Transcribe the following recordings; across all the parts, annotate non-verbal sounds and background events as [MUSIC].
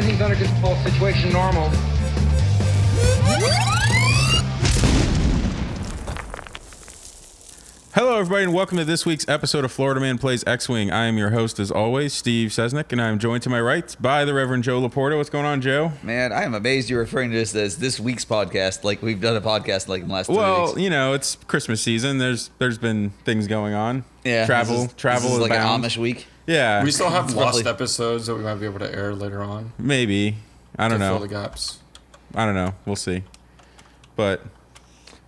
Everything's under control. Situation normal. Hello, everybody, and welcome to this week's episode of Florida Man Plays X-Wing. I am your host, as always, Steve Sesnick, and I am joined to my right by the Reverend Joe Laporta. What's going on, Joe? Man, I am amazed you're referring to this as this week's podcast. Like we've done a podcast like in the last three Well, weeks. you know, it's Christmas season. There's there's been things going on. Yeah, travel, this is, travel This is like abound. an Amish week. Yeah, We still have lost roughly- episodes that we might be able to air later on. maybe. I don't to know. Fill the gaps. I don't know. We'll see. But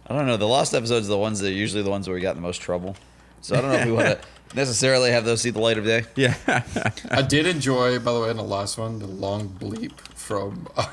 I don't know. The lost episodes are the ones that are usually the ones where we got in the most trouble. So I don't know if we want to [LAUGHS] necessarily have those see the light of day. yeah, [LAUGHS] I did enjoy, by the way, in the last one, the long bleep from. [LAUGHS] uh,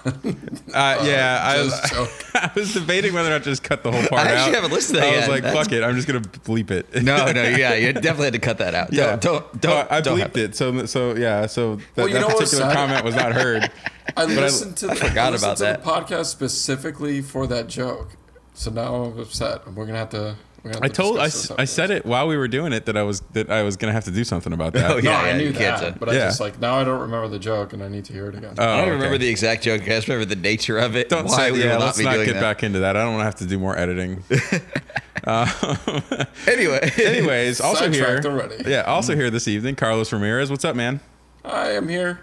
yeah. I, just. [LAUGHS] I was debating whether or not to just cut the whole part I actually out. haven't listened to that I was like, That's- fuck it. I'm just gonna bleep it. No, no, yeah, you definitely had to cut that out. Yeah. Don't, don't, don't. Uh, I don't bleeped have- it. So, so yeah. So that, Well, you that know particular sad? comment was not heard. I I- listened to. The, forgot I listened about to that. The podcast specifically for that joke. So now I'm upset. We're gonna have to. We're gonna have I told I, I said it while we were doing it that I was that I was gonna have to do something about that. [LAUGHS] Oh, No, Yeah, I yeah, knew you can't that, say. but I Yeah. just like now I don't remember the joke and I need to hear it again. Oh, I don't okay. remember the exact joke. I just remember the nature of it. Don't why say we yeah. will not Let's be not doing get that. back into that. I don't want to have to do more editing. [LAUGHS] Um, [LAUGHS] anyway, Anyways, also here. Already. Yeah, also here this evening, Carlos Ramirez. What's up, man? I am here.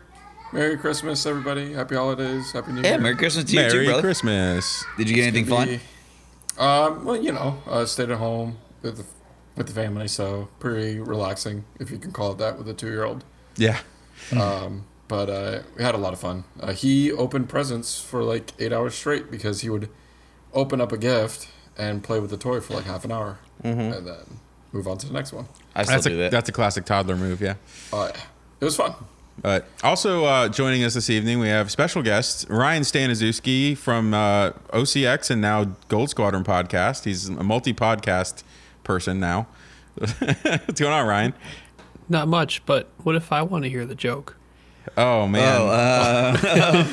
Merry Christmas, everybody. Happy holidays. Happy New Year. yeah, Year. Merry Christmas to you Merry too, brother. Merry Christmas. Did you get anything fun? Be- Um, well, you know, uh, stayed at home with the, with the family, so pretty relaxing, if you can call it that, with a two year old. Yeah. Um, but uh, we had a lot of fun. Uh, he opened presents for like eight hours straight because he would open up a gift and play with the toy for like half an hour, and then move on to the next one. I still That's a do that. that's a classic toddler move. Yeah. Uh, it was fun. But also uh, joining us this evening, we have special guest Ryan Staniszewski from uh, OCX and now Gold Squadron podcast. He's a multi podcast person now. [LAUGHS] What's going on, Ryan? Not much, but what if I want to hear the joke? Oh man. Oh, uh,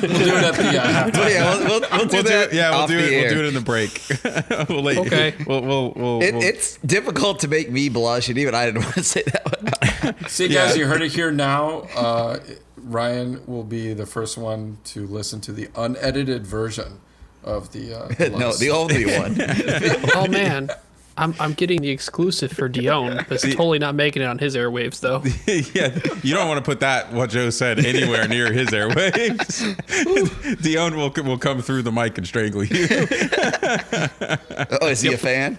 We'll do it at the uh, but [LAUGHS] yeah, we'll, we'll, we'll do We'll that. it. Yeah, we'll off do the it. air. We'll do it in the break. [LAUGHS] we'll let you- Okay. We'll we'll we'll. It, we'll- it's difficult to make me blush, and even I didn't [LAUGHS] want to say that. One. See, Yeah. guys, you heard it here now. Uh, Ryan will be the first one to listen to the unedited version of the. Uh, no, the only one. Oh man, I'm I'm getting the exclusive for Dion, but it's [LAUGHS] totally not making it on his airwaves though. [LAUGHS] yeah, you don't want to put that what Joe said anywhere near his airwaves. [LAUGHS] Dion will will come through the mic and strangle you. Oh, is he a fan?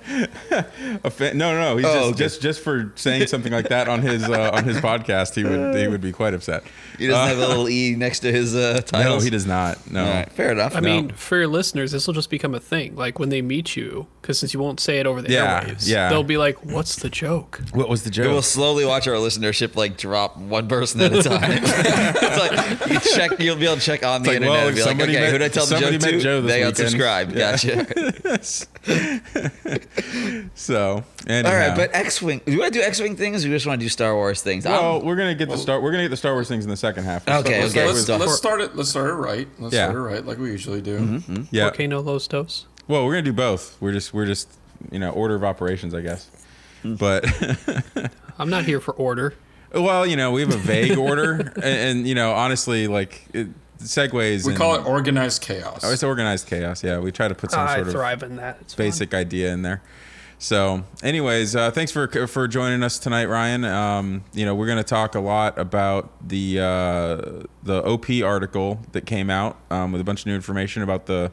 A fa- no, no, no. He's Oh, just, okay. just just for saying something like that on his uh, on his podcast, he would he would be quite upset. He doesn't have a little e next to his uh, title. No, he does not. No. All right, fair enough. I mean, for your listeners, this will just become a thing. Like when they meet you, because since you won't say it over the Yeah, airwaves, yeah. they'll be like, "What's the joke?" What was the joke? we will slowly watch our listenership like drop one person at a time. [LAUGHS] it's like you check, you'll be able to check on the like, internet well, and be like, okay, met- who did I tell the joke met to? Joe this they weekend. unsubscribed. Yeah. Gotcha. [LAUGHS] So, All anyhow. right, but X-wing. Do you want to do X-wing things? or you just want to do Star Wars things? I'm- well, we're gonna get the star. We're gonna get the Star Wars things in the second half. Okay, Let's okay. start Let's, with- Stuff. let's start it. Let's start it right. Let's Yeah. start it right, like we usually do. Mm-hmm. Mm-hmm. yeah. Volcano Los Dos. Well, we're gonna do both. We're just we're just you know order of operations, I guess. But [LAUGHS] I'm not here for order. well, you know, we have a vague order, [LAUGHS] and, and you know, honestly, like it, segues. We and- call it organized chaos. Oh, it's organized chaos. Yeah, we try to put some I sort of thrive in that. It's fun. basic idea in there. So, anyways, uh, thanks for for joining us tonight, Ryan. Um, you know, we're going to talk a lot about the uh, the OP article that came out um, with a bunch of new information about the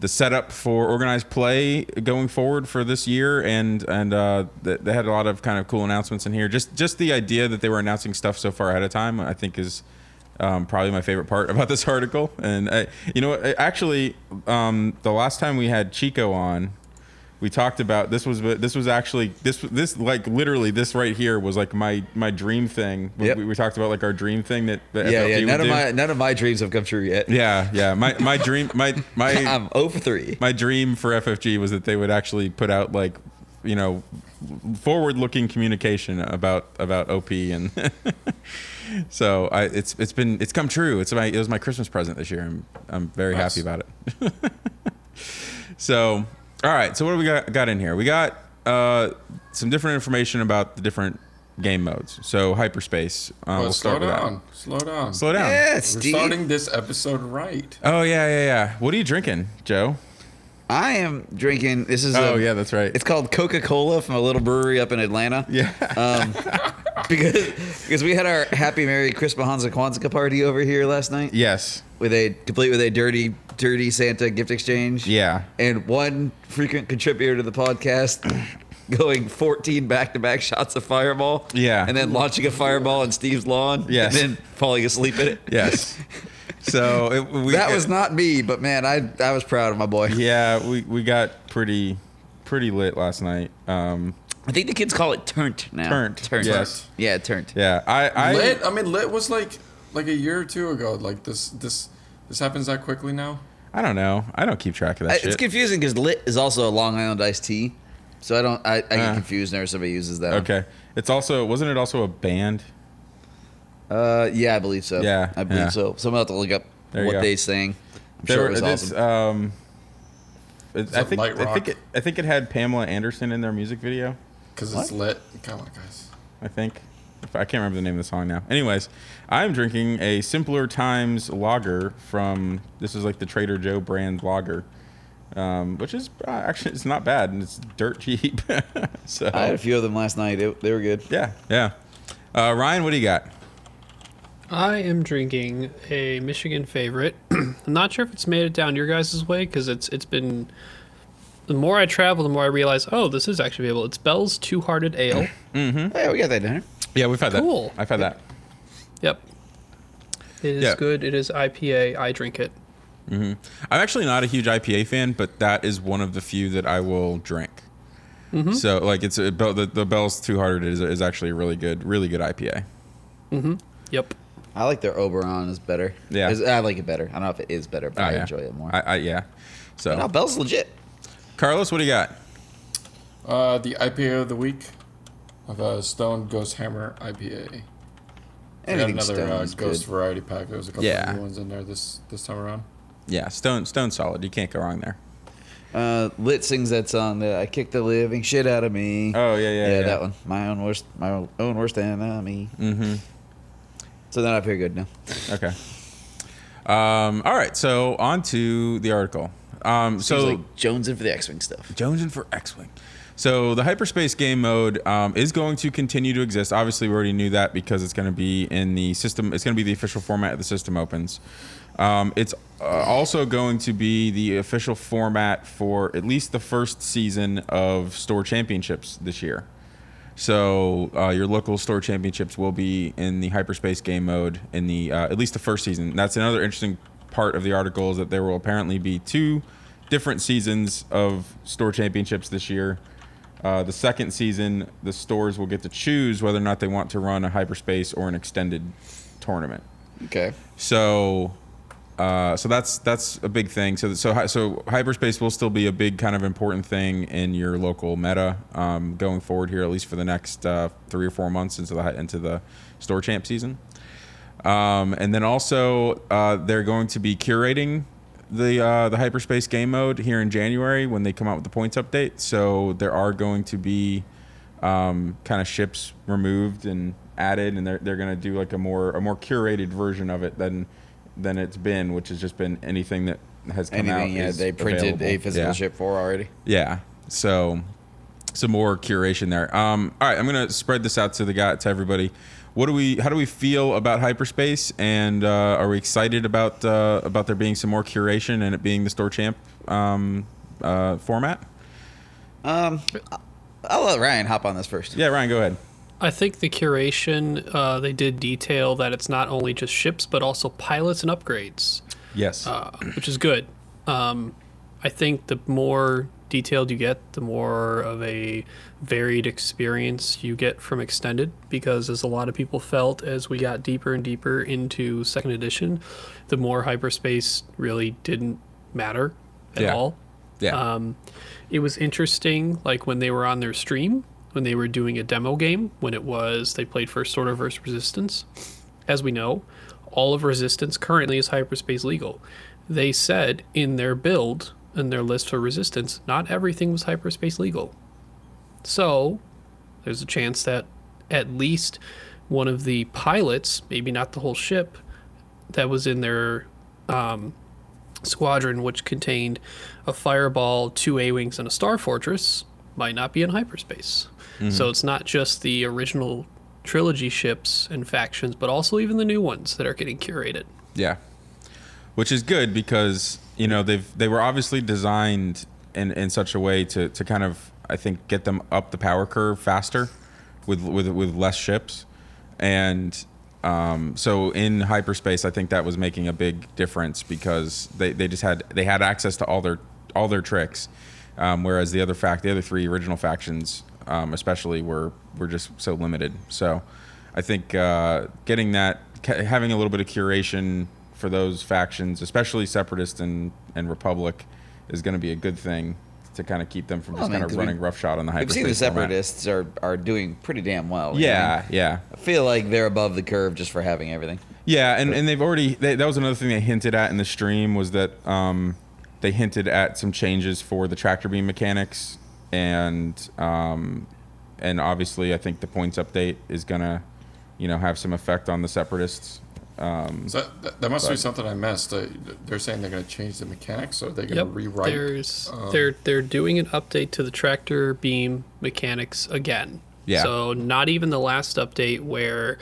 the setup for organized play going forward for this year, and and uh, they had a lot of kind of cool announcements in here. Just just the idea that they were announcing stuff so far ahead of time, I think is um, probably my favorite part [LAUGHS] about this article. And uh, you know, actually, um, the last time we had Chico on, we talked about this was this was actually this this like literally this right here was like my my dream thing. We- Yep. We, we talked about like our dream thing that, that yeah, FLT yeah. None of do. my none of my dreams have come true yet. yeah yeah my my dream my [LAUGHS] my I'm 0 for three. my dream for FFG was that they would actually put out like you know forward looking communication about about OP and [LAUGHS] so I it's it's been it's come true. It's my it was my Christmas present this year. I'm I'm very Nice. happy about it. [LAUGHS] so all right, so what do we got got in here? We got uh, some different information about the different game modes. So hyperspace. Uh, Well, we'll slow start with that. down. Slow down. Slow down. Yeah, We're Steve. starting this episode right. Oh yeah, yeah, yeah. What are you drinking, Joe? I am drinking. This is. Oh a- yeah, that's right. It's called Coca Cola from a little brewery up in Atlanta. yeah. Um, [LAUGHS] because because we had our Happy Merry Christmas Hanukkah Kwanzaa party over here last night yes. with a complete with a dirty dirty Santa gift exchange. Yeah. and one frequent contributor to the podcast [COUGHS] going 14 back-to-back shots of fireball Yeah. and then launching a fireball on steve's lawn Yes. and then falling asleep in it Yes. [LAUGHS] So it, we, that was not me but man i i was proud of my boy [LAUGHS] Yeah, we, we got pretty pretty lit last night. Um, i think the kids call it turnt now Turnt, turnt yes. yeah turnt yeah, I I lit. I mean, lit was like like a year or two ago. Like this this this happens that quickly now. I don't know. I don't keep track of that I- shit. it's confusing because lit is also a long island iced tea so i don't i, I get Uh. confused whenever somebody uses that one. okay. It's also wasn't it also a band? uh yeah i believe so Yeah, i believe yeah. so someone have to look up There what they sang i'm There sure were- it was it's, awesome um, it, I think light I think rock? it I think it had Pamela Anderson in their music video. Because it's lit. Come on, guys. I think. If- I can't remember the name of the song now. Anyways, I'm drinking a Simpler Times lager from this is like the Trader Joe brand lager, um, which is uh, actually it's not bad and it's dirt cheap. [LAUGHS] so i had a few of them last night It- they were good yeah, yeah. Uh, Ryan, what do you got? I am drinking a Michigan favorite. [CLEARS THROAT] I'm not sure if it's made it down your guys' way because it's it's been. The more I travel, the more I realize, oh, this is actually available. It's Bell's Two Hearted Ale. Mm-hmm. Yeah we got that dinner Yeah, we've had Cool. that. I've had that. Yep. It is Yeah. good. It is IPA. I drink it. Mm-hmm. I'm actually not a huge IPA fan, but that is one of the few that I will drink. Mm-hmm. So like it's a, the the Bell's Two Hearted is is actually a really good, really good IPA. Mm-hmm. Yep. I like their Oberon is better. Yeah. Is- I like it better. I don't know if it is better, but Oh, I yeah. enjoy it more. I, I yeah. So no, Bell's legit. Carlos, what do you got? Uh, the IPA of the week of a Stone Ghost Hammer IPA. I got another uh, Ghost good. variety pack. There was a couple Yeah. of new ones in there this this time around. Yeah, Stone Stone solid. You can't go wrong there. Uh, Lit sings that song. That I kicked the living shit out of me. Oh yeah, yeah, yeah. that one. My own worst. My own worst enemy. Mm-hmm. So then I feel good now. Okay. Um, all right, so on to the article. Um, So so like Jonesing for the X-wing stuff. Jones in for X-wing. So the hyperspace game mode um, is going to continue to exist. Obviously, we already knew that because it's going to be in the system. It's going to be the official format of the system opens. Um, it's uh, also going to be the official format for at least the first season of store championships this year. So uh, your local store championships will be in the hyperspace game mode in the uh, at least the first season. That's another interesting part of the article is that there will apparently be two different seasons of store championships this year. Uh, the second season, the stores will get to choose whether or not they want to run a hyperspace or an extended tournament. Okay. So, uh, so that's that's a big thing. So so so hyperspace will still be a big kind of important thing in your local meta um, going forward here, at least for the next uh, three or four months into the into the store champ season. Um, and then also uh, they're going to be curating the uh, the hyperspace game mode here in January when they come out with the points update. So there are going to be um, kind of ships removed and added, and they're they're going to do like a more a more curated version of it than than it's been, which has just been anything that has come out. Anything? Yeah, is they printed a available. physical Yeah. ship for already. Yeah. So some more curation there. Um, all right, I'm gonna spread this out to the guy to everybody. What do we? How do we feel about hyperspace? And uh, are we excited about uh, about there being some more curation and it being the store champ um, uh, format? Um, I'll let Ryan hop on this first. Yeah, Ryan, go ahead. I think the curation, uh, they did detail that it's not only just ships, but also pilots and upgrades, Yes. uh, which is good. Um, I think the more detailed you get, the more of a varied experience you get from Extended, because as a lot of people felt as we got deeper and deeper into second edition, the more hyperspace really didn't matter at Yeah. all. yeah. Um, it was interesting, like when they were on their stream, when they were doing a demo game, when it was they played First Order versus Resistance. As we know, all of Resistance currently is hyperspace legal. They said in their build, in their list for Resistance, not everything was hyperspace legal. So, there's a chance that at least one of the pilots, maybe not the whole ship, that was in their um, squadron, which contained a fireball, two A wings, and a star fortress, might not be in hyperspace. So it's not just the original trilogy ships and factions, but also even the new ones that are getting curated. Yeah, which is good because you know they've they were obviously designed in in such a way to to kind of I think get them up the power curve faster with with with less ships, and um, so in hyperspace I think that was making a big difference because they they just had they had access to all their all their tricks, um, whereas the other fact the other three original factions um, especially were were just so limited. So I think uh, getting that having a little bit of curation for those factions, especially Separatist and, and Republic, is going to be a good thing to kind of keep them from Well, just I mean, kind of running roughshod on the hyperspace. We've seen the format. separatists are, are doing pretty damn well. what I mean? Yeah, yeah, I feel like they're above the curve just for having everything. yeah, and, and they've already they, that was another thing they hinted at in the stream was that um, they hinted at some changes for the tractor beam mechanics and um, and obviously I think the points update is gonna you know have some effect on the separatists. Um, So that, that, that must be something I missed. Uh, they're saying they're going to change the mechanics, or they're going to Yep, rewrite. there's um, they're they're doing an update to the tractor beam mechanics again. Yeah. So not even the last update where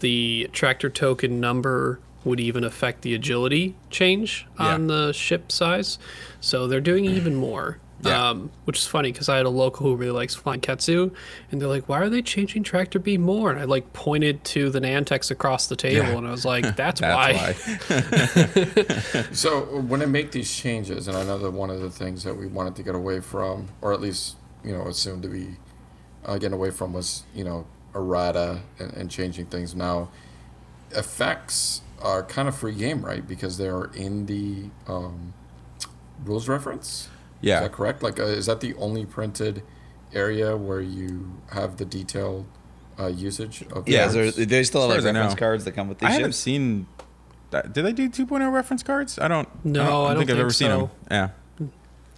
the tractor token number would even affect the agility change on Yeah. the ship size. So they're doing even more. Yeah. Um, which is funny because I had a local who really likes flying Ketsu, and they're like, "Why are they changing tractor beam more?" And I like pointed to the Nantex across the table, Yeah. and I was like, [LAUGHS] "That's, that's why." why. [LAUGHS] So when I make these changes, and I know that one of the things that we wanted to get away from, or at least you know assumed to be uh, getting away from, was you know errata and, and changing things. Now, effects are kind of free game, right? Because they are in the um, rules reference. Yeah. Is that correct? Like, uh, is that the only printed area where you have the detailed uh, usage of? the Yeah, Yeah. is there, they still have like reference cards that come with these I haven't seen. That. Did they do 2.0 reference cards? I don't. No, I don't, I don't think I've think ever seen them. Yeah.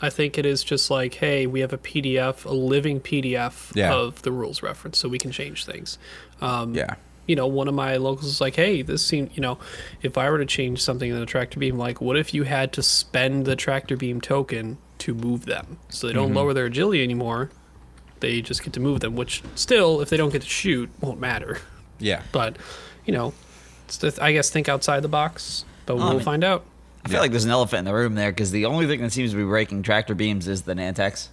I think it is just like, hey, we have a PDF, a living PDF Yeah. of the rules reference, so we can change things. Um, Yeah. You know, one of my locals was like, hey, this seemed, you know, if I were to change something in the tractor beam, like, what if you had to spend the tractor beam token to move them? So they don't Mm-hmm. lower their agility anymore. They just get to move them, which still, if they don't get to shoot, won't matter. Yeah. But, you know, it's the, I guess think outside the box, but I we'll mean- find out. I feel like there's an elephant in the room there because the only thing that seems to be breaking tractor beams is the Nantex.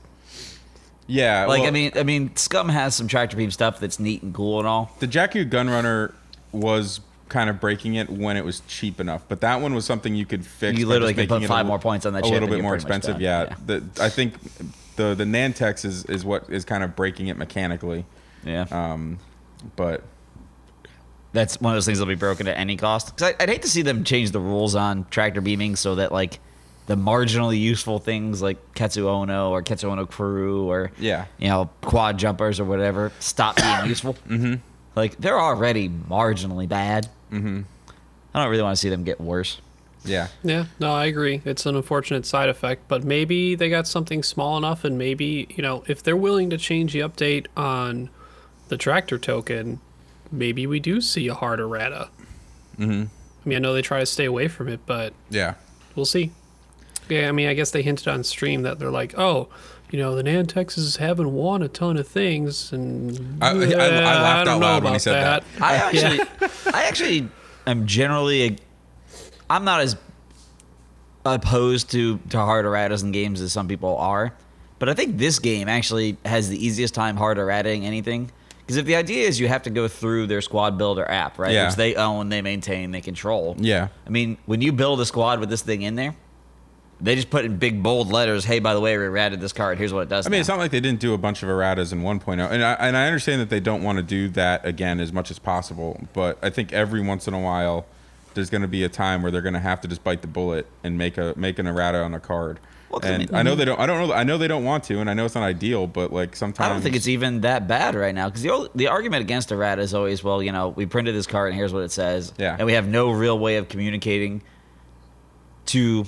Yeah. Like well, I mean, I mean, Scum has some tractor beam stuff that's neat and cool and all. the Jakku Gunrunner was kind of breaking it when it was cheap enough, but that one was something you could fix. You literally could put five a, more points on that A little bit more expensive. Yeah. Yeah. The I think the the Nantex is is what is kind of breaking it mechanically, Yeah, um, but that's one of those things that'll be broken at any cost. 'Cause I, I'd hate to see them change the rules on tractor beaming so that like the marginally useful things like Ketsu Ono or Ketsu Ono Crew or Yeah. you know quad jumpers or whatever stop being [COUGHS] useful. Mm-hmm. Like they're already marginally bad. Mm-hmm. I don't really want to see them get worse. yeah. Yeah, no, I agree. It's an unfortunate side effect, but maybe they got something small enough, and maybe, you know, if they're willing to change the update on the tractor token, maybe we do see a hard errata. Mm-hmm. I mean, I know they try to stay away from it, but Yeah. we'll see. Yeah, I mean, I guess they hinted on stream that they're like, oh, you know, the Nantexes haven't won a ton of things, and I- I- I laughed don't out loud when he said that. I actually, I actually am generally, I'm not as opposed to to hard erratas in games as some people are, but I think this game actually has the easiest time hard errating anything. Because if the idea is you have to go through their squad builder app, right, Yeah. which they own, they maintain, they control. Yeah. I mean, when you build a squad with this thing in there, they just put in big bold letters, "Hey, by the way, we errated this card. Here's what it does." I mean, now." it's not like they didn't do a bunch of erratas in 1.0, and I, and I understand that they don't want to do that again as much as possible. But I think every once in a while, there's going to be a time where they're going to have to just bite the bullet and make a make an errata on a card. Well, 'cause I and mean- I know they don't. I don't know. I know they don't want to, and I know it's not ideal. But like sometimes I don't think it's even that bad right now because the the argument against errata is always, well, you know, we printed this card and here's what it says, Yeah. and we have no real way of communicating to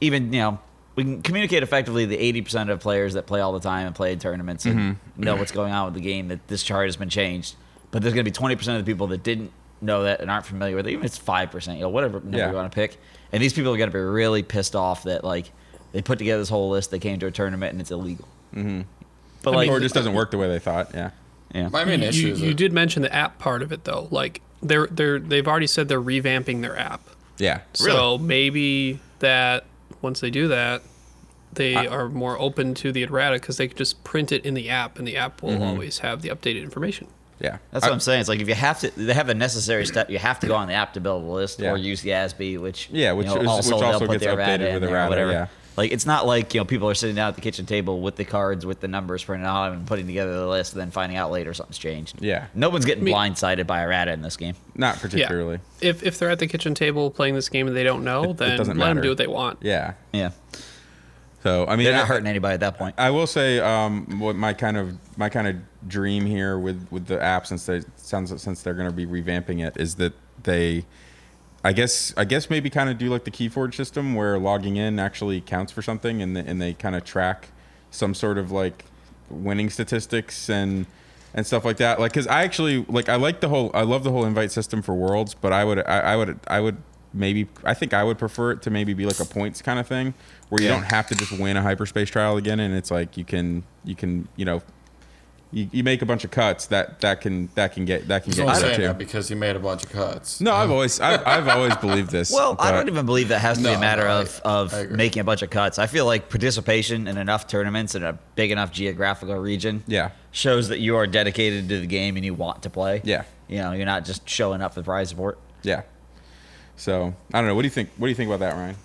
even you know we can communicate effectively the 80% of players that play all the time and play in tournaments and Mm-hmm. know what's going on with the game that this chart has been changed. But there's going to be 20% of the people that didn't know that and aren't familiar with it. Even if it's 5%, you know, whatever number Yeah. you want to pick. And these people are going to be really pissed off that, like, they put together this whole list, they came to a tournament, and it's illegal. Mm-hmm. But, like, or it just doesn't work the way they thought. Yeah. yeah. My main you, issue you, is you did mention the app part of it though. Like they're they're they've already said they're revamping their app. Yeah. So maybe that once they do that, they are more open to the errata because they can just print it in the app, and the app will mm-hmm. always have the updated information. Yeah. That's what I'm saying. It's like if you have to, they have a necessary step. You have to go on the app to build a list Yeah. or use the ASB, which Yeah, which you know, is- also which they'll also put gets the errata updated in with there or errata, whatever. yeah. Like it's not like you know people are sitting down at the kitchen table with the cards with the numbers printed out and putting together the list, and then finding out later something's changed. Yeah. no one's getting Me- blindsided by errata in this game. Not Yeah. particularly. If if they're at the kitchen table playing this game and they don't know, It- it then doesn't let them do what they want. Yeah. Yeah, So I mean, they're I- not hurting anybody at that point. I will say um, what my kind of my kind of dream here with with the app since they sounds since they're going to be revamping it is that they I guess I guess maybe kind of do like the Keyforge system where logging in actually counts for something and the, and they kind of track some sort of like winning statistics and and stuff like that like cuz I actually like I like the whole I love the whole invite system for worlds but I would I, I would I would maybe I think I would prefer it to maybe be like a points kind of thing where you Yeah. don't have to just win a hyperspace trial again and it's like you can you can you know you, you make a bunch of cuts that that can that can get that can He's get only you saying that because he made a bunch of cuts. No, I've always I've, I've always believed this. Well, I don't even believe that has to be a matter I- of, of making a bunch of cuts. I feel like participation in enough tournaments in a big enough geographical region Yeah. shows that you are dedicated to the game and you want to play. Yeah. You know, you're not just showing up for prize support. Yeah. So I don't know. What do you think? What do you think about that, Ryan?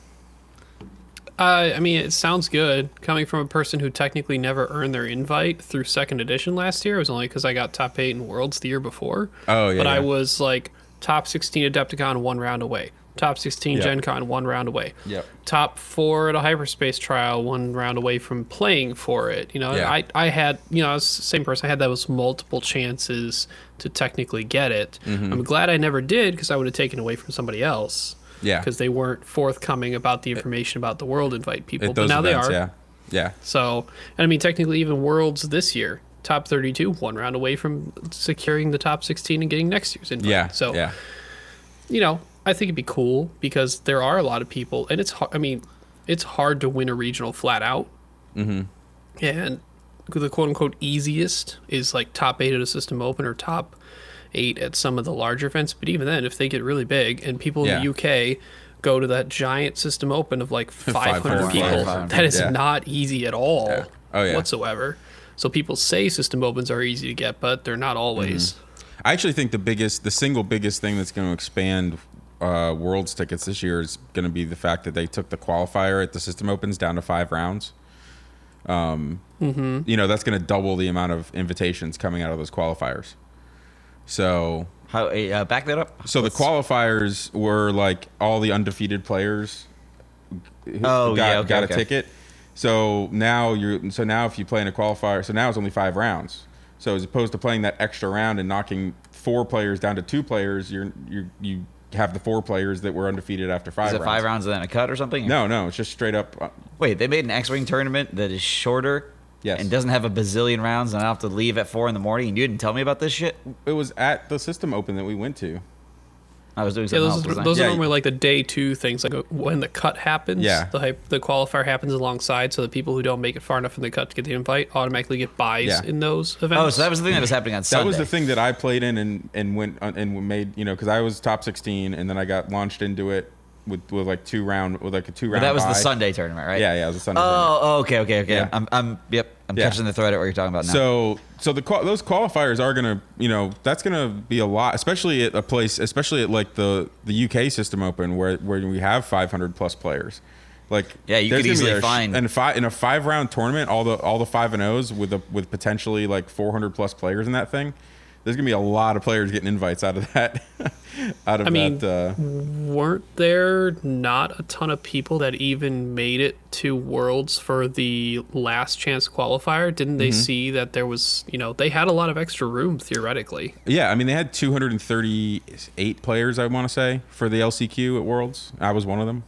Uh, I mean, it sounds good coming from a person who technically never earned their invite through second edition last year. It was only because I got top eight in Worlds the year before. Oh, yeah, But I was like top 16 Adepticon one round away, top 16 Yep. Gen Con one round away, Yep. top four at a hyperspace trial one round away from playing for it. You know, Yeah. I, I had, you know, I was the same person. I had those multiple chances to technically get it. Mm-hmm. I'm glad I never did because I would have taken away from somebody else. Yeah. Because they weren't forthcoming about the information about the world invite people. But now events, they are. Yeah. Yeah. So, and I mean, technically, even Worlds this year, top 32, one round away from securing the top 16 and getting next year's invite. Yeah. So, yeah. you know, I think it'd be cool because there are a lot of people, and it's hard. I mean, it's hard to win a regional flat out. Mm-hmm. And the quote unquote easiest is like top eight at a system open or top eight at some of the larger events. But even then, if they get really big and people Yeah. in the UK go to that giant system open of like [LAUGHS] 500 500, people, 500, that is yeah. not easy at all Yeah. Oh, yeah. whatsoever. So people say system opens are easy to get, but they're not always. Mm-hmm. I actually think the biggest, the single biggest thing that's going to expand uh, Worlds tickets this year is going to be the fact that they took the qualifier at the System Opens down to five rounds. Um, You know, that's going to double the amount of invitations coming out of those qualifiers. So, How uh, back that up? so the qualifiers were like all the undefeated players who Oh, got, yeah, okay, got a okay. ticket. So now you're so now if you play in a qualifier, so now it's only five rounds. So as opposed to playing that extra round and knocking four players down to two players, you're you you have the four players that were undefeated after five Is it rounds. five rounds and then a cut or something? No, no, it's just straight up. uh, Wait, they made an X-wing tournament that is shorter. Yes. And doesn't have a bazillion rounds, and I have to leave at four in the morning. And you didn't tell me about this shit. It was at the System Open that we went to. I was doing Yeah, something those, else. are, wasn't I? those Yeah. are normally like the day two things, like uh, when the cut happens. Yeah. the hype, the qualifier happens alongside, so the people who don't make it far enough in the cut to get the invite automatically get buys Yeah. in those events. oh, so that was the thing that was happening on Sunday. That was the thing that I played in and and went on- and made you know because I was top 16 and then I got launched into it with with like two round with like a two But round. that was the. Sunday tournament, right? Yeah, yeah, it was a Sunday. tournament. Oh, oh, okay, okay, okay. Yeah. I'm, I'm, yep, I'm Yeah. catching the thread at what you're talking about now. So, so the those qualifiers are gonna, you know, that's gonna be a lot, especially at a place, especially at like the the UK System Open where where we have 500 plus players. Like, Yeah, you could easily find- in a five in a five round tournament, all the all the five and O's with a, with potentially like 400 plus players in that thing. There's gonna be a lot of players getting invites out of that. [LAUGHS] out of I mean, that. Uh, Weren't there not a ton of people that even made it to Worlds for the last chance qualifier? Didn't Mm-hmm. they see that there was, you know, they had a lot of extra room theoretically? Yeah, I mean they had 238 players, I want to say, for the LCQ at Worlds. I was one of them.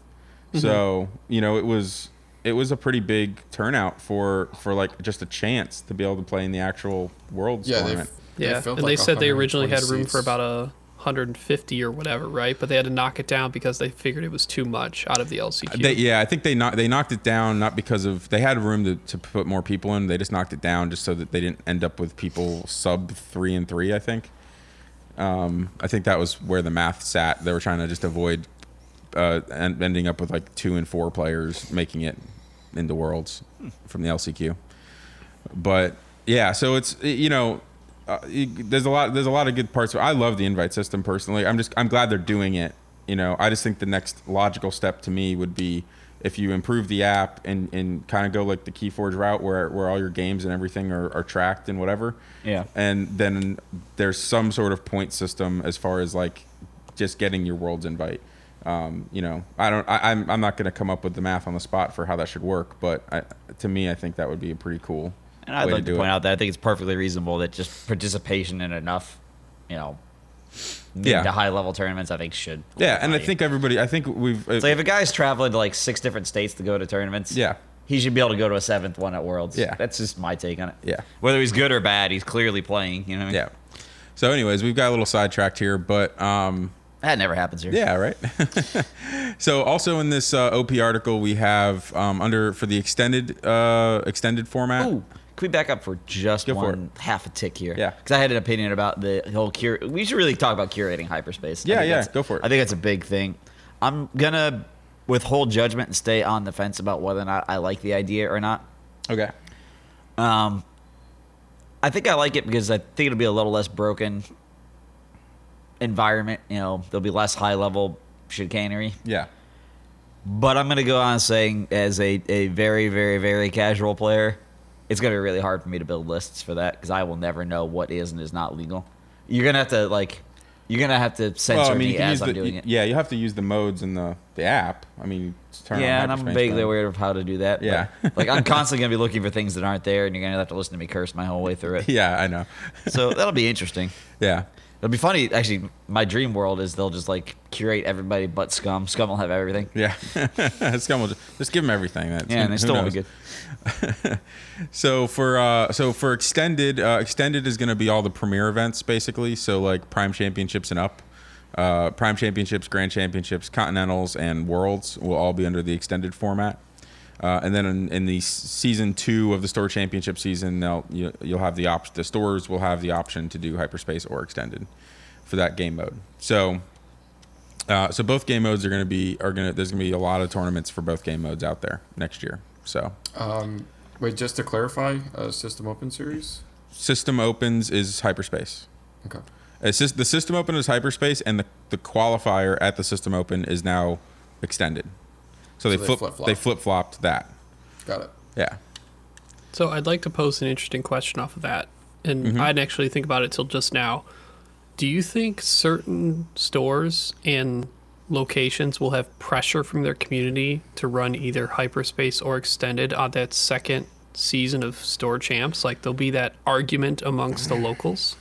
So you know it was it was a pretty big turnout for for like just a chance to be able to play in the actual Worlds Yeah, tournament. They Yeah, filled and like they said they originally had room for about a 150 or whatever, right? But they had to knock it down because they figured it was too much out of the LCQ. They, yeah, I think they knocked they knocked it down not because of they had room to, to put more people in. They just knocked it down just so that they didn't end up with people sub three and three. I think. Um, I think that was where the math sat. They were trying to just avoid uh, and ending up with like two and four players making it into worlds from the LCQ. But yeah, so it's you know. Uh, there's a lot. There's a lot of good parts. I love the invite system personally. I'm just. I'm glad they're doing it. You know. I just think the next logical step to me would be if you improve the app and, and kind of go like the KeyForge route where where all your games and everything are, are tracked and whatever. Yeah. And then there's some sort of point system as far as like just getting your world's invite. Um, you know, I don't. I, I'm I'm not going to come up with the math on the spot for how that should work, but I, to me, I think that would be a pretty cool. And I'd like to, do point it. out that I think it's perfectly reasonable that just participation in enough, you know, Yeah. to high level tournaments, I think should. Yeah, and I think everybody. I think we've. uh, It's like if a guy's traveling to like six different states to go to tournaments, Yeah. he should be able to go to a seventh one at Worlds. Yeah. that's just my take on it. Yeah. whether he's good or bad, he's clearly playing. You know, what I mean? yeah. So, anyways, we've got a little sidetracked here, but um, that never happens here. Yeah, right. [LAUGHS] so also in this uh, OP article, we have um, under for the extended uh, extended format. Ooh, can we back up for just Go for one half a tick here? Yeah. because I had an opinion about the whole cure. We should really talk about curating hyperspace. Yeah, yeah, go for it. I think that's a big thing. I'm gonna withhold judgment and stay on the fence about whether or not I like the idea or not. Okay. Um, I think I like it because I think it'll be a little less broken environment. You know, there'll be less high level chicanery. Yeah. But I'm gonna go on saying, as a, a very, very, very casual player, it's gonna be really hard for me to build lists for that because I will never know what is and is not legal. You're gonna have to like, you're gonna have to censor Well, I mean, me as I'm the, doing it. Yeah, you have to use the modes in the the app. I mean, Yeah, on and I'm vaguely aware of how to do that. but, Yeah. [LAUGHS] like I'm [LAUGHS] constantly gonna be looking for things that aren't there, and you're gonna have to listen to me curse my whole way through it. Yeah, I know. So that'll be interesting. [LAUGHS] Yeah. It'll be funny. Actually, my dream world is they'll just like curate everybody but Scum. Scum will have everything. Yeah. Scum will just, just give them everything. That's, Yeah, and they still won't be good. [LAUGHS] So for uh, so for extended, uh, extended is going to be all the premier events basically. So like Prime Championships and up, uh, Prime Championships, Grand Championships, Continentals, and Worlds will all be under the extended format. Uh, and then in, in the season two of the store championship season, they'll you, you'll have the option. The stores will have the option to do hyperspace or extended for that game mode. So. Uh, so both game modes are going to be are going to there's going to be a lot of tournaments for both game modes out there next year. So Um, wait, just to clarify, uh, System Open series. system opens is hyperspace. Okay. It's just the system open is hyperspace, and the, the qualifier at the system open is now extended. So, they they flip they flip flopped that. Got it. Yeah. So I'd like to pose an interesting question off of that, and Mm-hmm. I didn't actually think about it till just now. Do you think certain stores and locations will have pressure from their community to run either hyperspace or extended on that second season of store champs? Like there'll be that argument amongst the locals.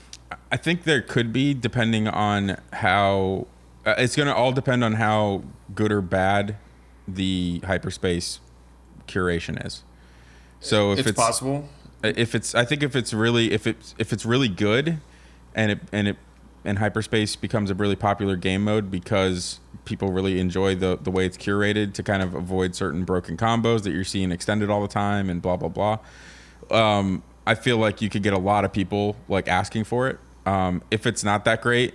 I think there could be depending on how uh, it's going to all depend on how good or bad the hyperspace curation is. So if It's, it's, possible. if it's I think if it's really if it's if it's really good and it and it and hyperspace becomes a really popular game mode because people really enjoy the the way it's curated to kind of avoid certain broken combos that you're seeing extended all the time and blah blah blah um, I feel like you could get a lot of people like asking for it. Um, if it's not that great,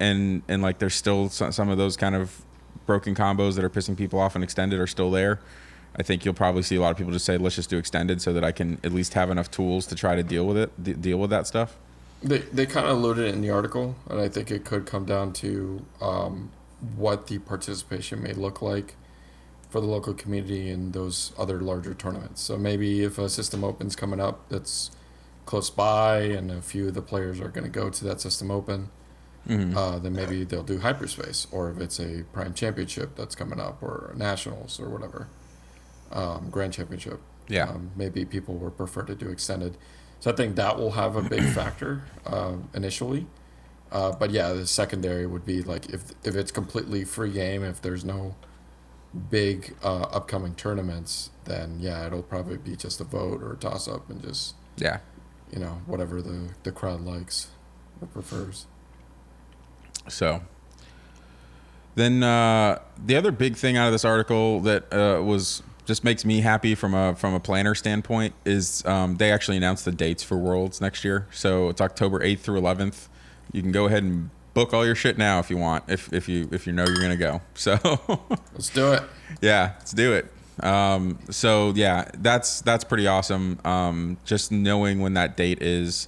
and and like there's still some, of those kind of broken combos that are pissing people off and extended are still there. I think you'll probably see a lot of people just say, "Let's just do extended," so that I can at least have enough tools to try to deal with it, de- deal with that stuff. They they kind of alluded it in the article, and I think it could come down to um, what the participation may look like for the local community in those other larger tournaments. So maybe if a system opens coming up that's close by, and a few of the players are going to go to that system open, uh, then maybe they'll do hyperspace. Or if it's a prime championship that's coming up, or nationals, or whatever, um, grand championship. Yeah. Um, maybe people would prefer to do extended. So I think that will have a big factor um, initially. Uh, but yeah, the secondary would be like if if it's completely free game, if there's no big uh, upcoming tournaments, then yeah, it'll probably be just a vote or a toss up and just Yeah. you know whatever the the crowd likes or prefers. So then uh, the other big thing out of this article that uh, was just makes me happy from a from a planner standpoint is um, they actually announced the dates for Worlds next year. So it's October 8th through 11th. You can go ahead and book all your shit now if you want. If if you if you know you're gonna go. [LAUGHS] So Let's do it. yeah, let's do it. Um, so yeah, that's that's pretty awesome. Um, just knowing when that date is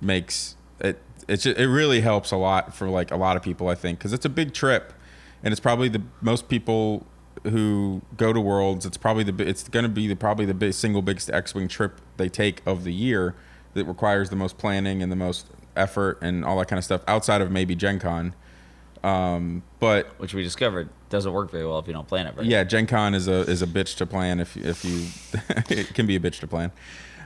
makes it it ju- it really helps a lot for like a lot of people I think because it's a big trip, and it's probably the most people who go to Worlds. It's probably the it's going to be the probably the big, single biggest X-wing trip they take of the year that requires the most planning and the most effort and all that kind of stuff outside of maybe Gen Con. Um, but which we discovered doesn't work very well if you don't plan it right. yeah, Gen Con is a is a bitch to plan if if you [LAUGHS] it can be a bitch to plan.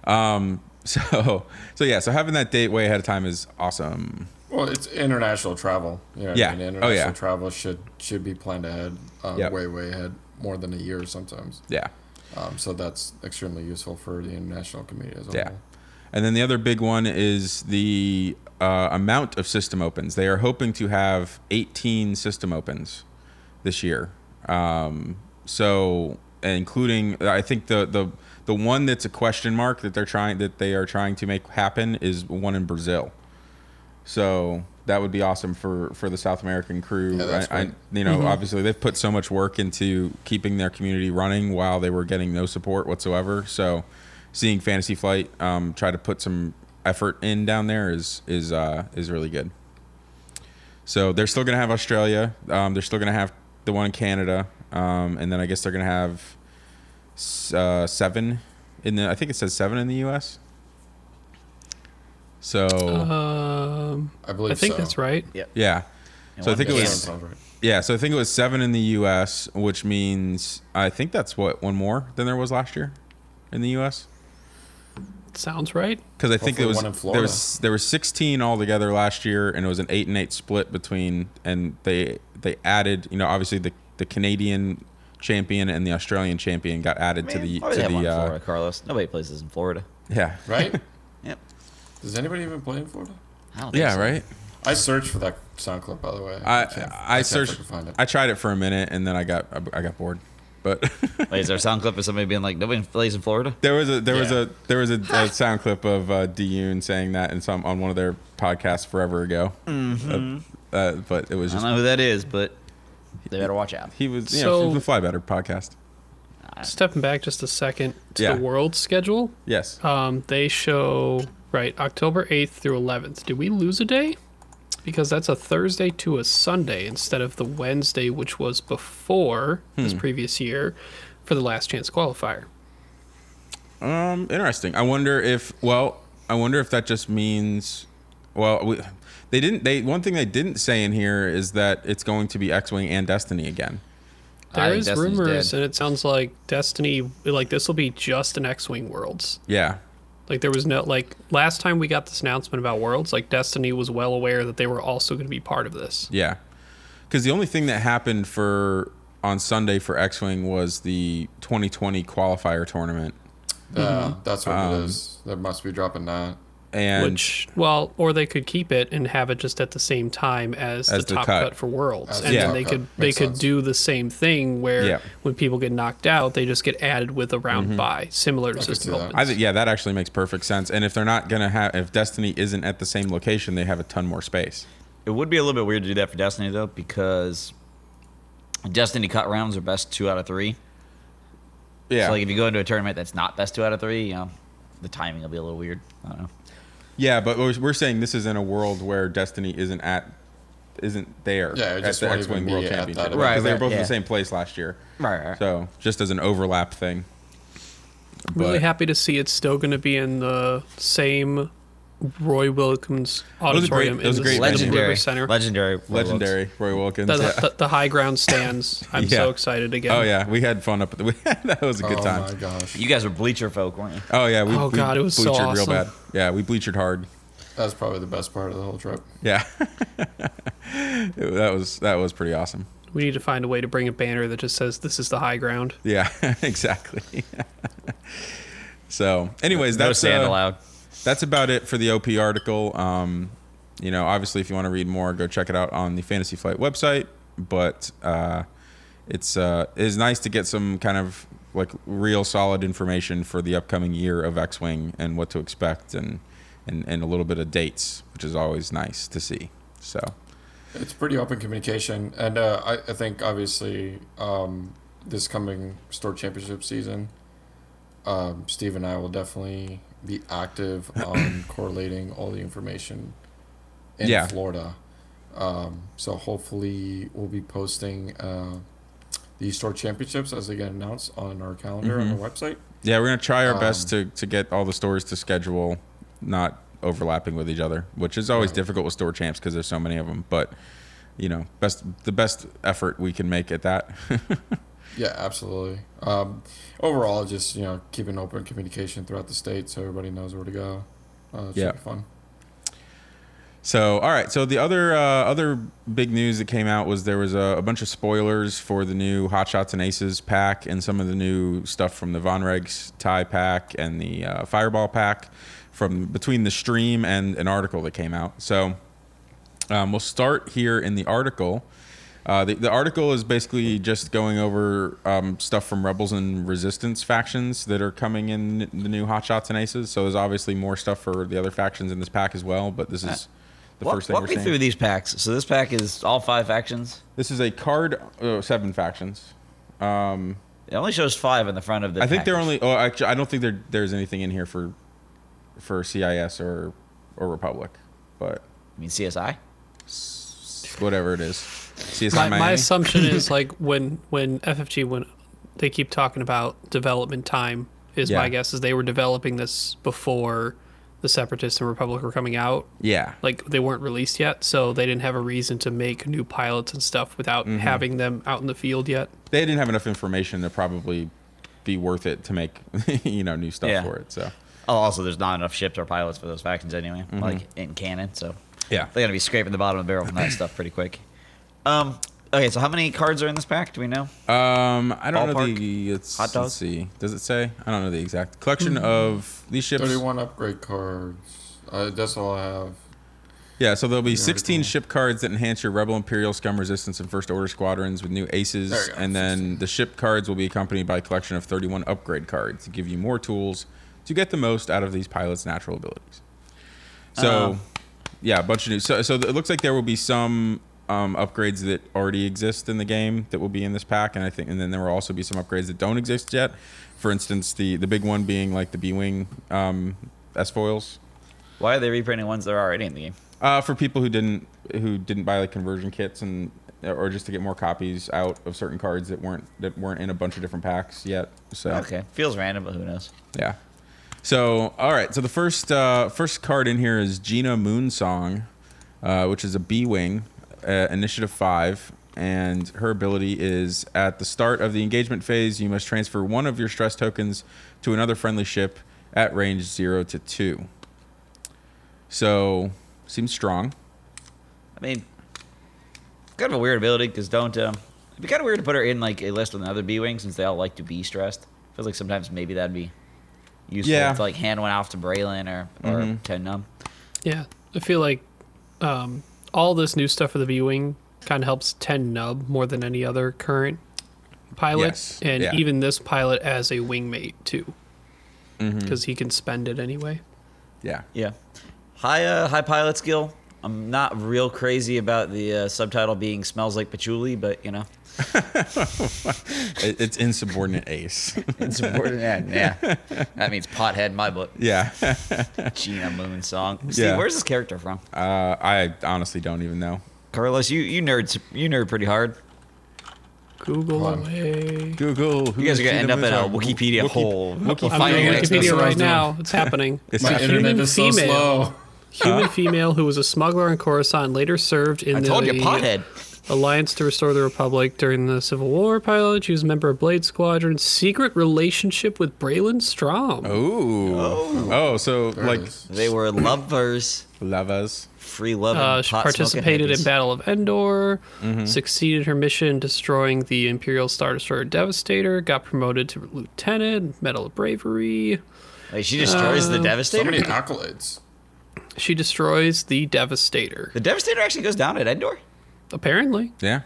Um, [LAUGHS] so so yeah, so having that date way ahead of time is awesome. Well, it's international travel. You know Yeah. I mean? Oh, International yeah. travel should should be planned ahead, uh, Yep. way way ahead, more than a year sometimes. Yeah, Um, so that's extremely useful for the international community as a yeah. And then the other big one is the uh, amount of system opens. They are hoping to have 18 system opens this year. Um, so including, I think the the the one that's a question mark that they're trying that they are trying to make happen is one in Brazil. So that would be awesome for for the South American crew. Yeah, that's I, I, you know, obviously they've put so much work into keeping their community running while they were getting no support whatsoever. So seeing Fantasy Flight um, try to put some effort in down there is is uh, is really good. So they're still gonna have Australia. Um, they're still gonna have the one in Canada, um, and then I guess they're gonna have uh, seven in the. I think it says seven in the U.S. So Um, I believe I think so. that's right. yeah, And so I think it was right. yeah. So I think it was seven in the U.S., which means I think that's what one more than there was last year in the U.S. Sounds right. Because I think Hopefully it was one in there Florida. was there was 16 altogether last year, and it was an eight and eight split between, and they they added, you know, obviously the the Canadian champion and the Australian champion got added to the Why would to they have one the in uh, Florida, Carlos. Nobody plays this in Florida. yeah Right? [LAUGHS] Yep. Does anybody even play in Florida? I don't think yeah so. right. I searched for that sound clip, by the way. I can't- I, can't searched fucking find it. I tried it for a minute and then I got I got bored, but [LAUGHS] Wait, is there a sound clip of somebody being like, nobody plays in Florida? there was a there was Yeah. a there was a, a [LAUGHS] sound clip of uh, Dune saying that in some on one of their podcasts forever ago. Uh, uh, but it was I just don't know who that is, but they better watch out. he was you So- know the Fly Better podcast. Stepping back just a second to Yeah. the world schedule. Yes. Um, they show right October 8th through 11th. Did we lose a day? Because that's a Thursday to a Sunday instead of the Wednesday, which was before this Hmm. previous year for the last chance qualifier. Um, interesting. I wonder if well, I wonder if that just means well, we, they didn't. They one thing they didn't say in here is that it's going to be X-wing and Destiny again. I There think is Destiny's rumors, dead. and it sounds like Destiny, like this will be just an X-wing Worlds. Yeah, Like there was no like last time we got this announcement about Worlds, like Destiny was well aware that they were also going to be part of this. yeah. Because the only thing that happened for on Sunday for X-wing was the 2020 qualifier tournament, Yeah, Mm-hmm. that's what Um, it is. They must be dropping that. And Which, well, or they could keep it and have it just at the same time as, As the the top cut. cut, for Worlds, As and the then top they cut. could they Makes could sense. do the same thing where Yeah. when people get knocked out, they just get added with a round mm-hmm. by, similar to could System that. Opens. I think yeah, that actually makes perfect sense. And if they're not gonna have, if Destiny isn't at the same location, they have a ton more space. It would be a little bit weird to do that for Destiny though, because Destiny cut rounds are best two out of three. Yeah, So like if you go into a tournament that's not best two out of three, you know, the timing will be a little weird. I don't know. Yeah, but we're, we're saying this is in a world where Destiny isn't at, isn't there. Yeah, at the X-wing World be at that Championship event. because Right, they were right, both in the same place last year. Right, right. So just as an overlap thing. really happy to see it's still going to be in the same Roy Wilkins was a great- auditorium that was a great the venue. River legendary, Center. legendary, Legendary Roy Wilkins. The, yeah. the, the high ground stands. I'm [LAUGHS] Yeah. so excited again. oh yeah, we had fun up. At the, [LAUGHS] that was a good oh time. Oh my gosh, You guys were bleacher folk, weren't you? Oh yeah, we, Oh, we God, it was so bleachered real bad. Yeah, we bleachered hard. That was probably the best part of the whole trip. Yeah, It- [LAUGHS] that was that was pretty awesome. We need to find a way to bring a banner that just says "This is the high ground." Yeah, exactly. so, anyways, No that's sand uh, allowed. That's about it for the OP article. Um, you know, obviously, if you want to read more, go check it out on the Fantasy Flight website. But uh, it's uh, it is nice to get some kind of like real solid information for the upcoming year of X-wing and what to expect, and and, and a little bit of dates, which is always nice to see. So, It's pretty open communication, and uh, I, I think obviously um, this coming store championship season, um, Steve and I will definitely be active [COUGHS] on correlating all the information in Yeah. Florida. Um, so hopefully we'll be posting uh, the store championships as they get announced on our calendar on Mhm. our website. yeah, we're gonna try our best Um, to to get all the stores to schedule not overlapping with each other, which is always Right. difficult with store champs because there's so many of them. But you know, best the best effort we can make at that. [LAUGHS] Yeah, absolutely. Um, overall, just you know, keeping open communication throughout the state so everybody knows where to go. Uh, Yeah. fun. So, all right. So the other uh, other big news that came out was there was a, a bunch of spoilers for the new Hot Shots and Aces pack and some of the new stuff from the Vonreg's tie pack and the uh, Fireball pack from between the stream and an article that came out. So um, we'll start here in the article. Uh, the, the article is basically just going over um, stuff from Rebels and Resistance factions that are coming in the new Hot Shots and Aces. So there's obviously more stuff for the other factions in this pack as well. But this is the Walk, first thing walk we're me seeing. through these packs. So this pack is all five factions. This is a card, uh, seven factions. Um, It only shows five on the front of the. I think they're only. Oh, actually, I don't think there there's anything in here for for CIS or or Republic, but I mean CSI. whatever it is. CSI My, my assumption [LAUGHS] is like when when FFG when they keep talking about development time is Yeah. my guess is they were developing this before the Separatists and Republic were coming out. yeah, Like they weren't released yet, so they didn't have a reason to make new pilots and stuff without Mm-hmm. having them out in the field yet. they didn't have enough information to probably be worth it to make [LAUGHS] you know new stuff Yeah. for it. So Oh, also there's not enough ships or pilots for those factions anyway, Mm-hmm. like in canon. So yeah, they're gonna be scraping the bottom of the barrel from that stuff pretty quick. Um. Okay, so how many cards are in this pack? Do we know? um, I don't know Ballpark? the. It's, Hot dog? Let's see. Does it say? I don't know the exact collection of these ships. Thirty-one upgrade cards. Uh, that's all I have. Yeah, so there'll be The 16 article. ship cards that enhance your Rebel, Imperial, Scum, Resistance, and First Order squadrons with new aces. You go, And then 16. the ship cards will be accompanied by a collection of 31 upgrade cards to give you more tools to get the most out of these pilots' natural abilities. So, Um, yeah, a bunch of new. So, so it looks like there will be some um, upgrades that already exist in the game that will be in this pack, and I think, and then there will also be some upgrades that don't exist yet. For instance, the the big one being like the B-wing um, S foils. Why are they reprinting ones that are already in the game? Uh, for people who didn't who didn't buy like conversion kits and or just to get more copies out of certain cards that weren't that weren't in a bunch of different packs yet. So Okay, feels random, but who knows? yeah. So all right. So the first uh, first card in here is Gina Moonsong, uh, which is a B wing, uh, initiative five, and her ability is at the start of the engagement phase, you must transfer one of your stress tokens to another friendly ship at range zero to two. So seems strong. I mean, kind of a weird ability because don't. Um, it'd be kind of weird to put her in like a list with another B wing since they all like to be stressed. Feels like sometimes maybe that'd be useful Yeah. to like hand one off to Braylen or or Mhm. Ten Numb. Yeah, I feel like um, all this new stuff for the B wing kind of helps Ten Numb more than any other current pilot, Yes, and yeah. even this pilot as a wingmate too, Mm-hmm. because he can spend it anyway. Yeah. Yeah, high uh, high pilot skill. I'm not real crazy about the uh, subtitle being "smells like patchouli," but you know, It- [LAUGHS] it's insubordinate ace. [LAUGHS] it's important. yeah, yeah, that means pothead in my book. yeah. [LAUGHS] Gina Moonsong. Steve, Yeah. where's this character from? Uh, I honestly don't even know. Carlos, you you nerd you nerd pretty hard. Google away. Google. You guys are gonna end up in a Wikipedia hole. I'm Finding doing Wikipedia right now. It's happening. It's My not- human internet is so female. slow. Human female who was a smuggler in Coruscant later served in I the told you, pothead. Alliance to Restore the Republic during the Civil War pilot. She was a member of Blade Squadron. Secret relationship with Braylen Stramm. Oh. Oh, so There like. They were lovers, lovers. free love. Uh, she participated in Battle of Endor, Mm-hmm. succeeded her mission destroying the Imperial Star Destroyer Devastator, got promoted to lieutenant, Medal of Bravery. Like, she destroys the So Devastator. many accolades. She destroys the Devastator. the Devastator actually goes down at Endor. Apparently. Yeah.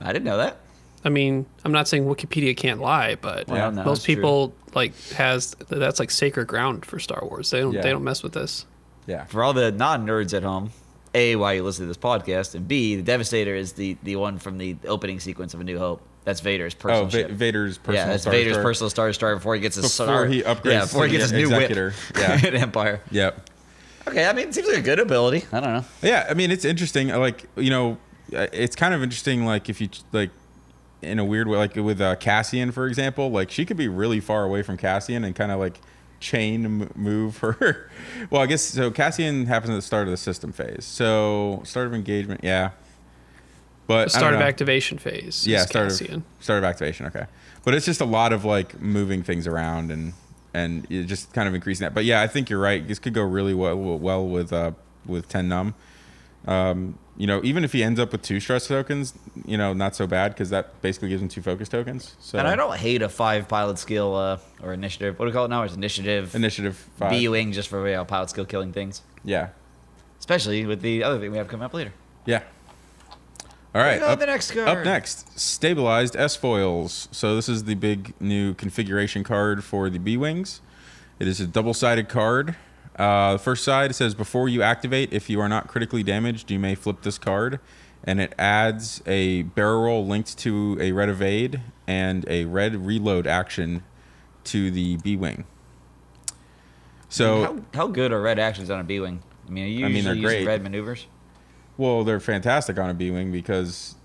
I didn't know that. I mean, I'm not saying Wikipedia can't lie, but Well, no, most it's true. people like has that's like sacred ground for Star Wars. They don't Yeah. they don't mess with this. Yeah. For all the non-nerds at home, a why you listen to this podcast, and b the Devastator is the the one from the opening sequence of A New Hope. That's Vader's oh, personal Oh, ship. Va- Vader's personal. yeah, that's Star Vader's Destroyer. personal Star Destroyer before he gets his Before star. he upgrades Yeah, before he gets his the new Executor. whip [LAUGHS] Yeah. at Empire. Yep. Okay, I mean, it seems like a good ability. I don't know. Yeah, I mean it's interesting. Like you know, it's kind of interesting. Like if you like, in a weird way, like with uh, Cassian, for example, like she could be really far away from Cassian and kind of like chain move her. [LAUGHS] well, I guess so. Cassian happens at the start of the system phase. So start of engagement, yeah. But The start of activation phase. Yeah, start Cassian. of start of activation. Okay, but it's just a lot of like moving things around and and just kind of increasing that. But yeah, I think you're right. This could go really well well with uh with Ten Numb. Um, you know, even if he ends up with two stress tokens, you know, not so bad because that basically gives him two focus tokens. So And I don't hate a five pilot skill uh, or initiative. What do we call it now? It's initiative. initiative five. B wing just for you know, pilot skill killing things. Yeah, Especially with the other thing we have coming up later. yeah. All right. Up, next card. up next, stabilized S foils. So this is the big new configuration card for the B wings. It is a double-sided card. Uh, the first side says before you activate, if you are not critically damaged, you may flip this card, and it adds a barrel roll linked to a red evade and a red reload action to the B wing. So how, how good are red actions on a B wing? I mean, are you I mean, usually they're using great. red maneuvers? Well, they're fantastic on a B wing because,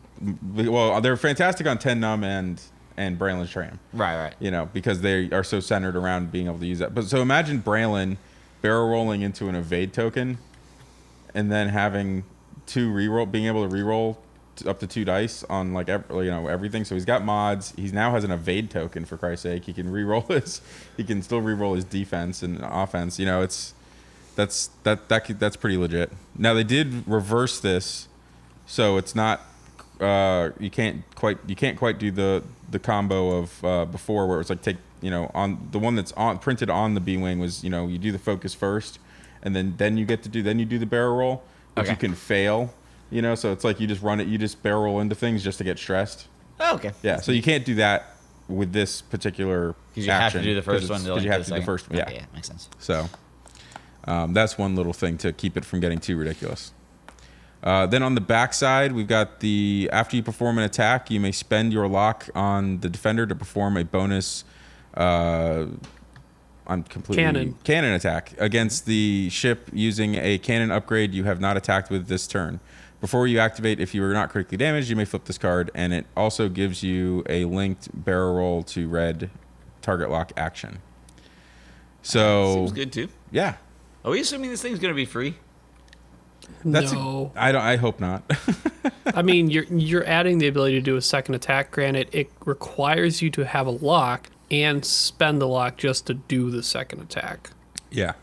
well, they're fantastic on Ten Numb and and Braylen Stramm. Right, right. You know, because they are so centered around being able to use that. But so imagine Braylen barrel rolling into an evade token, and then having two reroll, being able to reroll up to two dice on like you know everything. So he's got mods. He now has an evade token for Christ's sake. He can reroll [LAUGHS] his. He can still reroll his defense and offense. You know, it's that's that that that's pretty legit. Now they did reverse this, so it's not uh, you can't quite you can't quite do the the combo of uh, before where it's like take you know on the one that's on printed on the B wing was you know you do the focus first, and then then you get to do then you do the barrel roll, but Okay. you can fail. You know, so it's like you just run it, you just barrel roll into things just to get stressed. Oh, okay. Yeah, so you can't do that with this particular Because you have action, to do the first one. to 'cause link you have to do the first one. Yeah. Okay, yeah, makes sense. So um, that's one little thing to keep it from getting too ridiculous. Uh, then on the backside, we've got the after you perform an attack, you may spend your lock on the defender to perform a bonus. Uh, I'm completely Cannon. cannon attack against the ship using a cannon upgrade you have not attacked with this turn. Before you activate, if you are not critically damaged, you may flip this card, and it also gives you a linked barrel roll to red target lock action. So Seems good too. yeah, Are we assuming this thing's gonna be free? That's no. I don't. I hope not. [LAUGHS] I mean, you're you're adding the ability to do a second attack. Granted, it requires you to have a lock and spend the lock just to do the second attack. yeah.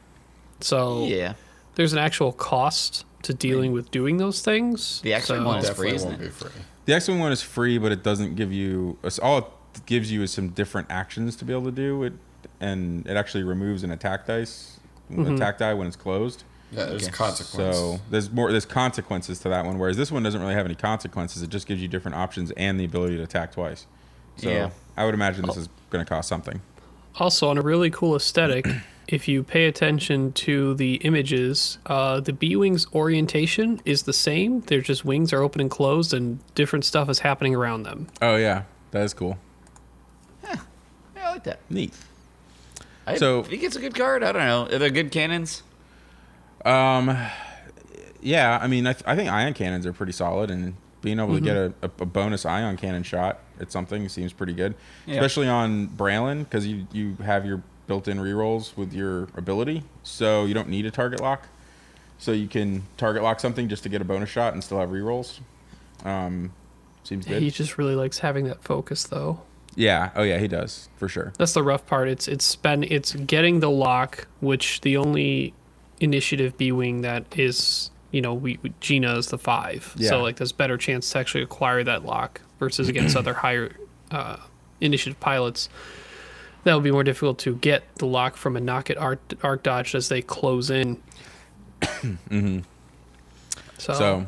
So Yeah. there's an actual cost to dealing with doing those things. The X-Wing So- one is free, isn't won't it? be free. The X Wing one is free, but it doesn't give you. All it gives you is some different actions to be able to do it, and it actually removes an attack dice, mm-hmm. attack die when it's closed. Yeah, there's Okay. consequence. So there's more. There's consequences to that one, whereas this one doesn't really have any consequences. It just gives you different options and the ability to attack twice. So Yeah. I would imagine this is going to cost something. Also, on a really cool aesthetic, [CLEARS THROAT] if you pay attention to the images, uh, the B Wing's orientation is the same. They're just wings are open and closed, and different stuff is happening around them. Oh yeah, that is cool. Yeah, I like that. Neat. I So- think it's a good card. I don't know. Are there good cannons? Um, yeah, I mean, I, th- I think ion cannons are pretty solid, and being able to get a, a, a bonus ion cannon shot at something seems pretty good, Yeah. especially on Braylen because you you have your built-in rerolls with your ability, so you don't need a target lock, so you can target lock something just to get a bonus shot and still have rerolls. Um, seems good. He just really likes having that focus, though. yeah. Oh yeah, he does for sure. That's the rough part. It's it's spend it's getting the lock, which the only initiative B wing that is you know we we- Gina is the five, Yeah. so like there's better chance to actually acquire that lock versus against other higher uh, initiative pilots. That would be more difficult to get the lock from a knock at arc, arc dodge as they close in. [COUGHS] So, So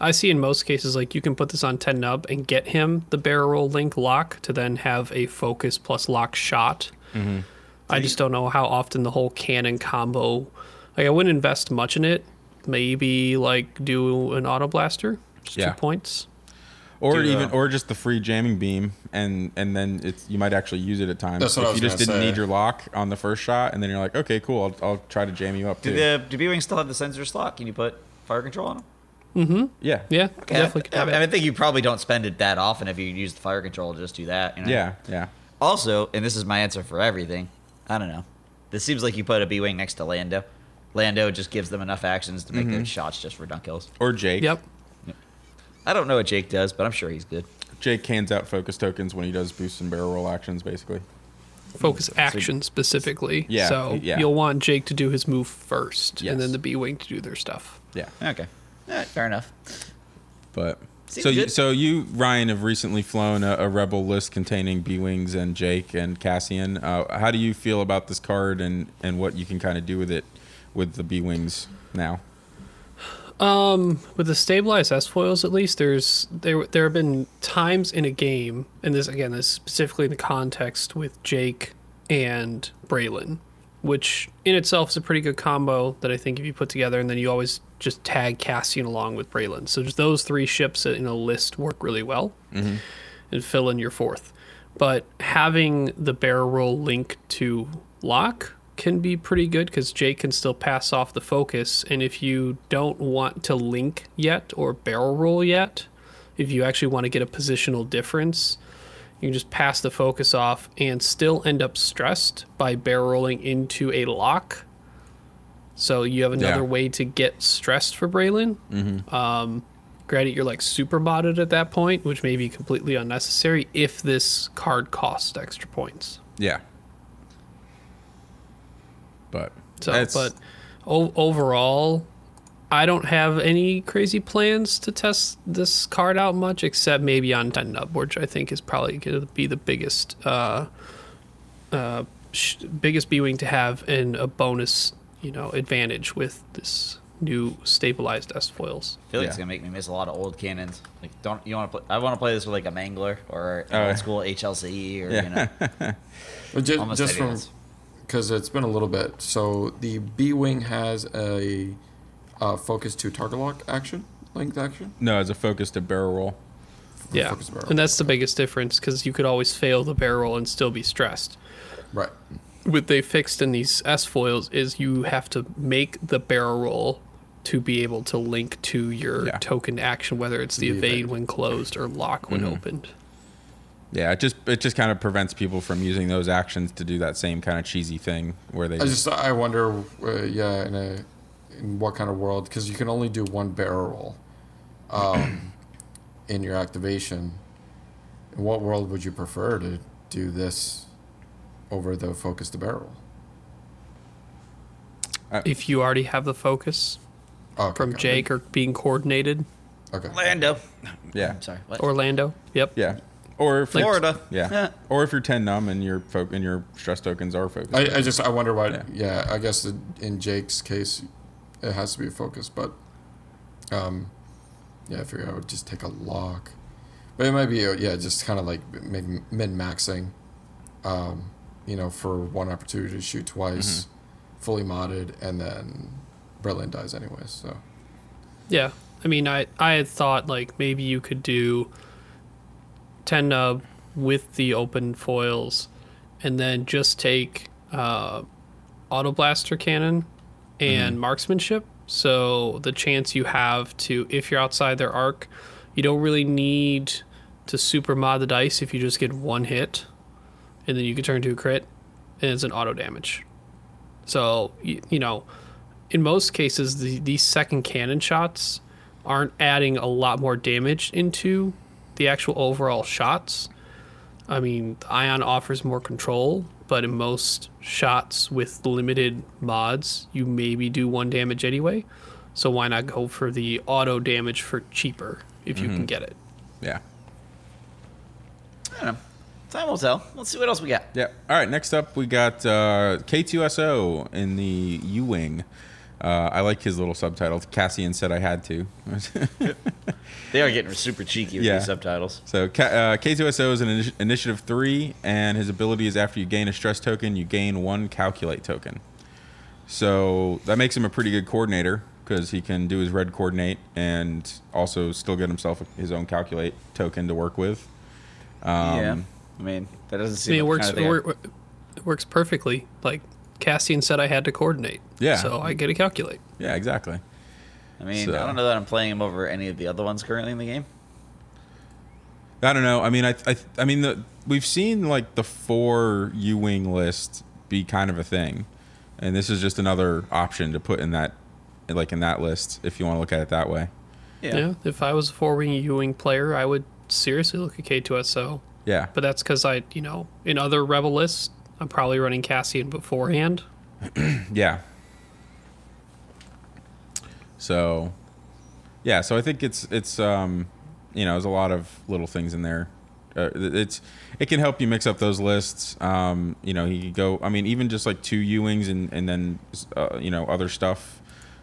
I see in most cases like you can put this on 10 Numb and get him the barrel roll link lock to then have a focus plus lock shot. I just don't know how often the whole cannon combo. Like I wouldn't invest much in it. Maybe like do an auto blaster, just Yeah. two points. Or Dude, even uh, or just the free jamming beam, and and then it's you might actually use it at times. That's what if I was you just didn't say. need your lock on the first shot, and then you're like, okay, cool, I'll, I'll try to jam you up Do too. the do B wings still have the sensor slot? Can you put fire control on them? Mm-hmm. Yeah. Yeah, Okay, definitely. I, have I, it. I think you probably don't spend it that often if you use the fire control. Just do that. You know? Yeah. Yeah. Also, and this is my answer for everything. I don't know. This seems like you put a B wing next to Lando. Lando just gives them enough actions to make Mm-hmm. their shots just for dunk kills. Or Jake. Yep. I don't know what Jake does, but I'm sure he's good. Jake hands out focus tokens when he does boost and barrel roll actions, basically. Focus action specifically. Yeah, So yeah. you'll want Jake to do his move first, Yes. and then the B wing to do their stuff. Yeah. Okay. All right, fair enough. But Seems so you, so you Ryan have recently flown a, a rebel list containing B wings and Jake and Cassian. Uh, how do you feel about this card and and what you can kind of do with it with the B wings now? Um, with the stabilized S foils, at least there's there there have been times in a game, and this again this is specifically in the context with Jake and Braylen, which in itself is a pretty good combo that I think if you put together, and then you always just tag Cassian along with Braylen. So just those three ships in a list work really well, mm-hmm. and fill in your fourth. But having the barrel roll link to lock can be pretty good because Jake can still pass off the focus. And if you don't want to link yet or barrel roll yet, if you actually want to get a positional difference, you can just pass the focus off and still end up stressed by barrel rolling into a lock. So you have another Yeah. way to get stressed for Braylen. Um, granted, you're like super modded at that point, which may be completely unnecessary if this card costs extra points. Yeah. But So, that's- but o- overall, I don't have any crazy plans to test this card out much, except maybe on 10 Numb, which I think is probably going to be the biggest, uh, uh, sh- biggest B wing to have and a bonus, you know, advantage with this new stabilized S foils. I feel like Yeah. it's gonna make me miss a lot of old cannons. Like, don't you want to play? I want to play this with like a Mangler or an Oh, old school HLC or Yeah. you know, [LAUGHS] just, almost just from ideas. Because it's been a little bit. So the B wing has a uh, focus to target lock action, length action. no, as a focus to barrel roll. Yeah. Focus barrel. And that's the biggest difference because you could always fail the barrel roll and still be stressed. Right. what they fixed in these S foils is you have to make the barrel roll to be able to link to your Yeah. token action, whether it's the The evade evade. when closed or lock when Mm-hmm. opened. Yeah, it just it just kind of prevents people from using those actions to do that same kind of cheesy thing where they I just I wonder, uh, yeah, in a in what kind of world? Because you can only do one barrel roll, um, [CLEARS THROAT] in your activation. In what world would you prefer to do this over the focus to barrel? If you already have the focus okay, from okay. Jake or being coordinated, Okay. Orlando. yeah I'm sorry. What? Orlando. Yep. yeah or if Florida. yeah Yeah. or if you're 10 numb and your fo- and your stress tokens are focused. I, I just I wonder why. Yeah. Yeah, I guess in- in Jake's case, it has to be a focus, but um, yeah, I figure I would just take a lock, but it might be uh, yeah, just kind of like min maxing, um, you know, for one opportunity to shoot twice, fully modded, and then Berlin dies anyways. So Yeah. I mean, I, I had thought like maybe you could do 10 Numb with the open foils and then just take uh, auto blaster cannon and marksmanship. So the chance you have to, if you're outside their arc, you don't really need to super mod the dice if you just get one hit and then you can turn to a crit and it's an auto damage. So, you, you know, in most cases, the, these second cannon shots aren't adding a lot more damage into the actual overall shots. I mean, Ion offers more control, but in most shots with limited mods, you maybe do one damage anyway. So why not go for the auto damage for cheaper if you can get it? Yeah. I don't know. Time will tell. Let's see what else we got. Yeah. All right. Next up, we got uh, K2SO in the U Wing. Uh, I like his little subtitle. Cassian said I had to. [LAUGHS] They are getting super cheeky with Yeah. these subtitles. so K- uh, K2SO is an initi- initiative three, and his ability is after you gain a stress token, you gain one calculate token. So that makes him a pretty good coordinator because he can do his red coordinate and also still get himself his own calculate token to work with. Um, yeah. I mean, that doesn't I seem mean, it works. kind of It, wor- it works perfectly. Like Cassian said, I had to coordinate. Yeah. So I get to calculate. Yeah, exactly. I mean, So- I don't know that I'm playing him over any of the other ones currently in the game. I don't know. I mean, I, I, I mean, the, we've seen like the four U wing list be kind of a thing, and this is just another option to put in that, like in that list, if you want to look at it that way. Yeah. If I was a four wing U wing player, I would seriously look at K2SO. Yeah, But that's because I, you know, in other Rebel lists, I'm probably running Cassian beforehand. [CLEARS THROAT] yeah. So, yeah. So I think it's it's um, you know, there's a lot of little things in there. Uh, it's it can help you mix up those lists. Um, you know, he could go. I mean, even just like two U wings and and then uh, you know other stuff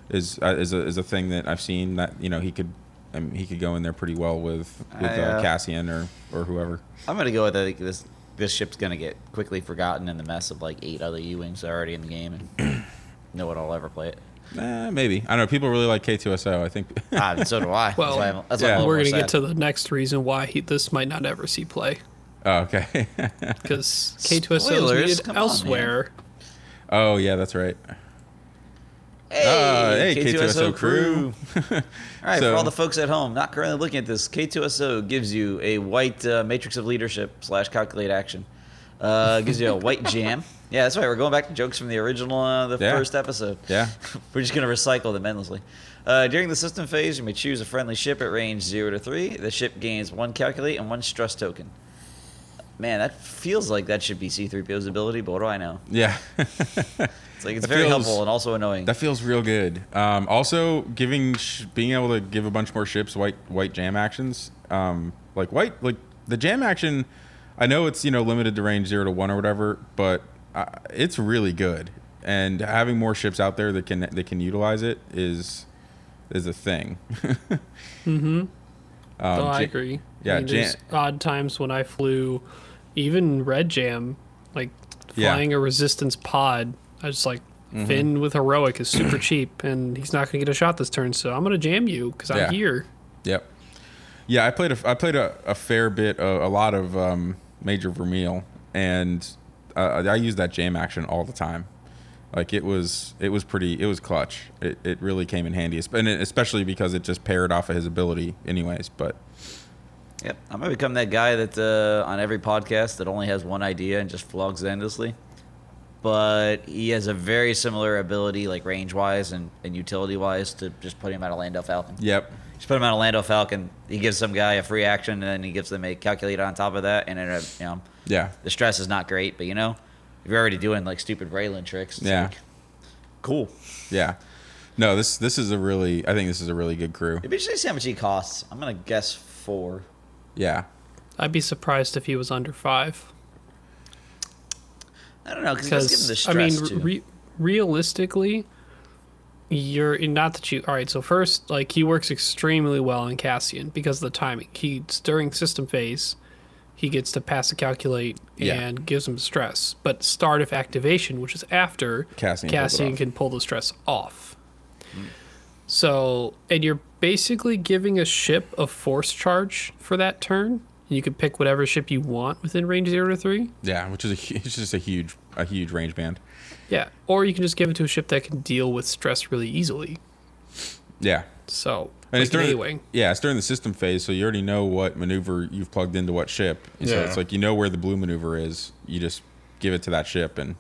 is uh, is a is a thing that I've seen that you know he could. I mean, he could go in there pretty well with with I, uh, uh, Cassian or or whoever. I'm gonna go with I think this this ship's gonna get quickly forgotten in the mess of like eight other U wings already in the game, and no one will ever play it. Eh, maybe I don't know. People really like K2SO. I think. Ah, so do I. [LAUGHS] Well, that's why that's yeah. I'm We're going to get to the next reason why he, this might not ever see play. oh, okay. [LAUGHS] Because K2SO is Spoilers, needed come on, elsewhere. oh yeah, that's right. Hey, Uh, hey, K2SO, K2SO crew. All [LAUGHS] right, So- for all the folks at home not currently looking at this, K2SO gives you a white uh, matrix of leadership slash calculate action. Uh, gives you a white jam. Yeah, that's right. We're going back to jokes from the original, uh, the Yeah. first episode. Yeah. [LAUGHS] We're just going to recycle them endlessly. Uh, during the system phase, you may choose a friendly ship at range 0 to 3. The ship gains one calculate and one stress token. Man, that feels like that should be C3PO's ability, but what do I know? Yeah. [LAUGHS] It's like it's That very feels- helpful and also annoying. that feels real good. Um, also, giving sh- being able to give a bunch more ships white white jam actions. Um, like white like the jam action. I know it's you know limited to range zero to one or whatever, but uh, it's really good. And having more ships out there that can that can utilize it is is a thing. [LAUGHS] Mm-hmm. Um, oh, I agree. yeah, I mean, there's odd times when I flew, even Red Jam, like Yeah. Mm-hmm. flying a Resistance pod. I was like, Finn with heroic is super [CLEARS THROAT] cheap, and he's not going to get a shot this turn. So I'm going to jam you because I'm Yeah. here. Yep. Yeah, I played a I played a, a fair bit, a, a lot of um, Major Vermeil, and uh, I used that jam action all the time. Like it was it was pretty it was clutch. It, it really came in handy, and especially because it just paired off of his ability, anyways. But Yep, I'm gonna become that guy that uh, on every podcast that only has one idea and just flogs endlessly. But he has a very similar ability, like range wise and, and utility wise, to just put him out of Lando Falcon. yep, Just put him out of Lando Falcon. He gives some guy a free action, and then he gives them a calculator on top of that, and uh, you know, yeah, the stress is not great. But you know, if you're already doing like stupid Raylan tricks, it's Yeah. like, cool. yeah. No, this this is a really I think this is a really good crew. It'd be interesting to see how much he costs. I'm gonna guess four. Yeah, I'd be surprised if he was under five. I don't know because he does give him the Because I mean, re- realistically, you're not that you. All right, so first, like he works extremely well on Cassian because of the timing. He's during system phase, he gets to pass a calculate Yeah. and gives him stress. But start of activation, which is after Cassian Cassian can pull the stress off. So, and you're basically giving a ship a force charge for that turn. You can pick whatever ship you want within range zero to three. yeah, which is a [LAUGHS] it's just a huge a huge range band. Yeah, or you can just give it to a ship that can deal with stress really easily. Yeah, So, And like it's during an the- A-wing. yeah, it's during the system phase, so you already know what maneuver you've plugged into what ship. And So it's like you know where the blue maneuver is. You just give it to that ship and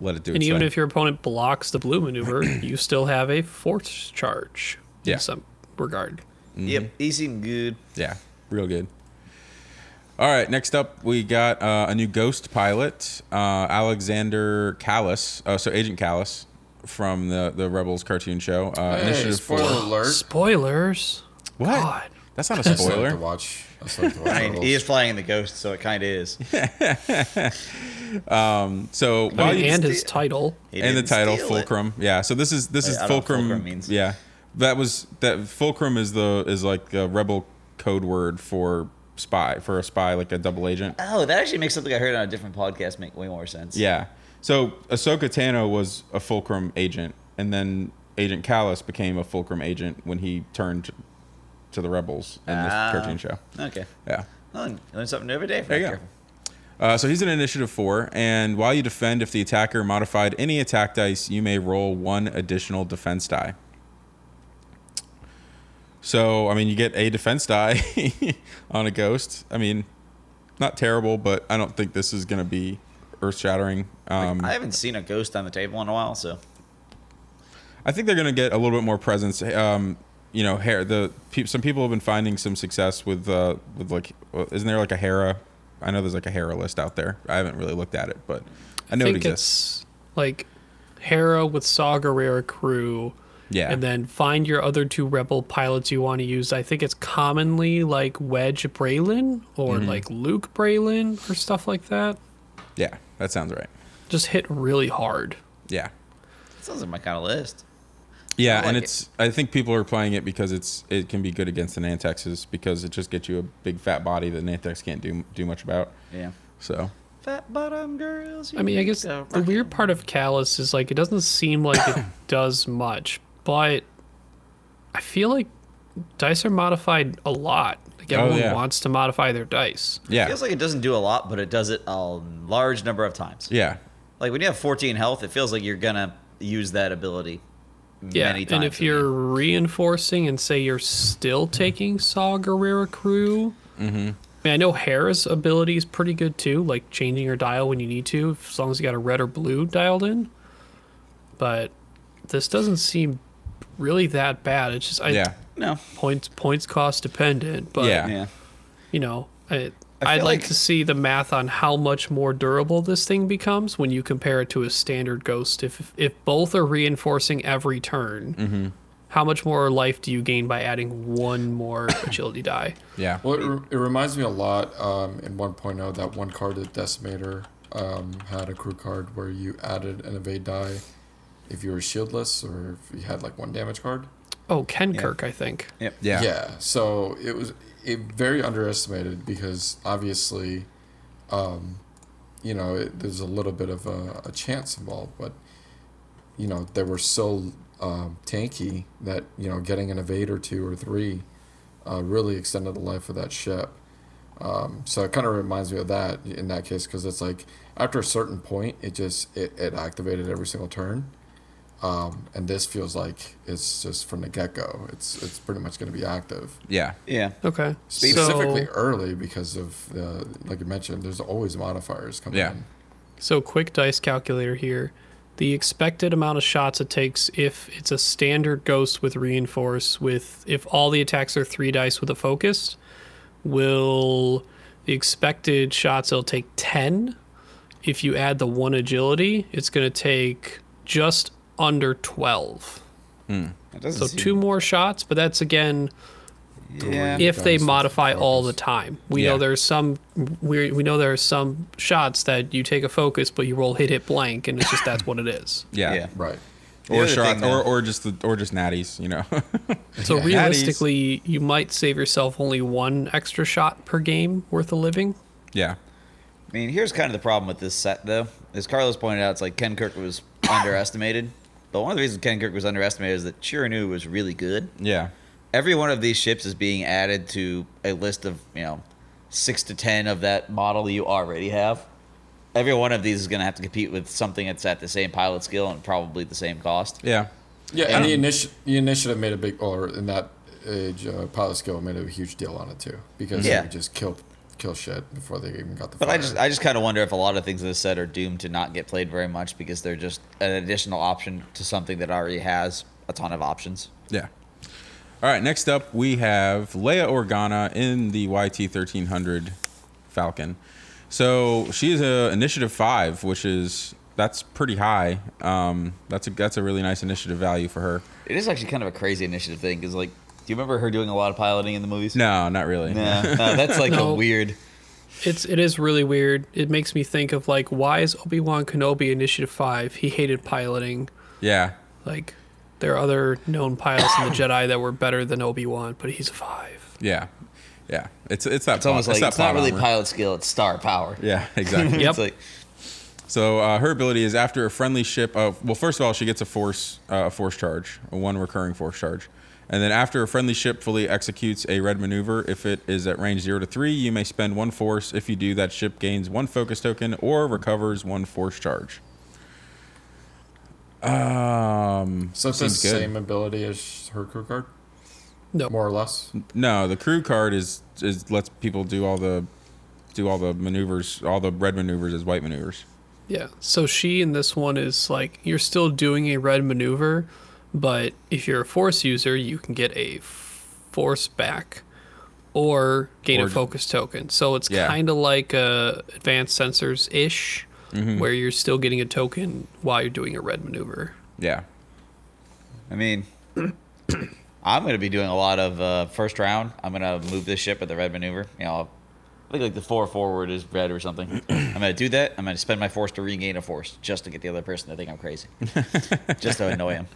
let it do its own. And its even thing. if your opponent blocks the blue maneuver, [CLEARS THROAT] you still have a force charge. in Yeah. Some regard. Yep, he seemed good. Yeah, real good. All right, next up we got uh, a new Ghost pilot, uh, Alexander Kallus. Oh, so Agent Kallus from the the Rebels cartoon show. Uh, Hey, Initiative spoiler Four. alert. Spoilers. What? God. That's not a still have to spoiler. watch. I still watch I mean, he is flying the ghost, so it kind of is. [LAUGHS] um, So I mean, you and steal- his title. And the title steal it. Fulcrum. Yeah. So this is this is I don't know what Fulcrum. Fulcrum means. Yeah. That was that Fulcrum is the is like a rebel code word for spy for a spy like a double agent. Oh, that actually makes something I heard on a different podcast make way more sense. Yeah. So Ahsoka Tano was a Fulcrum agent, and then Agent Kallus became a Fulcrum agent when he turned to the rebels in this Ah. cartoon show. Okay. Yeah. Well, you learn something new every day. There you go. Uh, so he's in Initiative 4, and while you defend, if the attacker modified any attack dice, you may roll one additional defense die. So, I mean, you get a defense die [LAUGHS] on a ghost. I mean, not terrible, but I don't think this is going to be earth shattering. Um, I haven't seen a ghost on the table in a while, so I think they're going to get a little bit more presence. Um, you know, hair. The pe- some people have been finding some success with uh, with like, well, isn't there like a Hera? I know there's like a Hera list out there. I haven't really looked at it, but I know it think exists. it's like Hera with Saw Gerrera crew. Yeah. And then find your other two rebel pilots you want to use. I think it's commonly like Wedge Braylen or Mm-hmm. like Luke Braylen or stuff like that. Yeah, that sounds right. Just hit really hard. Yeah. that sounds like my kind of list. Yeah, I and like it's I think people are playing it because it's it can be good against the Nantexes because it just gets you a big fat body that Nantex can't do do much about. Yeah. So Fat bottom girls. I mean, I guess the weird part of Kallus is like it doesn't seem like it [COUGHS] does much, but I feel like dice are modified a lot. Like Oh, everyone yeah. wants to modify their dice. yeah, It feels like it doesn't do a lot, but it does it a large number of times. yeah, Like when you have 14 health, it feels like you're gonna use that ability Yeah, many times. and if you're game. reinforcing and say you're still taking Saw Gerrera crew, mm-hmm. I mean, I know Hera's ability is pretty good too, like changing your dial when you need to, as long as you got a red or blue dialed in. But this doesn't seem really that bad. It's just I, yeah, no, points points cost dependent, but Yeah. yeah, you know, I, I I'd like like- to see the math on how much more durable this thing becomes when you compare it to a standard ghost. If if both are reinforcing every turn, Mm-hmm. how much more life do you gain by adding one more [COUGHS] agility die? yeah, Well, it, re- it reminds me a lot um, in 1.0 that one card, the Decimator, um, had a crew card where you added an evade die if you were shieldless or if you had like one damage card. Oh, Kenkirk, I think. yep, yeah, Yeah. So it was it very underestimated because obviously, um, you know, it, there's a little bit of a, a chance involved, but you know they were so um, tanky that you know getting an evade or two or three uh, really extended the life of that ship. Um, so it kind of reminds me of that in that case because it's like after a certain point, it just it, it activated every single turn. Um, and this feels like it's just from the get go. It's it's pretty much going to be active yeah, yeah. Okay. specifically So, early because of the like you mentioned. There's always modifiers coming Yeah. in. so quick dice calculator here. The expected amount of shots it takes if it's a standard ghost with reinforce with if all the attacks are three dice with a focus, will the expected shots it'll take 10 if you add the one agility it's going to take just under 12 hmm. It doesn't so seem- two more shots but that's again Yeah. if they dice with modify all the time we Yeah. know there's some we, we know there are some shots that you take a focus but you roll hit hit blank and it's just that's what it is [LAUGHS] yeah, Yeah. Right. The or other shots, thing, or or just the or just natties, you know. [LAUGHS] so Yeah. realistically you might save yourself only one extra shot per game worth of living yeah, I mean, here's kind of the problem with this set, though. As Carlos pointed out, it's like Kenkirk was [CLEARS THROAT] underestimated. But one of the reasons Kenkirk was underestimated is that Chiraneau was really good. yeah, Every one of these ships is being added to a list of, you know, six to ten of that model you already have. Every one of these is going to have to compete with something that's at the same pilot skill and probably the same cost. yeah, Yeah, and the, initi- the initiative made a big, or in that age, uh, pilot skill made a huge deal on it too because Yeah. they would just kill kill shit before they even got the. But I fire. just I just kind of wonder if a lot of things in this set are doomed to not get played very much because they're just an additional option to something that already has a ton of options. yeah. All right, next up we have Leia Organa in the YT 1300 Falcon. So she is a initiative five, which is that's pretty high. Um, that's a that's a really nice initiative value for her. It is actually kind of a crazy initiative thing because, like, do you remember her doing a lot of piloting in the movies? No, not really. Nah, [LAUGHS] no, that's like No. a weird. It's it is really weird. It makes me think of like why is Obi Wan Kenobi Initiative Five? He hated piloting. Yeah, Like there are other known pilots in the Jedi that were better than Obi Wan, but he's a five. yeah, yeah. It's it's that. It's almost like that it's not really armor. pilot skill; it's star power. Yeah, [LAUGHS] exactly. Yep. It's like So uh, her ability is after a friendly ship. Uh, well, first of all, she gets a force uh, a force charge, a one recurring force charge, and then after a friendly ship fully executes a red maneuver, if it is at range zero to three, you may spend one force. If you do, that ship gains one focus token or recovers one force charge. Um, So it's the seems good. same ability as her crew card, No, more or less. No, the crew card is is lets people do all the do all the maneuvers, all the red maneuvers as white maneuvers. Yeah. So she in this one is like you're still doing a red maneuver, but if you're a force user, you can get a force back or gain Or- a focus token. So it's Yeah. kind of like uh, advanced sensors ish, Mm-hmm. where you're still getting a token while you're doing a red maneuver. Yeah, I mean, [COUGHS] I'm going to be doing a lot of uh, first round. I'm going to move this ship at the red maneuver. You know, I think like the four forward is red or something. [COUGHS] I'm going to do that. I'm going to spend my force to regain a force just to get the other person to think I'm crazy, [LAUGHS] just to annoy him.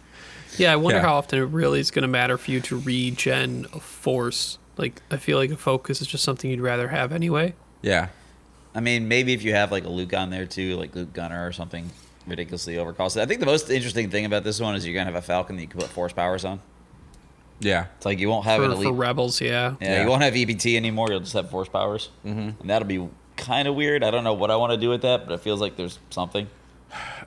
Yeah, I wonder Yeah. how often it really is going to matter for you to regen a force. Like, I feel like a focus is just something you'd rather have anyway. yeah, I mean, maybe if you have like a Luke on there too, like Luke Gunner or something ridiculously overcosted. I think the most interesting thing about this one is you're going to have a Falcon that you can put force powers on. yeah. It's like you won't have For, an elite. for rebels, yeah. Yeah, Yeah. you won't have EBT anymore. You'll just have force powers, mm-hmm. and that'll be kind of weird. I don't know what I want to do with that, but it feels like there's something.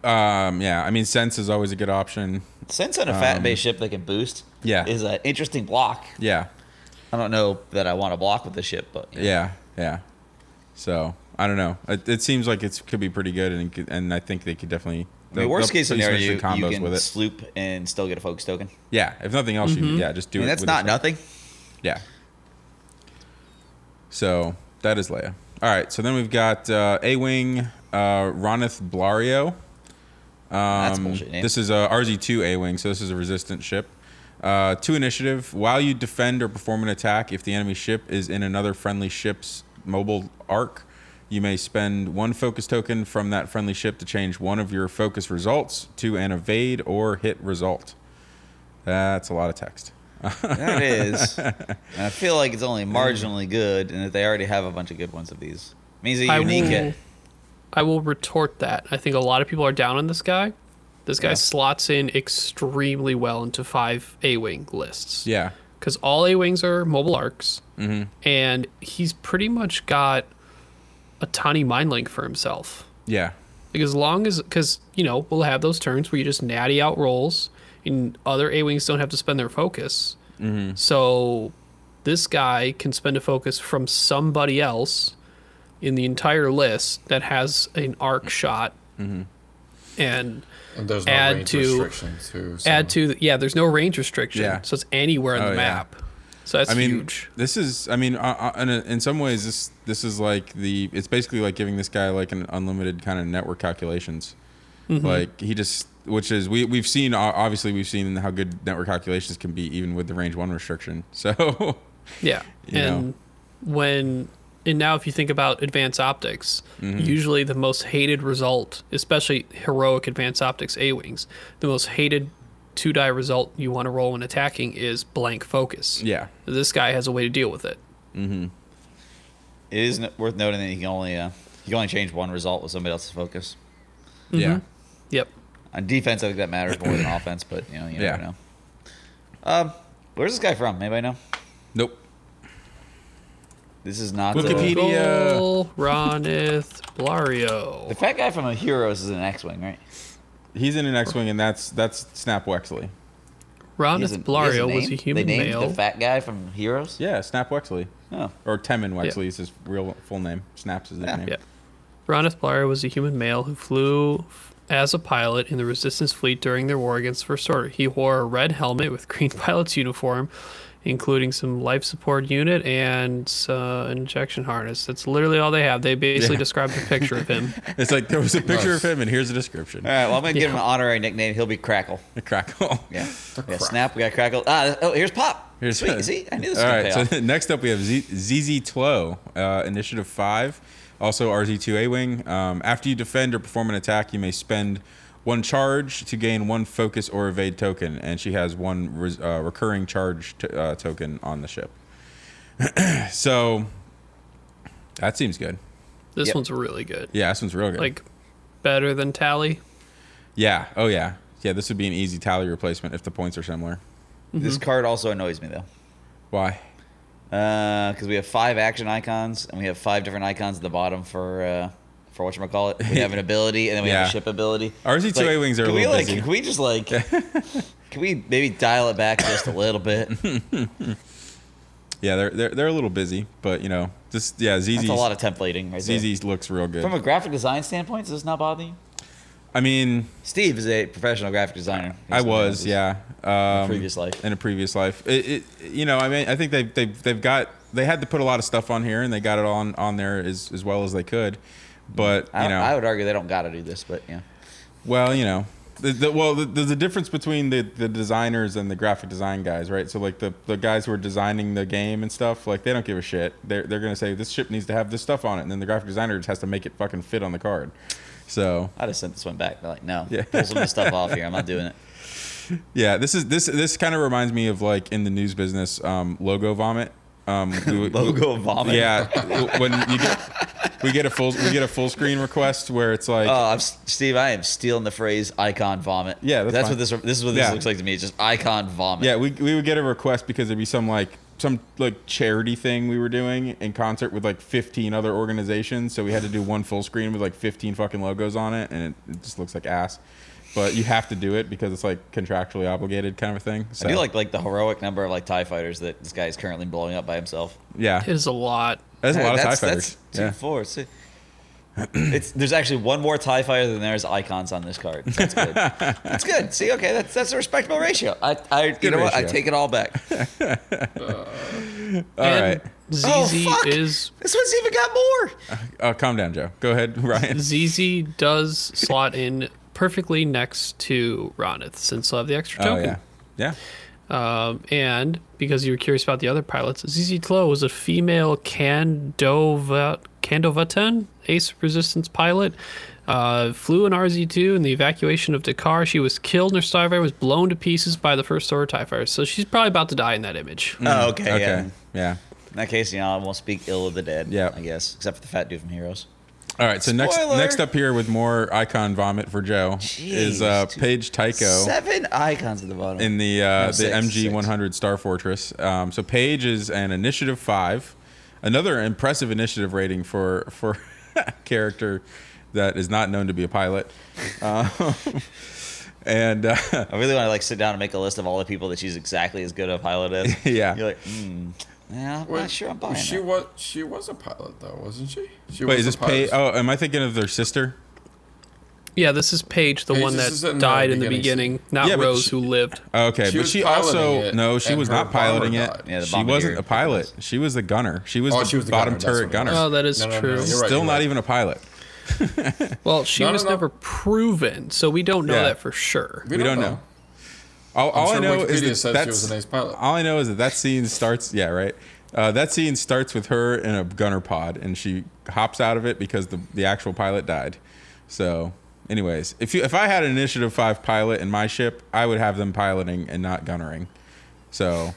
Um, yeah, I mean, sense is always a good option. Sense on a fat base ship that can boost, Um, Yeah. is an interesting block. Yeah, I don't know that I want to block with the ship, but you know. yeah, yeah. So I don't know. It, it seems like it could be pretty good, and could- and I think they could definitely. I mean, worst case scenario, you, interesting you combos can with it. sloop and still get a focus token. Yeah, if nothing else, you yeah just do I mean, it. that's with not nothing. Yeah. So that is Leia. All right, so then we've got uh, A Wing uh, Ronith Blario. Um, That's bullshit name. This is a RZ2 A Wing, so this is a resistant ship. Uh, two initiative. While you defend or perform an attack, if the enemy ship is in another friendly ship's mobile arc, you may spend one focus token from that friendly ship to change one of your focus results to an evade or hit result. That's a lot of text. That is. [LAUGHS] and I feel like it's only marginally good, and that they already have a bunch of good ones of these. means a I unique will, hit. I will retort that. I think a lot of people are down on this guy. This guy Yeah. slots in extremely well into five A Wing lists. Yeah. Because all A Wings are mobile arcs. Mm-hmm. And he's pretty much got a tiny mind link for himself. Yeah. Like as long as, because, you know, we'll have those turns where you just natty out rolls and other A Wings don't have to spend their focus. Mm-hmm. So this guy can spend a focus from somebody else in the entire list that has an arc shot. Mm-hmm. And And there's no Add range to- restrictions too. So. add to, the, yeah, there's no range restriction. Yeah. So it's anywhere on Oh, the yeah. map. So that's I mean, huge. this is. I mean, uh, uh, in, a, in some ways, this this is like the. It's basically like giving this guy like an unlimited kind of network calculations. Mm-hmm. Like he just, which is we we've seen obviously we've seen how good network calculations can be even with the range one restriction. [LAUGHS] So Yeah. and know. when and now if you think about advanced optics, Mm-hmm. usually the most hated result, especially heroic advanced optics A wings, the most hated two die result you want to roll when attacking is blank focus. yeah, This guy has a way to deal with it. Mm-hmm. It is n- worth noting that he can only uh, you can only change one result with somebody else's focus. yeah, Yep. On defense, I think that matters more than [CLEARS THROAT] offense, but you know, you Yeah. never know. Um, where's this guy from? Anybody know? nope. This is not Wikipedia. the, Wikipedia. Gol Ronith Blario. the fat guy from Heroes is an X-wing, right? He's in an X-wing, and that's that's Snap Wexley. He has Ronith a- Blario was a human they named male. the fat guy from Heroes. Yeah, Snap Wexley Oh, or Temin Wexley is his real full name. Snaps is his Yeah. name. Yeah. Ronith Blario was a human male who flew as a pilot in the Resistance fleet during their war against the First Order. He wore a red helmet with green [LAUGHS] pilot's uniform, including some life support unit and uh, an injection harness. That's literally all they have. They basically Yeah. described a picture of him. [LAUGHS] It's like there was a picture Nice. of him, and here's a description. All right, well, I'm going to give him an honorary nickname. He'll be Crackle. [LAUGHS] Crackle. Yeah. [LAUGHS] yeah Crack. Snap, we got Crackle. Ah, oh, here's Pop. Here's Sweet. See, I knew this was All gonna pay So off. next up, we have Z- Zizi Tlo, uh, Initiative Five, also RZ2A wing. Um, after you defend or perform an attack, you may spend one charge to gain one focus or evade token, and she has one res- uh, recurring charge t- uh, token on the ship. [CLEARS THROAT] so that seems good. This Yep. one's really good. Yeah, this one's real good. Like better than Tallie. yeah. Oh yeah. Yeah. This would be an easy Tallie replacement if the points are similar. This card also annoys me, though. Why? Because we have five action icons, and we have five different icons at the bottom for for whatchamacallit. We have an [LAUGHS] ability, and then we have a ship ability. RZ2A wings are a we, little like, busy. Can we just, like... [LAUGHS] can we maybe dial it back just a little bit? [LAUGHS] Yeah, they're they're they're a little busy, but you know, just yeah, That's Zizi's a lot of templating right there. Zizi looks real good. From a graphic design standpoint, does this not bother you? I mean, Steve is a professional graphic designer. I was, yeah. Um, previous life. In a previous life, it, it, you know, I mean, I think they've they've they've got they had to put a lot of stuff on here, and they got it on on there as as well as they could. But I, you know, I would argue they don't got to do this, but yeah. well, you know, the, the, well, the, there's a difference between the the designers and the graphic design guys, right? So like the the guys who are designing the game and stuff, like they don't give a shit. They're they're gonna say this ship needs to have this stuff on it, and then the graphic designer just has to make it fucking fit on the card. So I just sent this one back. They're like, no, Yeah. pull some of the stuff off here. I'm not doing it. [LAUGHS] Yeah, this is this this kind of reminds me of like in the news business, um, logo vomit. Um, [LAUGHS] we- Logo vomit. Yeah, when you get we get a full we get a full screen request where it's like Oh, I'm, Steve, I am stealing the phrase "icon vomit." Yeah, that's that's what this. This is what this Yeah. looks like to me. It's just icon vomit. yeah we we would get a request because there'd be some like some like charity thing we were doing in concert with like 15 other organizations, so we had to do one full screen with like 15 fucking logos on it, and it, it just looks like ass. But you have to do it because it's like contractually obligated kind of a thing. So, I do like like the heroic number of like Tie fighters that this guy is currently blowing up by himself. yeah, It is a lot. that's a lot of that's, tie fighters. That's two, Yeah. four, six. [CLEARS THROAT] It's there's actually one more Tie fighter than there's icons on this card. That's good. [LAUGHS] that's good. See, okay, that's that's a respectable ratio. I, I you Good know what? I take it all back. [LAUGHS] All and right, Zizi Oh, fuck. is This one's even got more. uh, calm down, Joe. Go ahead, [LAUGHS] Ryan. Zizi does slot in perfectly next to Ronith since they'll have the extra token. Oh token. yeah, yeah. Um, and because you were curious about the other pilots, Zizi Tlo was a female Candova, Candovatan ace resistance pilot. Uh, flew an RZ2 in the evacuation of D'Qar. She was killed and her starfire was blown to pieces by the first order TIE fighters. So she's probably about to die in that image. Oh, okay, Okay, yeah. yeah. In that case, you know, I won't speak ill of the dead. Yeah. I guess, except for the fat dude from Heroes. All right, so next Spoiler! next up here with more icon vomit for Joe is uh, Jeez. Paige Tico Seven icons at the bottom. in the uh, No, the six, MG six. 100 Star Fortress. Um, so Paige is an Initiative Five, another impressive initiative rating for for [LAUGHS] a character that is not known to be a pilot. [LAUGHS] Um, and uh, I really want to like sit down and make a list of all the people that she's exactly as good a pilot as. [LAUGHS] Yeah. You're like, hmm. Yeah, I'm Wait, not sure I'm buying She that. was she was a pilot though, wasn't she? She wait, was is this Paige? Oh, am I thinking of their sister? Yeah, this is Paige, the Paige, one that that is in the died in the beginning beginning, not Yeah, Rose, she- who lived. Okay, She but she also it, no, she was not piloting it. Yeah, she wasn't a pilot. She was the gunner. She was Oh, the she was the bottom gunner, turret gunner. Oh, that is No, no, no, true. you're right, Still not right. even a pilot. Well, she No, no, was no. never proven, so we don't know Yeah. that for sure. We don't know. All, all sure I know Wikipedia is that she that's, was an ace pilot. All I know is that that scene starts. Yeah, right. Uh, that scene starts with her in a gunner pod, and she hops out of it because the the actual pilot died. So, anyways, if you if I had an Initiative Five pilot in my ship, I would have them piloting and not gunnering. So,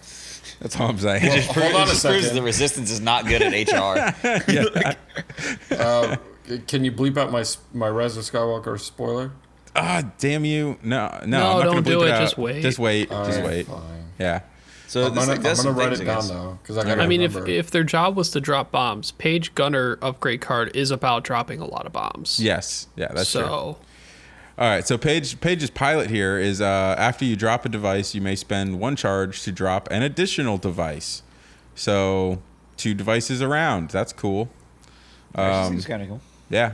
that's all I'm saying. Just Hold on a second. the resistance is not good at [LAUGHS] HR. Uh, [LAUGHS] can you bleep out my s- my Rise of Skywalker spoiler? Ah, damn you! No, no, No, I'm not don't gonna do bleep it, just wait. Just wait. just Alright, wait. Fine. Yeah. so I'm gonna, thing does I'm gonna write it down guess. though because I got. I mean, if if their job was to drop bombs, Paige Gunner upgrade card is about dropping a lot of bombs. Yes. Yeah. That's true. so All right, so Paige Paige's pilot here is uh, after you drop a device, you may spend one charge to drop an additional device. So two devices around. That's cool. Actually, Um, seems kind of cool. Yeah.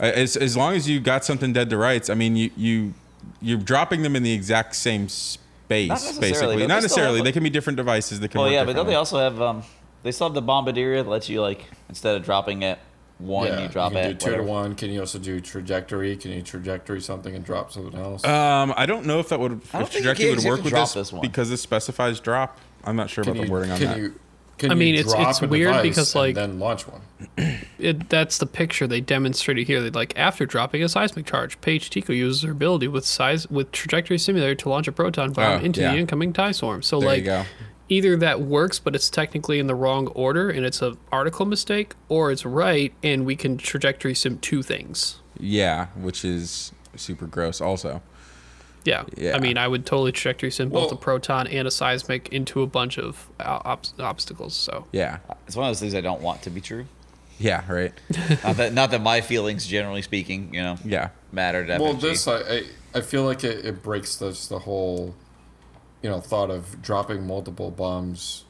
Uh, As as long as you got something dead to rights, I mean, you you you're dropping them in the exact same space, Not necessarily, basically. Not they necessarily. have, they can be different devices that can. Well, work yeah, but don't they also have um they still have the bombardier that lets you like instead of dropping it one, yeah, you drop you can at do two whatever. to one. Can you also do trajectory? Can you trajectory something and drop something else? Um, I don't know if that would if don't think you trajectory would work with this, this one. because this specifies drop. I'm not sure can about you, the wording on can that. you? Can I mean, it's- it's weird because, like- then launch one. [CLEARS THROAT] it, that's the picture they demonstrated here. They like after dropping a seismic charge, Paige Tico uses her ability with size with trajectory simulator to launch a proton bomb Oh, into yeah. the incoming tie swarm. So There like either that works, but it's technically in the wrong order and it's an article mistake, or it's right and we can trajectory sim two things. Yeah, which is super gross. Also, Yeah. Yeah. I mean, I would totally trajectory sim both Well- a proton and a seismic into a bunch of ob- obstacles. So yeah, It's one of those things I don't want to be true. yeah, right. [LAUGHS] not that not that my feelings, generally speaking, you know, Yeah, matter to Well, FFG. this I, I I feel like it, it breaks this the whole, you know, thought of dropping multiple bombs.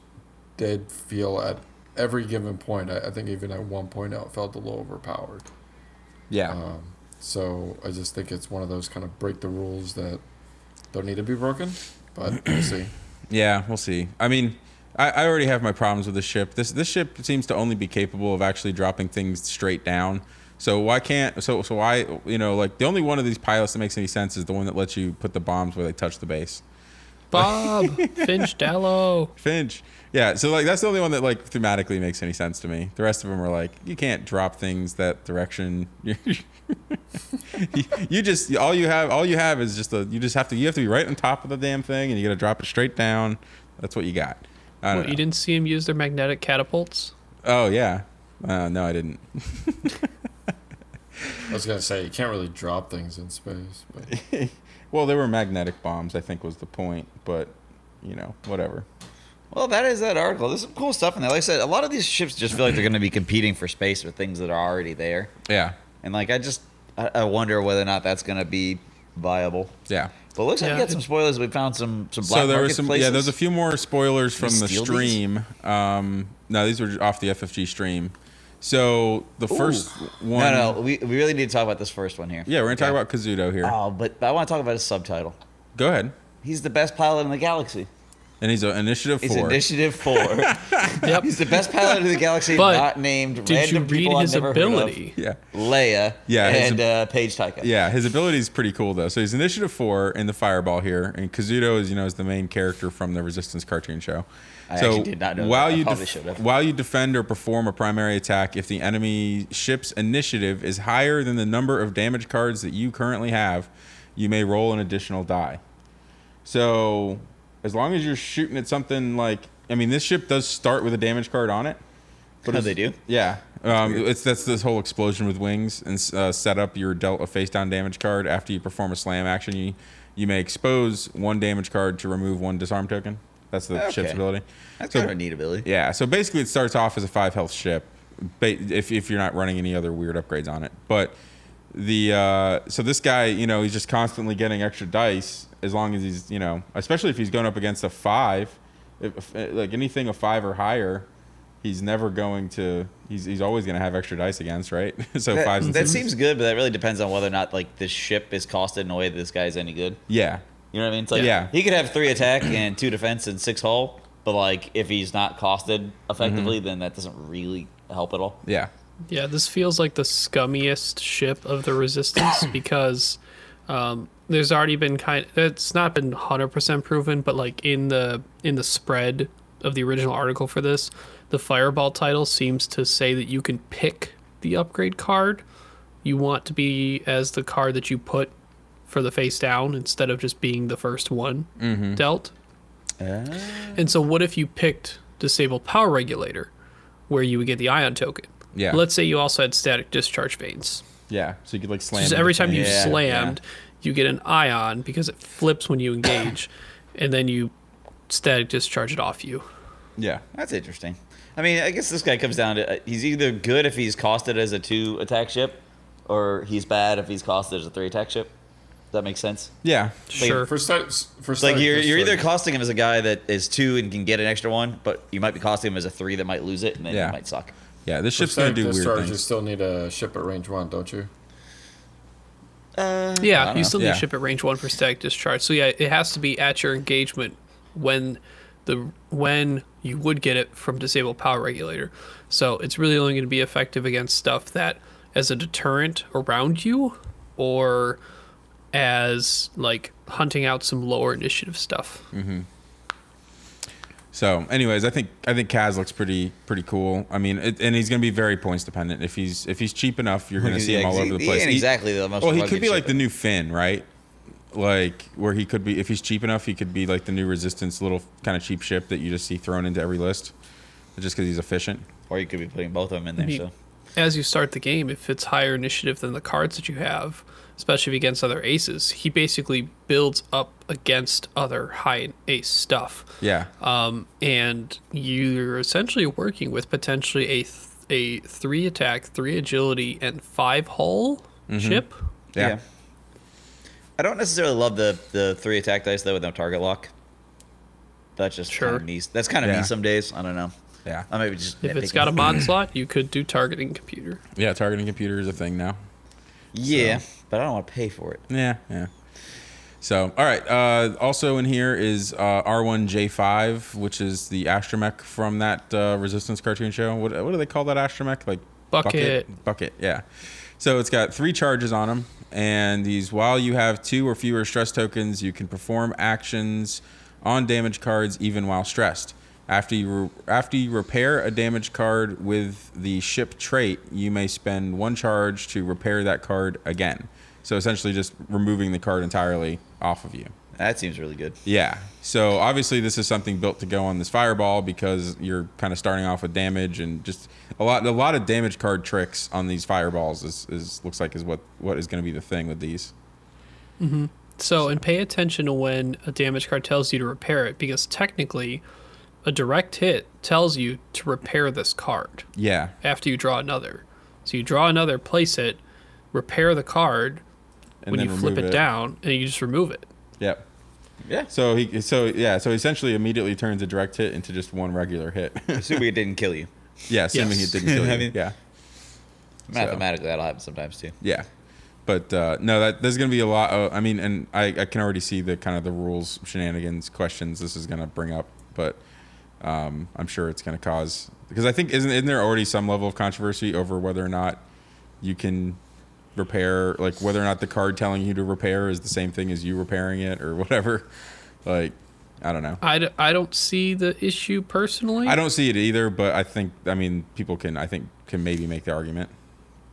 Did feel at every given point. I, I think even at one point out felt a little overpowered. yeah, Um, so I just think it's one of those kind of break the rules that don't need to be broken. But we'll [CLEARS THROAT] see. yeah. We'll see. I mean, I, I already have my problems with the ship. This this ship seems to only be capable of actually dropping things straight down. So why can't so so why you know like the only one of these pilots that makes any sense is the one that lets you put the bombs where they touch the base. Bob [LAUGHS] Finch Dallow. Finch. Yeah, so like that's the only one that like thematically makes any sense to me. The rest of them are like you can't drop things that direction. [LAUGHS] you, [LAUGHS] you just all you have all you have is just a you just have to you have to be right on top of the damn thing and you got to drop it straight down. That's what you got. I don't What, you didn't see him use their magnetic catapults? Oh yeah. Uh, no, I didn't. [LAUGHS] I was gonna say you can't really drop things in space, but [LAUGHS] well, they were magnetic bombs. I think was the point, but you know, whatever. Well, that is that article. There's some cool stuff in there. Like I said, a lot of these ships just feel like they're going to be competing for space with things that are already there. Yeah. And like, I just, I, I wonder whether or not that's going to be viable. Yeah. But it looks like Yeah. we got some spoilers. We found some some black so there market was some places. yeah there's a few more spoilers Can from the steal stream um no these were off the ffg stream so the first one No, no, we, we really need to talk about this first one here. yeah we're gonna talk about Kazuda here Oh, but, but I want to talk about his subtitle. go ahead He's the best pilot in the galaxy. And he's an initiative He's four Initiative Four. [LAUGHS] Yep. He's the best pilot in the galaxy, But not named Did random you read people his I've never ability? yeah Heard of. Leia. Yeah, his and uh, Paige Tico. yeah his ability is pretty cool though so he's initiative four in the fireball here and Kazuda is you know is the main character from the resistance cartoon show I so actually did not know while that. I you probably def- should have. while you defend or perform a primary attack if the enemy ship's initiative is higher than the number of damage cards that you currently have you may roll an additional die so as long as you're shooting at something like i mean this ship does start with a damage card on it. Oh, it's- they do? yeah. Um, it's that's this whole explosion with wings and uh, set up your dealt a face down damage card. After you perform a slam action you you may expose one damage card to remove one disarm token. That's the ship's ability. That's So- kind of a neat ability. yeah, so basically it starts off as a five health ship, if if you're not running any other weird upgrades on it. But the uh, so this guy, you know, he's just constantly getting extra dice as long as he's, you know, especially if he's going up against a five, if, if, like anything a five or higher, he's never going to. He's he's always going to have extra dice against, right? [LAUGHS] so That, fives and that sixes. seems good, but that really depends on whether or not like the ship is costed in a way that this guy's any good. yeah, You know what I mean? It's like Yeah. he could have three attack and two defense and six hull, but like if he's not costed effectively, Mm-hmm. then that doesn't really help at all. yeah, Yeah, this feels like the scummiest ship of the Resistance [COUGHS] because um, there's already been kind. It's not been hundred percent proven, but like in the in the spread of the original article for this, the Fireball title seems to say that you can pick the upgrade card you want to be as the card that you put for the face down instead of just being the first one mm-hmm. dealt. Ah. And so, what if you picked Disable Power Regulator, where you would get the ion token? Yeah. Let's say you also had static discharge vanes. yeah. So you could like slam. Just every time you. Yeah, slammed, you get an ion because it flips when you engage, [COUGHS] and then you static discharge it off you. Yeah. That's interesting. I mean, I guess this guy comes down to uh, he's either good if he's costed as a two attack ship, or he's bad if he's costed as a three attack ship. Does that make sense? Yeah. Sure. For start, for It's start, like you're, you're either like- costing him as a guy that is two and can get an extra one, but you might be costing him as a three that might lose it and then Yeah. it might suck. Yeah. This for ship's gonna static do weird discharge, You still need a ship at range one, don't you? Uh, Yeah, don't you know. still need Yeah. to ship at range one for static discharge. So yeah, it has to be at your engagement when the when you would get it from disabled power regulator. So it's really only going to be effective against stuff that as a deterrent around you or as like hunting out some lower initiative stuff. So, anyways, I think I think Kaz looks pretty pretty cool. I mean, it, and he's going to be very points dependent. If he's if he's cheap enough, you're going to see him all over the place. He- exactly the most well, he could be like ship. the new Finn, right? Like where he could be if he's cheap enough, he could be like the new Resistance little kind of cheap ship that you just see thrown into every list, just because he's efficient. Or you could be putting both of them in there. He- So As you start the game, if it's higher initiative than the cards that you have, especially against other aces, he basically builds up against other high ace stuff. Yeah, um, and you're essentially working with potentially a th- a three attack, three agility, and five hull ship. yeah, yeah. I don't necessarily love the the three attack dice though with no target lock. That's just kind Sure. of me. That's kind of Yeah. me some days. I don't know. yeah, I maybe just If it's got a mod slot, you could do targeting computer. yeah. Targeting computer is a thing now. yeah, but I don't want to pay for it. Yeah, yeah. So, all right. Uh, also in here is uh, R1J5, which is the astromech from that uh, Resistance cartoon show. What, what do they call that astromech? Like Bucket. Bucket. Yeah. So it's got three charges on them, and these while you have two or fewer stress tokens, you can perform actions on damage cards even while stressed. After you re- after you repair a damaged card with the ship trait, you may spend one charge to repair that card again. So essentially, just removing the card entirely off of you. That seems really good. Yeah. So obviously, this is something built to go on this fireball because you're kind of starting off with damage and just a lot, a lot of damage card tricks on these fireballs. Is, is looks like is what what is going to be the thing with these. Mm-hmm. So, and pay attention to when a damage card tells you to repair it, because technically, a direct hit tells you to repair this card Yeah. after you draw another. So you draw another, place it, repair the card. And when then you flip remove it, down, and you just remove it. Yep. Yeah. So he so yeah so essentially immediately turns a direct hit into just one regular hit. [LAUGHS] Assuming it didn't kill you. yeah, assuming Yes. it didn't kill [LAUGHS] you. I mean- yeah. Mathematically, that'll happen sometimes too. Yeah, but uh, no, that there's going to be a lot. Of, I mean, and I, I can already see the kind of the rules, shenanigans, questions this is going to bring up. But um, I'm sure it's going to cause because I think isn't isn't there already some level of controversy over whether or not you can repair, like whether or not the card telling you to repair is the same thing as you repairing it or whatever. [LAUGHS] Like, I don't know. I, d- I don't see the issue personally. I don't see it either, but I think I mean people can I think can maybe make the argument.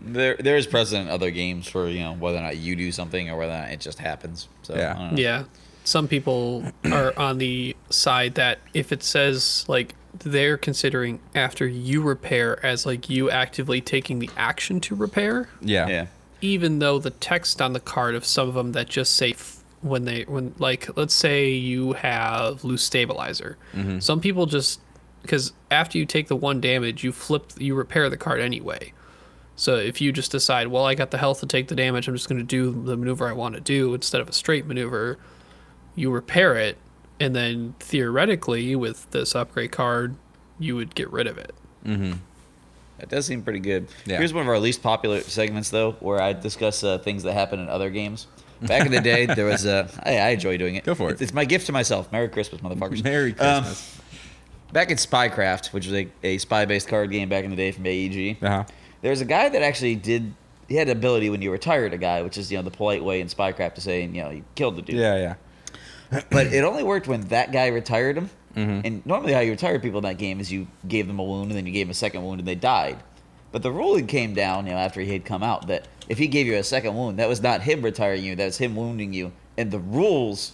There, there is precedent in other games for you know whether or not you do something or whether or not it just happens. So Yeah. I don't know. Yeah. Some people [CLEARS THROAT] are on the side that if it says like they're considering after you repair as like you actively taking the action to repair, Yeah. yeah. Even though the text on the card of some of them that just say f- when they when like let's say you have loose stabilizer. Mm-hmm. Some people just because after you take the one damage, you flip you repair the card anyway. So if you just decide, well, I got the health to take the damage, I'm just going to do the maneuver I want to do instead of a straight maneuver, you repair it, and then theoretically with this upgrade card, you would get rid of it. Mm-hmm. That does seem pretty good. Yeah. Here's one of our least popular segments, though, where I discuss uh, things that happen in other games. Back in the day, [LAUGHS] there was uh, I, I enjoy doing it. Go for it. It's, it's my gift to myself. Merry Christmas, motherfuckers. Merry Um, Christmas. back in Spycraft, which was a, a spy-based card game back in the day from AEG, uh huh. there's a guy that actually did. He had an ability when you retired a guy, which is you know the polite way in Spycraft to say you know you killed the dude. Yeah, yeah. But it only worked when that guy retired him. Mm-hmm. And normally, how you retire people in that game is you gave them a wound and then you gave them a second wound and they died. But the ruling came down, you know, after he had come out that if he gave you a second wound, that was not him retiring you, that was him wounding you. And the rules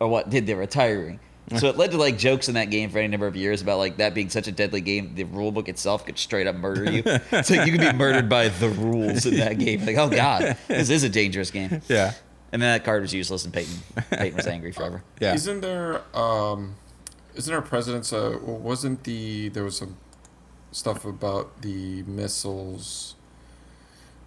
are what did the retiring. So it led to like jokes in that game for any number of years about like that being such a deadly game. The rule book itself could straight up murder you. so you could be murdered by the rules in that game. Like, oh god, this is a dangerous game. Yeah. And then that card was useless, and Peyton Peyton was angry forever. Yeah. Isn't there um isn't our president's uh wasn't the there was some stuff about the missiles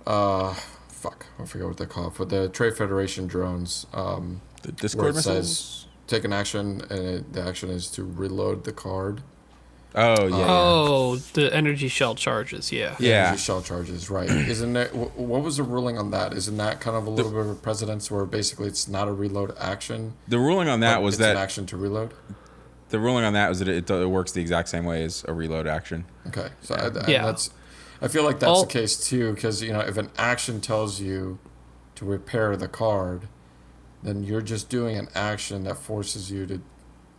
uh fuck, I forget what they're called for the Trade Federation drones. Um the where Discord missiles. says take an action and it, the action is to reload the card. Oh yeah. yeah. Oh, the energy shell charges. Yeah. Yeah. Energy shell charges, right? [CLEARS THROAT] Isn't it? wh- What was the ruling on that? Isn't that kind of a little bit of a precedence where basically it's not a reload action? The ruling on that was it's an that action to reload. The ruling on that was that it, it works the exact same way as a reload action. Okay, so I, and Yeah. that's. I feel like that's All- the case too, because you know if an action tells you to repair the card, then you're just doing an action that forces you to,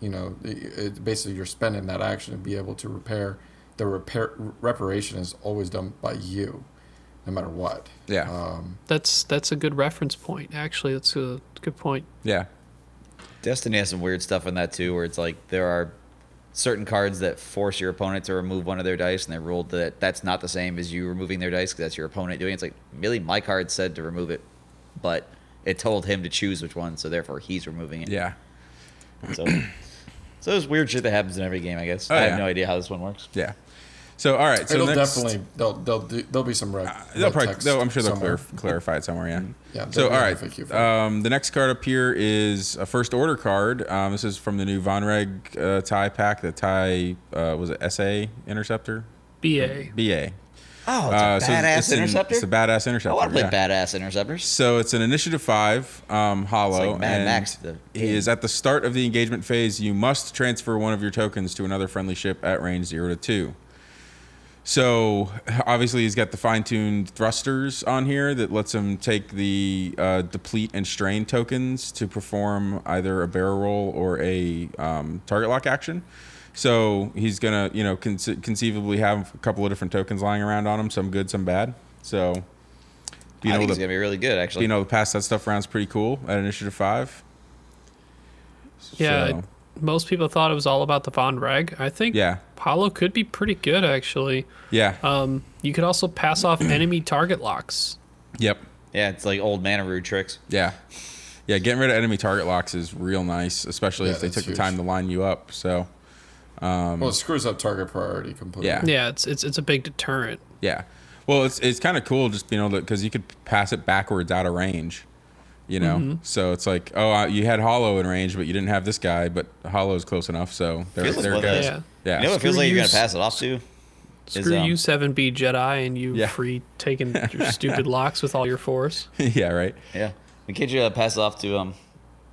you know, it, it, basically you're spending that action to be able to repair. The repair reparation is always done by you, no matter what. Yeah. Um, That's that's a good reference point. Actually, that's a good point. Yeah. Destiny has some weird stuff in that too, where it's like there are certain cards that force your opponent to remove one of their dice, and they're ruled that that's not the same as you removing their dice because that's your opponent doing it. It's like, really, my card said to remove it, but it told him to choose which one, so therefore he's removing it. Yeah. So, [CLEARS THROAT] so there's weird shit that happens in every game, I guess. Oh, I yeah. have no idea how this one works. Yeah. So all right. So it'll next, definitely they'll they'll do, there'll be some reg, They'll reg probably. text They'll, I'm sure they'll somewhere. clar- clarify it somewhere. Yeah. Yeah, So they'll all have right. a FAQ for it. Um, the next card up here is a first order card. Um, this is from the new Vonreg uh, tie pack. The tie uh, was it SA Interceptor BA. BA. Oh, it's a Uh, so badass it's an- interceptor. It's a badass interceptor. I want to play yeah. badass interceptors. So it's an initiative five, um, Holo, like Mad and Max, he is at the start of the engagement phase. You must transfer one of your tokens to another friendly ship at range zero to two. So obviously he's got the fine-tuned thrusters on here that lets him take the uh, deplete and strain tokens to perform either a barrel roll or a um, target lock action. So he's gonna, you know, conce- conceivably have a couple of different tokens lying around on him, some good, some bad. So being I think able it's to gonna be really good, actually. being able to pass that stuff around is pretty cool at Initiative Five. Yeah, So, most people thought it was all about the Vonreg. I think yeah, Holo could be pretty good actually. yeah, Um, you could also pass off [CLEARS THROAT] enemy target locks. yep, yeah, it's like old Manaroo tricks. yeah, yeah. Getting rid of enemy target locks is real nice, especially Yeah, if they that's took the time to line you up. So, well, it screws up target priority completely. Yeah. Yeah, it's it's it's a big deterrent. yeah. Well, it's it's kind of cool just being able to because you could pass it backwards out of range. You know, Mm-hmm. so it's like, oh, uh, you had Holo in range, but you didn't have this guy, but Holo's close enough, so there, Feels like there it goes. of Yeah. Yeah, You know what it feels like you're gonna pass it off to? Is, Screw um, you, seven B Jedi, and you Yeah. free taking [LAUGHS] your stupid locks with all your force. [LAUGHS] yeah, right. Yeah. And can't you uh, pass it off to um,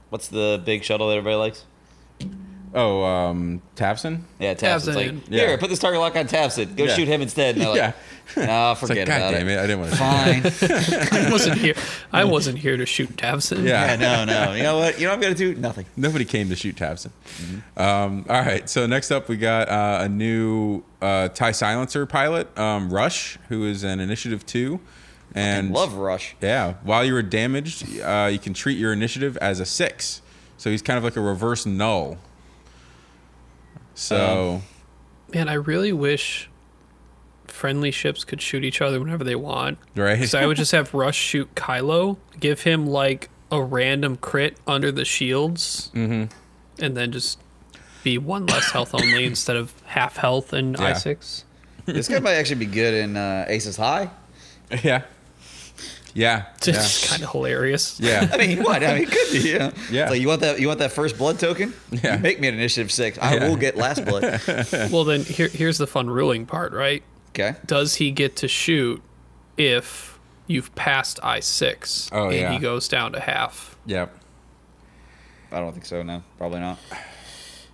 what's the big shuttle that everybody likes? Oh, um, Tavson. Yeah, Tavson's like, Tavson. here, Yeah. put this target lock on Tavson. Go Yeah. shoot him instead. And they're like, [LAUGHS] Yeah. no, It's like, forget God about damn it. it, I didn't want to. Fine. [LAUGHS] [LAUGHS] I wasn't here. I wasn't here to shoot Tavson. Yeah. yeah, no, no. You know what? You know what I'm gonna do? Nothing. Nobody came to shoot Tavson. Um, all right, so next up we got uh, a new uh, TIE silencer pilot, um, Rush, who is an Initiative 2. And Love Rush. Yeah, while you were damaged, uh, you can treat your initiative as a 6. So he's kind of like a reverse null. So, Man, I really wish friendly ships could shoot each other whenever they want. right? Because I would just have Rush shoot Kylo, give him like a random crit under the shields, Mm-hmm. and then just be one less health only [LAUGHS] instead of half health in Yeah. i6. This guy might actually be good in uh, Aces High. [LAUGHS] yeah. Yeah. [LAUGHS] It's Yeah. just kind of hilarious. yeah. I mean, what? I mean, it could be. Yeah. Yeah. It's like you want that? You want that first blood token? Yeah. You make me an initiative six. I Yeah. will get last blood. [LAUGHS] Well, then here, here's the fun ruling part, right? Okay. Does he get to shoot if you've passed i6 Oh, and yeah. he goes down to half? Yep. I don't think so. No, probably not.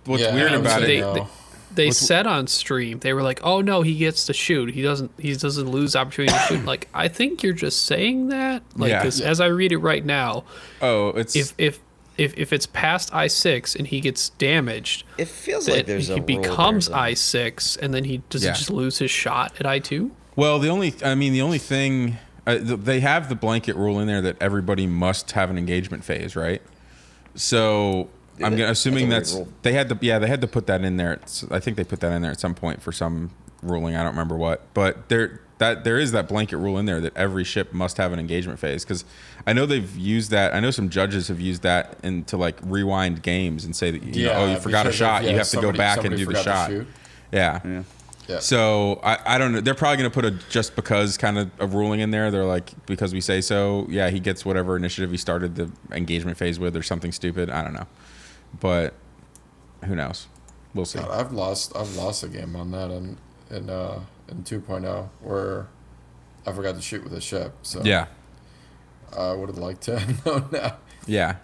What's Yeah, weird about say it? They- no. They- They said on stream they were like, "Oh no, he gets to shoot. He doesn't. He doesn't lose opportunity to shoot." Like, I think you're just saying that. Like, Yeah. 'cause Yeah. as I read it right now, oh, it's if if if if it's past I six and he gets damaged, It feels like there's a he rule becomes there. I six, and then he does Yeah. he just lose his shot at I two? Well, the only, I mean, the only thing, uh, they have the blanket rule in there that everybody must have an engagement phase, right? So I'm they? assuming That's that's, a weird rule. they had to, yeah, they had to put that in there. It's, I think they put that in there at some point for some ruling. I don't remember what, but there that there is that blanket rule in there that every ship must have an engagement phase because I know they've used that. I know some judges have used that in to like rewind games and say that you know, oh you forgot a because of- shot, yeah, you have to go back and do the shot. Yeah. Yeah. Yeah. So I, I don't know. They're probably going to put a just because kind of a ruling in there. They're like because we say so. Yeah, he gets whatever initiative he started the engagement phase with, or something stupid. I don't know, but who knows? we'll see. God, I've lost I've lost a game on that in in uh, in 2.0 where I forgot to shoot with a ship. So Yeah, I would have liked to [LAUGHS] know now. yeah.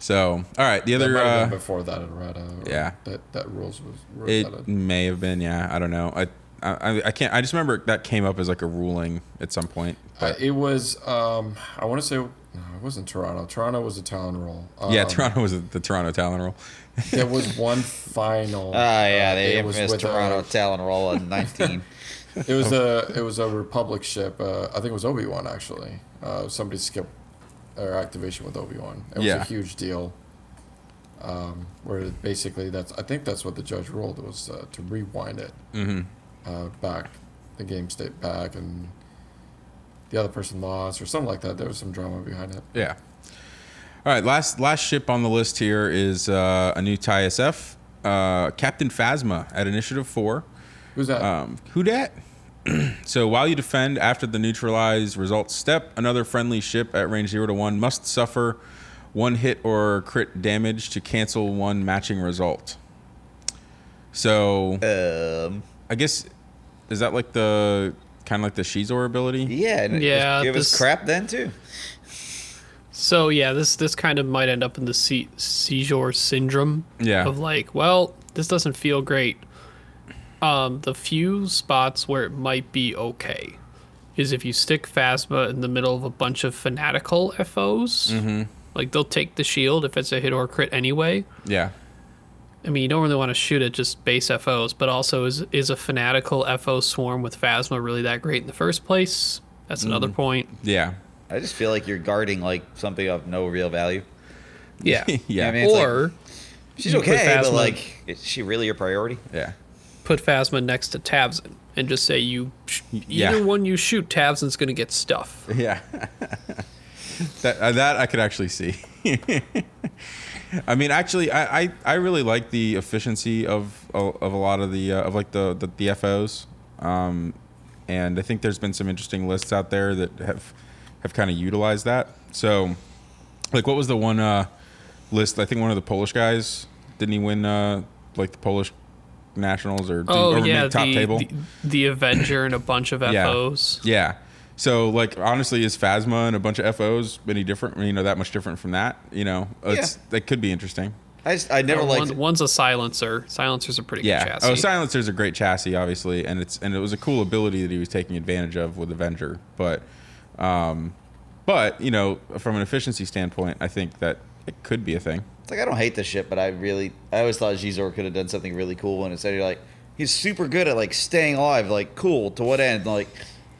So, all right, the other uh, before that in Red. Yeah. That that rules was it added. may have been. Yeah, I don't know. I, I I can't. I just remember that came up as like a ruling at some point. Uh, it was um I want to say no, it wasn't Toronto. Toronto was a Talon roll. Um, yeah, Toronto was the Toronto Talon roll. there was [LAUGHS] one final. Ah, yeah, uh, the it was infamous with, uh, Toronto Talon roll in 19. It was a it was a Republic ship. Uh, I think it was Obi Wan actually. Uh, somebody skipped their activation with Obi Wan. It was Yeah. a huge deal. Um, where basically that's I think that's what the judge ruled was uh, to rewind it Mm-hmm. uh, back, the game state back, and the other person lost or something like that. There was some drama behind it. Yeah. All right, last last ship on the list here is uh, a new TIE SF, uh, Captain Phasma at Initiative Four. Who's that? Um, who dat? [CLEARS THROAT] so while you defend after the neutralize results step, another friendly ship at range zero to one must suffer one hit or crit damage to cancel one matching result. So um, I guess is that like the kind of like the Xizor ability? yeah, and it Yeah, was, it was crap then too. So yeah, this this kind of might end up in the se- seizure syndrome. Yeah. Of like, well, this doesn't feel great. Um, the few spots where it might be okay is if you stick Phasma in the middle of a bunch of fanatical FOs. Mm-hmm. Like they'll take the shield if it's a hit or crit anyway. Yeah. I mean, you don't really want to shoot at just base FOs, but also is is a fanatical FO swarm with Phasma really that great in the first place? That's another point. Yeah. I just feel like you're guarding like something of no real value. Yeah. [LAUGHS] Yeah. I mean, it's like- or She's You put okay, but like, is she really your priority? Yeah. put Phasma next to Tavson and just say you sh- Yeah. either one you shoot, Tavson's gonna get stuff. [LAUGHS] Yeah. [LAUGHS] that uh, that I could actually see. I mean, actually, I, I, I really like the efficiency of of a lot of the uh, of like the the, the FOs, um, and I think there's been some interesting lists out there that have have kind of utilized that. So, like, what was the one uh, list? I think one of the Polish guys didn't he win uh, like the Polish nationals or, Oh yeah, make top the, table? the the Avenger and a bunch of Yeah. FOs. Yeah. So like honestly, is Phasma and a bunch of FOs any different? You know, that much different from that? You know, it's that could be interesting. I just, I never Uh, liked. one, one's a silencer. Silencer's a pretty Yeah. good chassis. Oh, Silencer's a great chassis, obviously, and it's and it was a cool ability that he was taking advantage of with Avenger. But, um, but you know, from an efficiency standpoint, I think that it could be a thing. It's like I don't hate this shit, but I really, I always thought Xizor could have done something really cool. And instead, you're like, he's super good at like staying alive. Like, cool. To what end? Like,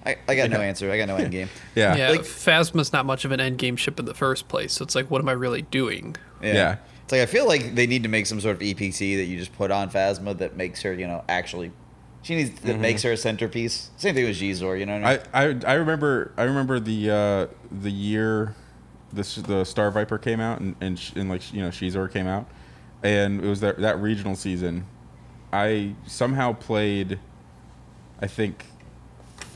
I, I got no Yeah. answer. I got no end game. [LAUGHS] Yeah. yeah, like- Phasma's not much of an end game ship in the first place. So it's like, what am I really doing? Yeah. Yeah. It's like I feel like they need to make some sort of EPT that you just put on Phasma that makes her, you know, actually. She needs that makes her a centerpiece. Same thing with Xizor, you know. What I, mean? I, I I remember I remember the uh, the year this the Star Viper came out and and, sh- and like you know Xizor came out, and it was that that regional season. I somehow played, I think,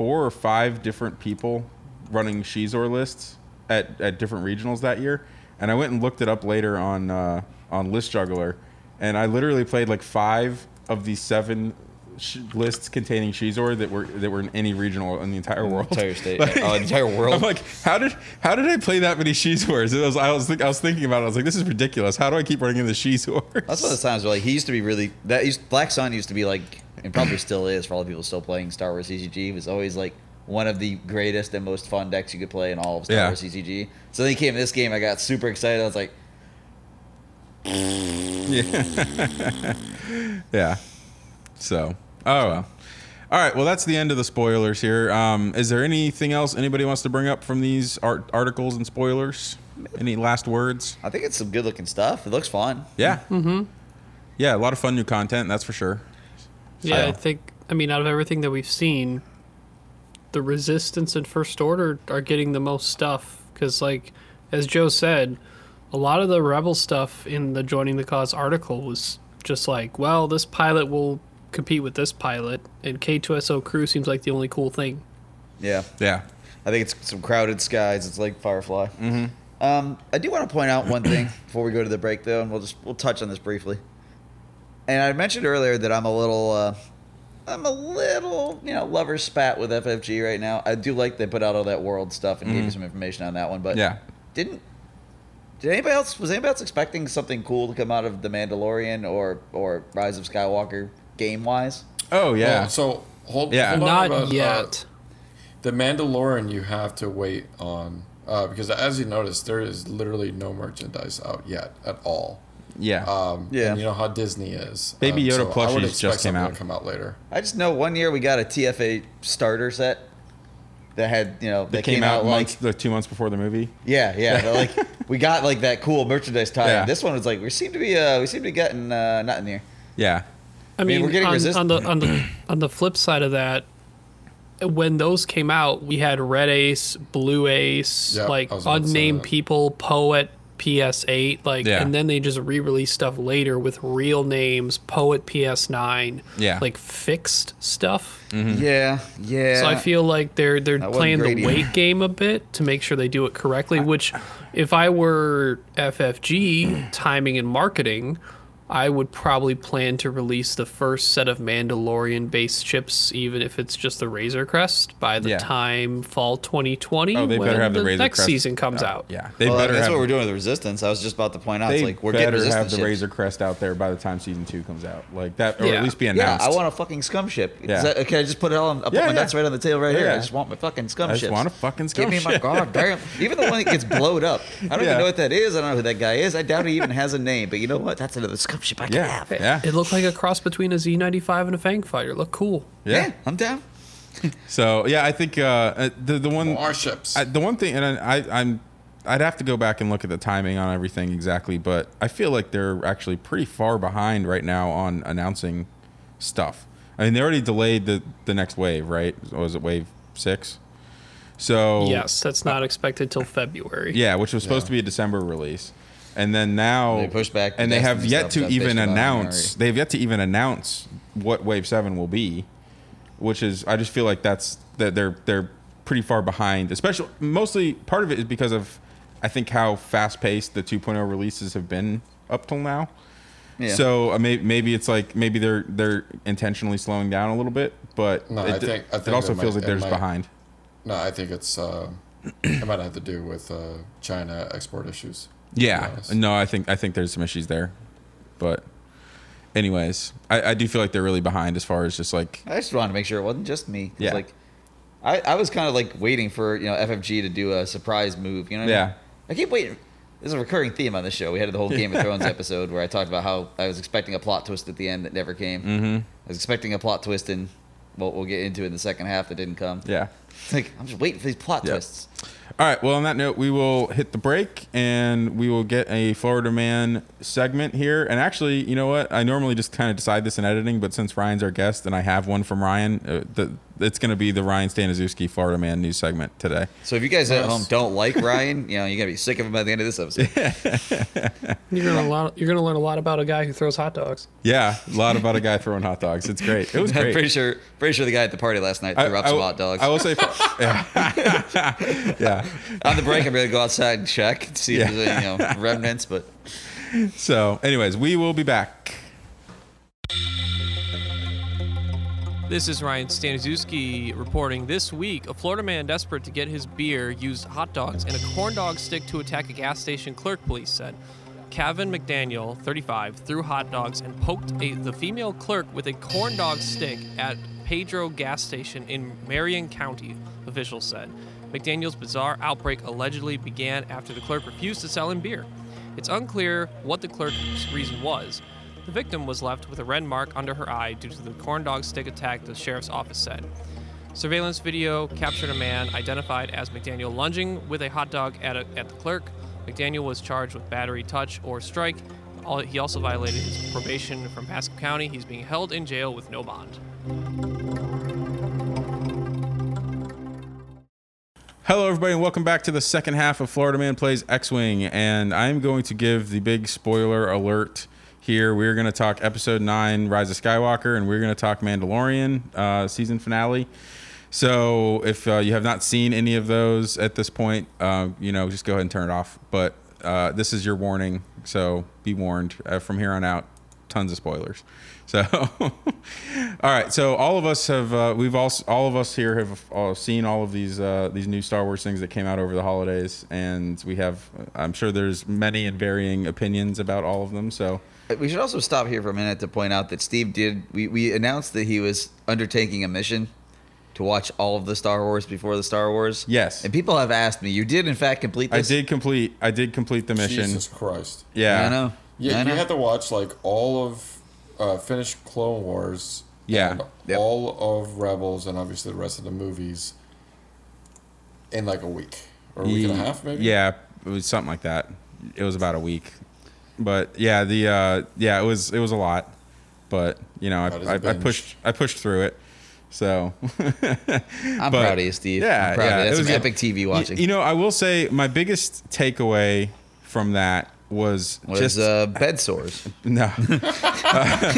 four or five different people running Xizor lists at, at different regionals that year, and I went and looked it up later on uh, on List Juggler, and I literally played like five of the seven sh- lists containing Xizor that were that were in any regional in the entire world, entire state. [LAUGHS] Like- Oh, the entire world. I'm like, how did how did I play that many Xizors? And I was I was, think, I was thinking about it. I was like, this is ridiculous. How do I keep running into Xizors? That's one of the times where like he used to be really that used, Black Sun used to be like and probably still is for all the people still playing Star Wars CCG. He was always like one of the greatest and most fun decks you could play in all of Star Yeah. Wars CCG. So then he came to this game. I got super excited. I was like, [LAUGHS] Yeah. So, oh well. All right. Well, that's the end of the spoilers here. Um, is there anything else anybody wants to bring up from these art- articles and spoilers? Any last words? I think it's some good looking stuff. It looks fun. Yeah. Mm-hmm. Yeah, a lot of fun new content. That's for sure. Yeah, So- I think. I mean, out of everything that we've seen, the Resistance and First Order are getting the most stuff because, like, as Joe said, a lot of the Rebel stuff in the Joining the Cause article was just like, well, this pilot will compete with this pilot, and K2SO crew seems like the only cool thing. Yeah. Yeah. I think it's some crowded skies. It's like Firefly. Mm-hmm. Um, I do want to point out one thing before we go to the break, though, and we'll just we'll touch on this briefly. And I mentioned earlier that I'm a little, uh, I'm a little, you know, lover spat with FFG right now. I do like they put out all that world stuff and gave you some information on that one, but Mm-hmm. Yeah. didn't. Did anybody else was anybody else expecting something cool to come out of the Mandalorian or or Rise of Skywalker game wise? Oh yeah. Well, so hold, Yeah. hold on Not about, uh, yet. the Mandalorian you have to wait on uh, because as you noticed, there is literally no merchandise out yet at all. Yeah. Um, Yeah. And you know how Disney is. Baby Um, Yoda so plushies expect just came out. To come out later. I just know one year we got a TFA starter set that had you know that, that came, out, like months, the two months before the movie. Yeah, yeah. like [LAUGHS] we got like that cool merchandise tie. Yeah. This one was like we seem to be uh we seem to be getting uh nothing here. Yeah. I mean, mean, we're getting on, resist- on the on the [CLEARS THROAT] on the flip side of that, when those came out, we had Red Ace, Blue Ace, Yeah, like I was about to say unnamed people, Poet, PS8, like, Yeah. and then they just re-release stuff later with real names, Poet PS9, Yeah. like fixed stuff. Mm-hmm. Yeah, yeah. So I feel like they're they're That playing the either. weight game a bit to make sure they do it correctly. Which, if I were FFG timing and marketing, I would probably plan to release the first set of Mandalorian-based chips, even if it's just the Razor Crest, by the Yeah. time fall 2020 Oh, they when better have the, Razor next Crest season comes out. out. Yeah. They well, better that's have what we're doing with the Resistance. I was just about to point out. They It's like we're getting better Resistance have the ships. Razor Crest out there by the time season two comes out, like that, or Yeah. at least be announced. Yeah, announced. I want a fucking scum ship. Is Yeah. that- can I just put it all? On, I'll put Yeah, my yeah. nuts right on the tail right here. Yeah. I just want my fucking scum ship. I just ships. want a fucking scum. Give scum me my ship. god damn. Even the one that gets [LAUGHS] blowed up. I don't Yeah. even know what that is. I don't know who that guy is. I doubt he even has a name. But you know what? That's another scum ship I can Yeah. have. Yeah. It looked like a cross between a Z95 and a Fang Fighter. Look cool. yeah. I'm down. [LAUGHS] So yeah, I think uh, uh, the the one More ships. I, the one thing, and I, I I'm I'd have to go back and look at the timing on everything exactly, but I feel like they're actually pretty far behind right now on announcing stuff. I mean, they already delayed the the next wave, right? Was it wave six? So Yes, that's not expected till February. yeah, which was supposed Yeah. to be a December release, and then now They pushed back the and they have yet to even announce. They've yet to even announce what Wave Seven will be, which is I just feel like that's that they're they're pretty far behind. Especially mostly part of it is because of I think how fast paced the 2.0 releases have been up till now. Yeah. So uh, may, maybe it's like maybe they're they're intentionally slowing down a little bit, but No, it, I think- I it also it feels might- like they're just behind. no, I think it's uh, it might have to do with uh, China export issues. Yeah, no, I think I think there's some issues there, but anyways, I, I do feel like they're really behind as far as just like I just wanted to make sure it wasn't just me. 'Cause, Yeah. Like, I, I was kind of like waiting for you know FFG to do a surprise move. You know. What I, Yeah. mean? I keep waiting. There's a recurring theme on this show. We had the whole Game of [LAUGHS] Thrones episode where I talked about how I was expecting a plot twist at the end that never came. Mm-hmm. I was expecting a plot twist in. Well, we'll get into it in the second half that didn't come. yeah. It's [LAUGHS] like I'm just waiting for these plot Yeah. twists. All right. Well, on that note, we will hit the break and we will get a Florida Man segment here. And actually, you know what? I normally just kind of decide this in editing, but since Ryan's our guest and I have one from Ryan, uh, the, it's going to be the Ryan Staniszewski Florida Man news segment today. So if you guys at Yes. home don't like [LAUGHS] Ryan, you know you're gonna be sick of him by the end of this episode. [LAUGHS] You're gonna a lot, you're gonna learn a lot about a guy who throws hot dogs. Yeah, a lot about a guy throwing hot dogs. It's great. It was I'm great. pretty sure, pretty sure the guy at the party last night I- threw up I some will- hot dogs. I will say, [LAUGHS] yeah, yeah. [LAUGHS] On the break, I'm gonna go outside and check to see Yeah. if there's any you know [LAUGHS] remnants. But So, anyways, we will be back. This is Ryan Staniszewski reporting. This week, a Florida man desperate to get his beer used hot dogs and a corn dog stick to attack a gas station clerk, police said. Kevin McDaniel, 35, threw hot dogs and poked a, the female clerk with a corn dog stick at Pedro gas station in Marion County, officials said. McDaniel's bizarre outbreak allegedly began after the clerk refused to sell him beer. It's unclear what the clerk's reason was. The victim was left with a red mark under her eye due to the corn dog stick attack, the sheriff's office said. Surveillance video captured a man identified as McDaniel lunging with a hot dog at, a, at the clerk. McDaniel was charged with battery, touch, or strike. He also violated his probation from Pasco County. He's being held in jail with no bond. Hello, everybody, and welcome back to the second half of Florida Man Plays X Wing. And I'm going to give the big spoiler alert here. We're going to talk episode 9, Rise of Skywalker, and we're going to talk Mandalorian uh, season finale. So if uh, you have not seen any of those at this point, uh, you know, just go ahead and turn it off. But uh, this is your warning. So be warned uh, from here on out. tons of spoilers. So, [LAUGHS] all right. So all of us have uh, we've all all of us here have uh, seen all of these uh, these new Star Wars things that came out over the holidays, and we have I'm sure there's many and varying opinions about all of them. So We should also stop here for a minute to point out that Steve did. We, we announced that he was undertaking a mission to watch all of the Star Wars before the Star Wars. Yes. And people have asked me, you did in fact complete I did complete I did complete the mission. Jesus Christ. Yeah. I know. Yeah, I you know. had to watch like all of uh, finish Clone Wars. Yeah. and Yep. all of Rebels and obviously the rest of the movies in like a week or a week and a half, maybe. Yeah, it was something like that. It was about a week, but yeah, the uh, yeah, it was it was a lot, but you know, That is I, a I, I binge. pushed I pushed through it. So [LAUGHS] I'm but- proud of you, Steve. Yeah, I'm proud yeah, of you. it was some epic TV Y- watching. You know, I will say my biggest takeaway from that was, was just uh, bed sores. [LAUGHS] no, [LAUGHS] Uh,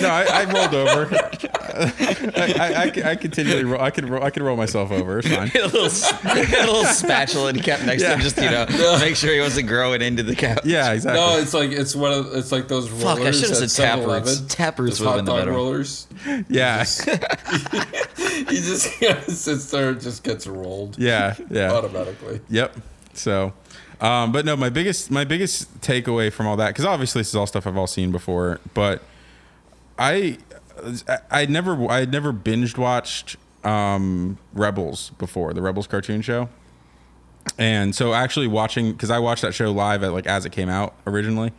no. I, I rolled over. I, I, I, I continually roll. I could roll, I could roll myself over. It's fine. [LAUGHS] a, little, a little spatula and he kept next to him just, you know, make sure he wasn't growing into the couch. Yeah, exactly. No, it's like it's one of it's like those rollers. Fuck, I should've said tap 7-Eleven. roots. Tap roots would've been the better rollers. yeah, He just sits there and just gets rolled yeah, yeah. automatically. Yep. So, um, but no, my biggest my biggest takeaway from all that because obviously this is all stuff I've all seen before, but I I never I never binged watched um, Rebels before the Rebels cartoon show, and so actually watching because I watched that show live at like as it came out originally,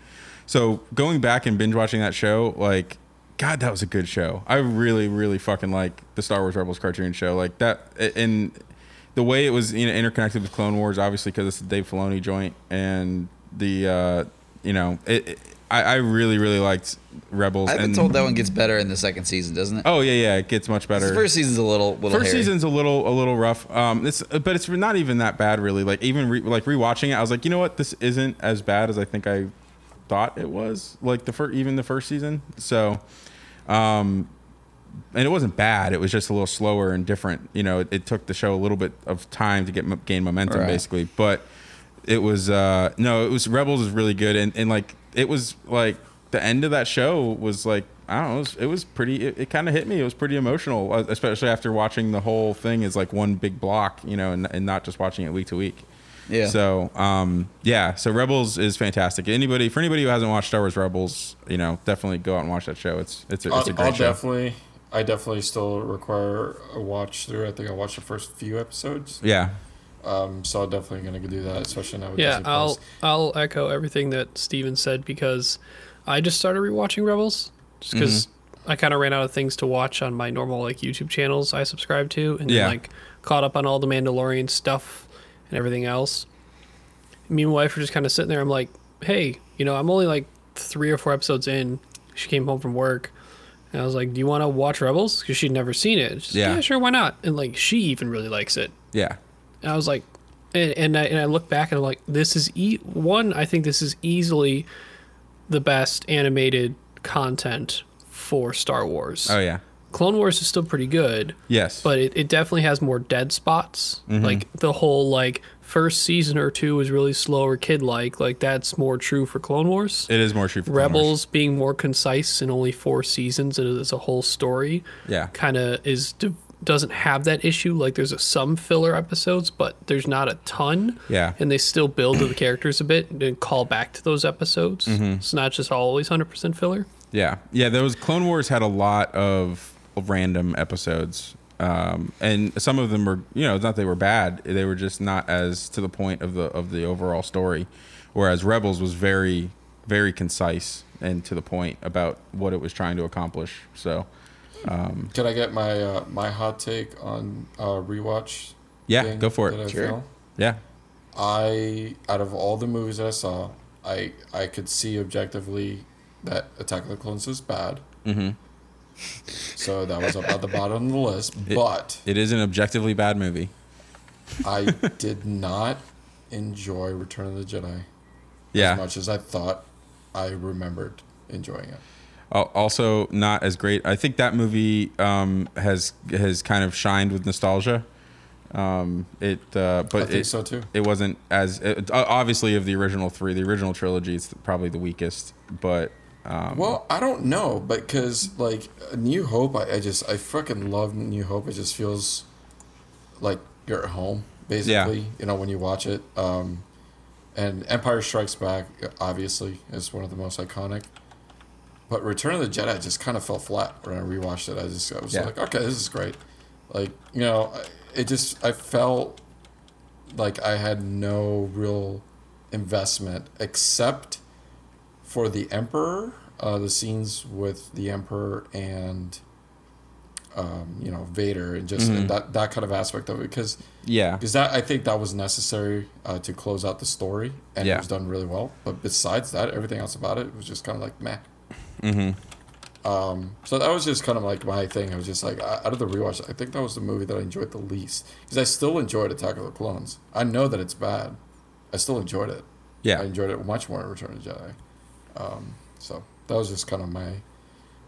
so going back and binge watching that show like. God, that was a good show. I really, really fucking like the Star Wars Rebels cartoon show. Like that, and the way it was you know, interconnected with Clone Wars, obviously because it's the Dave Filoni joint, and the uh, you know, it, it- I, I really, really liked Rebels. I've been and, told that one gets better in the second season, doesn't it? Oh yeah, yeah, it gets much better. the first season's a little, little First hairy. season's a little a little rough. Um, it's but it's not even that bad really. Like even re, like rewatching it, I was like, you know what, this isn't as bad as I think I thought it was. Like the first even the first season. So, um, and it wasn't bad. It was just a little slower and different. You know, it, it took the show a little bit of time to get gain momentum, Right. basically. But it was uh no, it was Rebels is really good, and and like it was like the end of that show was like I don't know, it was, it was pretty. It, it kind of hit me. It was pretty emotional, uh, especially after watching the whole thing as like one big block, you know, and, and not just watching it week to week. Yeah. So, um, yeah. So Rebels is fantastic. Anybody for anybody who hasn't watched Star Wars Rebels, you know, definitely go out and watch that show. It's it's a, it's a great I'll show. definitely, I definitely still require a watch through. I think I watched the first few episodes. Yeah. Um, so I'm definitely gonna do that, especially now with Yeah, Disney I'll Plus. I'll echo everything that Steven said because I just started rewatching Rebels just because Mm-hmm. I kind of ran out of things to watch on my normal like YouTube channels I subscribe to, and Yeah. then like caught up on all the Mandalorian stuff and everything else. Me and my wife were just kind of sitting there. I'm like, hey, you know, I'm only like three or four episodes in. She came home from work. And I was like, "Do you want to watch Rebels?" Because she'd never seen it. She's like, Yeah. yeah, sure, why not? And like, she even really likes it. Yeah. And I was like, and, and I and I look back and I'm like, this is e- one. I think this is easily the best animated content for Star Wars. Oh yeah. Clone Wars is still pretty good, Yes. but it, it definitely has more dead spots. Mm-hmm. Like the whole like first season or two was really slow or kid like. Like that's more true for Clone Wars. it is more true for Clone Wars. Rebels being more concise in only four seasons and it's a whole story Yeah. kind of is doesn't have that issue like there's a, some filler episodes but there's not a ton Yeah. and they still build to the characters a bit and call back to those episodes Mm-hmm. it's not just always 100% filler Yeah, yeah. Those Clone Wars had a lot of random episodes, um, and some of them were, you know, not they were bad. They were just not as to the point of the of the overall story. Whereas Rebels was very, very concise and to the point about what it was trying to accomplish. So, Can I get my uh, my hot take on uh, rewatch? Yeah, go for it. that I Sure. feel? yeah, I out of all the movies that I saw, I I could see objectively that Attack of the Clones was bad. Mm-hmm. [LAUGHS] So that was up at the bottom of the list. but it is an objectively bad movie. I did not enjoy Return of the Jedi Yeah, as much as I thought I remembered enjoying it. Also not as great. I think that movie um, has has kind of shined with nostalgia. Um, it, uh, but I think it, so too. it wasn't as it, obviously of the original three. The original trilogy is probably the weakest, but Um, Well, I don't know, but because like A New Hope, I, I just I fucking love New Hope. It just feels like you're at home, basically. You know when you watch it. Um, and Empire Strikes Back, obviously, is one of the most iconic. But Return of the Jedi just kind of fell flat when I rewatched it. I just I was Yeah. like, okay, this is great. Like you know, it just I felt like I had no real investment except for the Emperor, uh, the scenes with the Emperor and um, you know Vader, and just that that kind of aspect of it, because yeah, because that I think that was necessary uh, to close out the story, and Yeah. it was done really well. But besides that, everything else about it was just kind of like meh. Mm-hmm. Um, so that was just kind of like my thing. I was just like, out of the rewatch, I think that was the movie that I enjoyed the least because I still enjoyed Attack of the Clones. I know that it's bad, I still enjoyed it. yeah. I enjoyed it much more in Return of the Jedi. Um, so that was just kind of my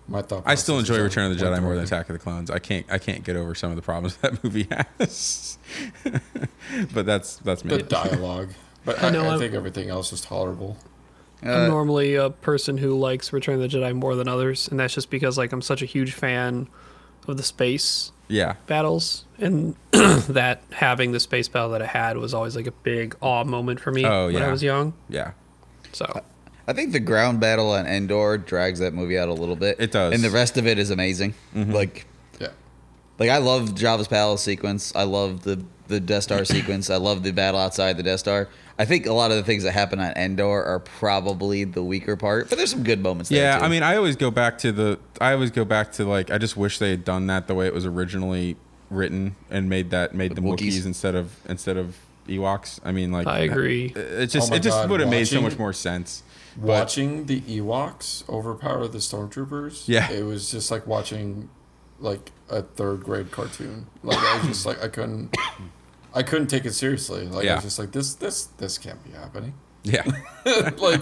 my thought. I still enjoy Return of the Jedi more than. Attack of the Clones. I can't I can't get over some of the problems [LAUGHS] that movie has. [LAUGHS] but that's that's me. The dialogue, but I I, know, I, I'm- think everything else is tolerable. I'm Uh, normally a person who likes Return of the Jedi more than others, and that's just because like I'm such a huge fan of the space Yeah. battles, and [CLEARS THROAT] that having the space battle that I had was always like a big awe moment for me Oh, yeah. when. I was young. Yeah. So I think the ground battle on Endor drags that movie out a little bit. It does. and the rest of it is amazing. Mm-hmm. Like, Yeah, like I love Jabba's palace sequence. I love the the Death Star sequence. I love the battle outside the Death Star. I think a lot of the things that happen on Endor are probably the weaker part, but there's some good moments. there Yeah. I mean, I always go back to the. I always go back to like. I just wish they had done that the way it was originally written and made that made The them Wookiees. Wookiees instead of instead of Ewoks. I mean, like I agree. It, it just Oh it just God, would have made so much more sense. But watching the Ewoks overpower the stormtroopers. Yeah. it was just like watching like a third grade cartoon. Like I was just like I couldn't, I couldn't take it seriously. Like I was just like this, this, this can't be happening. yeah, [LAUGHS] [LAUGHS] like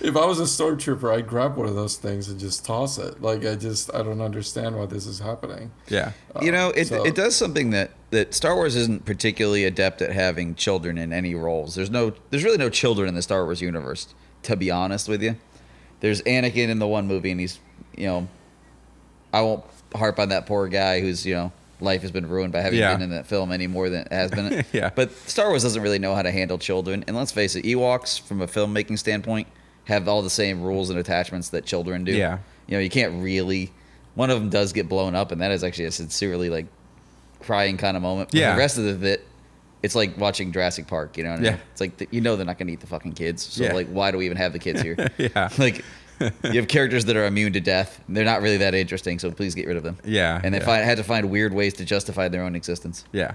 if I was a stormtrooper, I'd grab one of those things and just toss it. Like I just, I don't understand why this is happening. yeah, uh, you know, it, so- it does something that, that Star Wars isn't particularly adept at having children in any roles. There's no, there's really no children in the Star Wars universe. To be honest with you, there's Anakin in the one movie, and he's, you know, I won't harp on that poor guy whose, you know, life has been ruined by having Yeah. been in that film any more than it has been. [LAUGHS] Yeah. But Star Wars doesn't really know how to handle children, and let's face it, Ewoks, from a filmmaking standpoint, have all the same rules and attachments that children do. Yeah. You know, you can't really. One of them does get blown up, and that is actually a sincerely like crying kind of moment. But Yeah. The rest of the bit, it's like watching Jurassic Park. You know what I mean? Yeah. It's like th- you know they're not going to eat the fucking kids. So Yeah. like, why do we even have the kids here? [LAUGHS] Yeah. [LAUGHS] Like, you have characters that are immune to death. They're not really that interesting. So please get rid of them. Yeah, And they yeah. find, had to find weird ways to justify their own existence. yeah.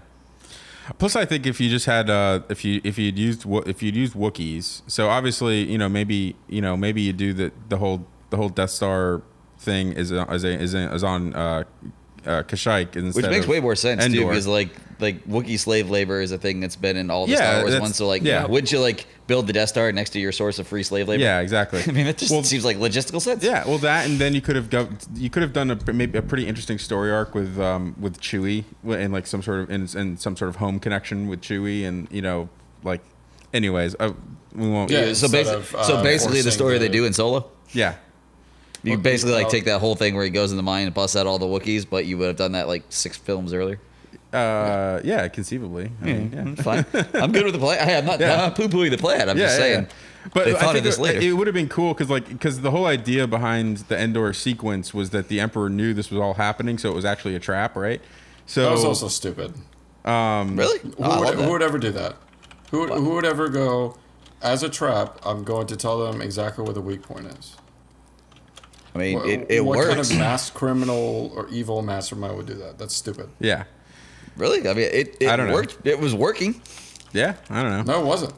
Plus, I think if you just had uh, if you if you'd used if you'd used Wookiees, so obviously you know maybe you know maybe you do the the whole the whole Death Star thing is is a, is, a, is on uh, uh, Kashyyyk instead Which makes of way more sense too, because like like Wookiee slave labor is a thing that's been in all the Yeah, Star Wars ones. So like, yeah. wouldn't you like build the Death Star next to your source of free slave labor? Yeah, exactly. [LAUGHS] I mean, that just Well, seems like logistical sense. Yeah, well, that and then you could have go, you could have done a maybe a pretty interesting story arc with um with Chewie and like some sort of in, in some sort of home connection with Chewie and you know like anyways uh, we won't Yeah. So Instead basically, of, uh, so basically, the forcing story they do in Solo. yeah You Well, basically like well- take that whole thing where he goes in the mine and busts out all the Wookiees, but you would have done that like six films earlier. uh yeah conceivably I mean, yeah. Mm, Fine, I'm good with the plan. Hey, I'm not, Yeah. Not poo-pooing the plan. I'm just saying. But they I thought of think this it, later. it would have been cool because like because the whole idea behind the Endor sequence was that the Emperor knew this was all happening, so it was actually a trap, right? So That was also stupid. really? Who, Oh, I would, who would ever do that? Who, who would ever go as a trap? I'm going to tell them exactly where the weak point is. I mean, What, it, it what works. kind of mass criminal or evil mastermind would do that? That's stupid. yeah, really? I mean, it, it I don't know. worked. It was working. yeah, I don't know. No, it wasn't.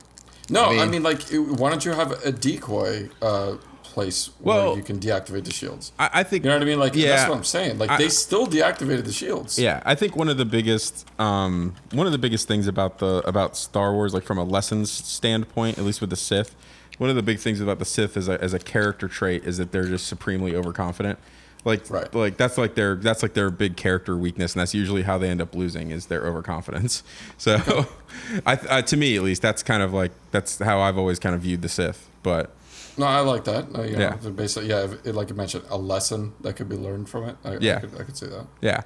No, I I mean- mean, like, it- why don't you have a decoy uh, place Well- where you can deactivate the shields? I, I think You know what I mean? Like, yeah, that's what I'm saying. Like, I- they still deactivated the shields. Yeah, I think one of the biggest um, one of the biggest things about the about Star Wars, like from a lessons standpoint, at least with the Sith, one of the big things about the Sith as a, as a character trait is that they're just supremely overconfident. Like, Right. like that's like their that's like their big character weakness, and that's usually how they end up losing is their overconfidence. [LAUGHS] So, [LAUGHS] I, I to me at least, that's kind of like that's how I've always kind of viewed the Sith. But No, I like that. Uh, you know, Yeah. Basically, yeah, it, like you mentioned, a lesson that could be learned from it. I, Yeah. I could, I could see that. Yeah.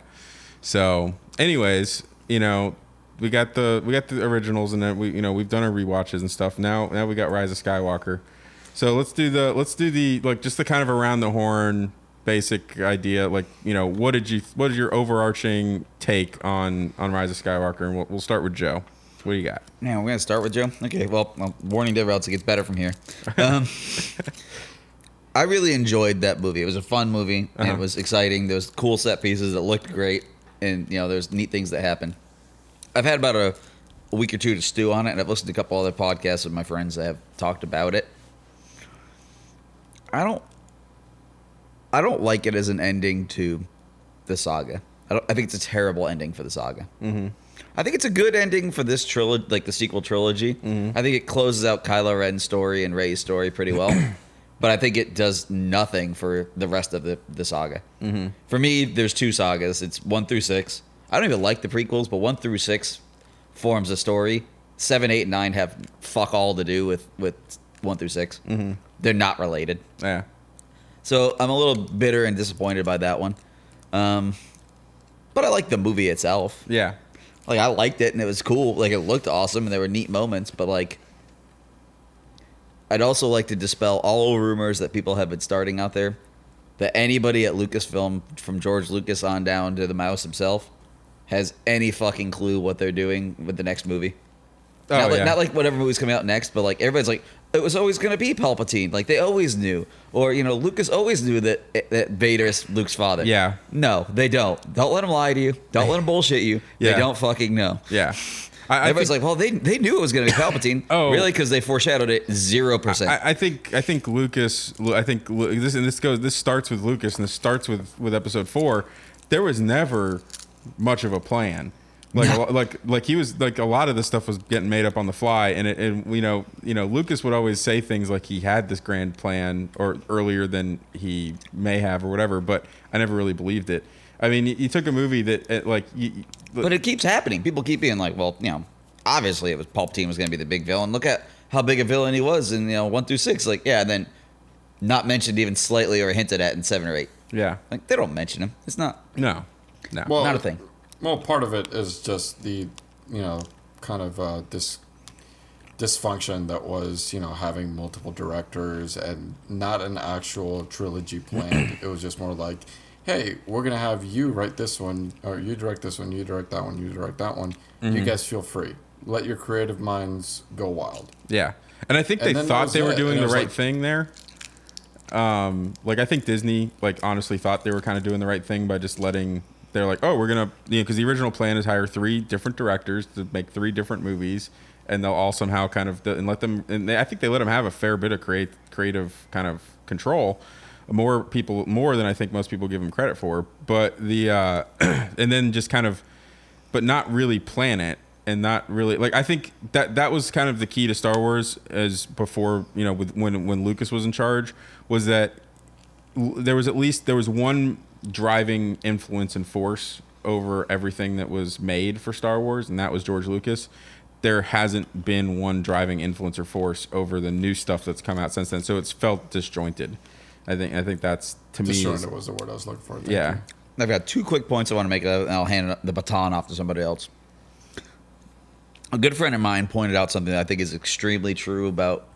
So, anyways, you know, we got the we got the originals, and then we you know we've done our rewatches and stuff. Now now we got Rise of Skywalker. So let's do the let's do the like just the kind of around the horn basic idea. Like you know, what did you what is your overarching take on on Rise of Skywalker? And we'll, we'll start with Joe. What do you got? Now we're gonna start with Joe. Okay, well, well warning to everyone else, it gets better from here. [LAUGHS] Um, I really enjoyed that movie. It was a fun movie. Uh-huh. it was exciting. There was cool set pieces that looked great, and you know, there's neat things that happened. I've had about a, a week or two to stew on it, and I've listened to a couple other podcasts with my friends that have talked about it. I don't. I don't like it as an ending to the saga. I, don't, I think it's a terrible ending for the saga. Mm-hmm. I think it's a good ending for this trilogy, like the sequel trilogy. I think it closes out Kylo Ren's story and Rey's story pretty well. [CLEARS THROAT] but I think it does nothing for the rest of the, the saga. Mm-hmm. For me, there's two sagas. It's one through six. I don't even like the prequels, but one through six forms a story. Seven, eight, and nine have fuck all to do with, with one through 6 Mm-hmm. They're not related. Yeah. So I'm a little bitter and disappointed by that one. Um, but I like the movie itself. Yeah. Like I liked it and it was cool. Like it looked awesome and there were neat moments. But like, I'd also like to dispel all rumors that people have been starting out there that anybody at Lucasfilm, from George Lucas on down to the mouse himself, has any fucking clue what they're doing with the next movie. Oh, not, like, yeah. not like whatever movie's coming out next, but like everybody's like, it was always going to be Palpatine. Like they always knew, or you know, Lucas always knew that eh, that Vader's Luke's father. Yeah. No, they don't. Don't let them lie to you. Don't let them [LAUGHS] bullshit you. Yeah. They don't fucking know. Yeah. I, I Everybody's think- like, well, they they knew it was going to be [LAUGHS] Palpatine. Oh. really? Because they foreshadowed it zero percent. I, I think I think Lucas. I think this and this goes. This starts with Lucas, and this starts with with episode four. There was never much of a plan. Like a like like he was like a lot of this stuff was getting made up on the fly, and it and you know you know Lucas would always say things like he had this grand plan or earlier than he may have or whatever, but I never really believed it. I mean, you, you took a movie that it, like you, But it keeps happening. People keep being like, well, you know, obviously it was Palpatine was going to be the big villain. Look at how big a villain he was in you know one through six. Like, yeah, and then not mentioned even slightly or hinted at in seven or eight. yeah Like they don't mention him. It's not. no no Well, Not a thing. Well, part of it is just the, you know, kind of uh, this dysfunction that was, you know, having multiple directors and not an actual trilogy [CLEARS THROAT] planned. it was just more like, hey, we're gonna have you write this one, or you direct this one, you direct that one, you direct that one. You guys feel free. Let your creative minds go wild. Yeah, and I think And they thought they were it. doing And the right like- thing there. Um, like I think Disney, like honestly, thought they were kind of doing the right thing by just letting. They're like, oh, we're gonna, you know, because the original plan is hire three different directors to make three different movies, and they'll all somehow kind of and let them. And they, I think they let them have a fair bit of create creative kind of control. More people, more than I think most people give them credit for. But the, uh, [CLEARS THROAT] and then just kind of but not really plan it and not really like I think that that was kind of the key to Star Wars as before you know with when when Lucas was in charge was that there was at least there was one driving influence and force over everything that was made for Star Wars and that was George Lucas. There hasn't been one driving influence or force over the new stuff that's come out since then, so it's felt disjointed. I think I think that's to me. is- Disjointed was the word I was looking for. Thank yeah. you. I've got two quick points I want to make, uh, and I'll hand the baton off to somebody else. A good friend of mine pointed out something that I think is extremely true about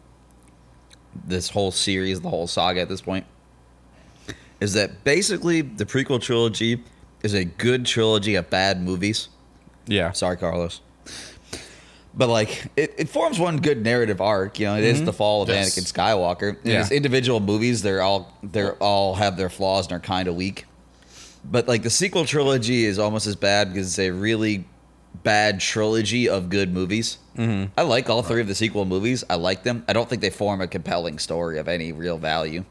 this whole series, the whole saga at this point, is that basically the prequel trilogy is a good trilogy of bad movies. Yeah. Sorry, Carlos. But like it, it forms one good narrative arc, you know. It is the fall of Yes. Anakin Skywalker. And Yeah. As individual movies, they're all they're all have their flaws and are kind of weak. But like the sequel trilogy is almost as bad because it's a really bad trilogy of good movies. Mm-hmm. I like all three of the sequel movies. I like them. I don't think they form a compelling story of any real value.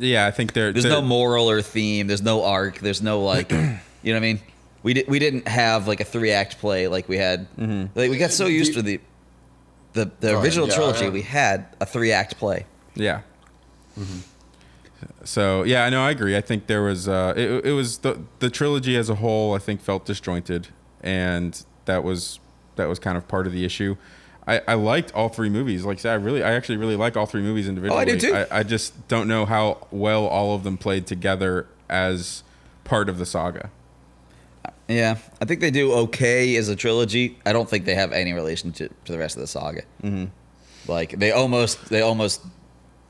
Yeah, I think they're There's no moral or theme. There's no arc. There's no like, [CLEARS THROAT] you know what I mean? We did we didn't have like a three act play like we had. Like we got so used to the the the Go ahead, original yeah, trilogy. yeah. We had a three act play. Yeah. So yeah, I know I agree. I think there was uh, it, it was the the trilogy as a whole. I think felt disjointed, and that was that was kind of part of the issue. I, I liked all three movies. Like I said, I really, I actually really like all three movies individually. Oh, do too. I, I just don't know how well all of them played together as part of the saga. Yeah, I think they do okay as a trilogy. I don't think they have any relationship to the rest of the saga. Mm-hmm. Like they almost, they almost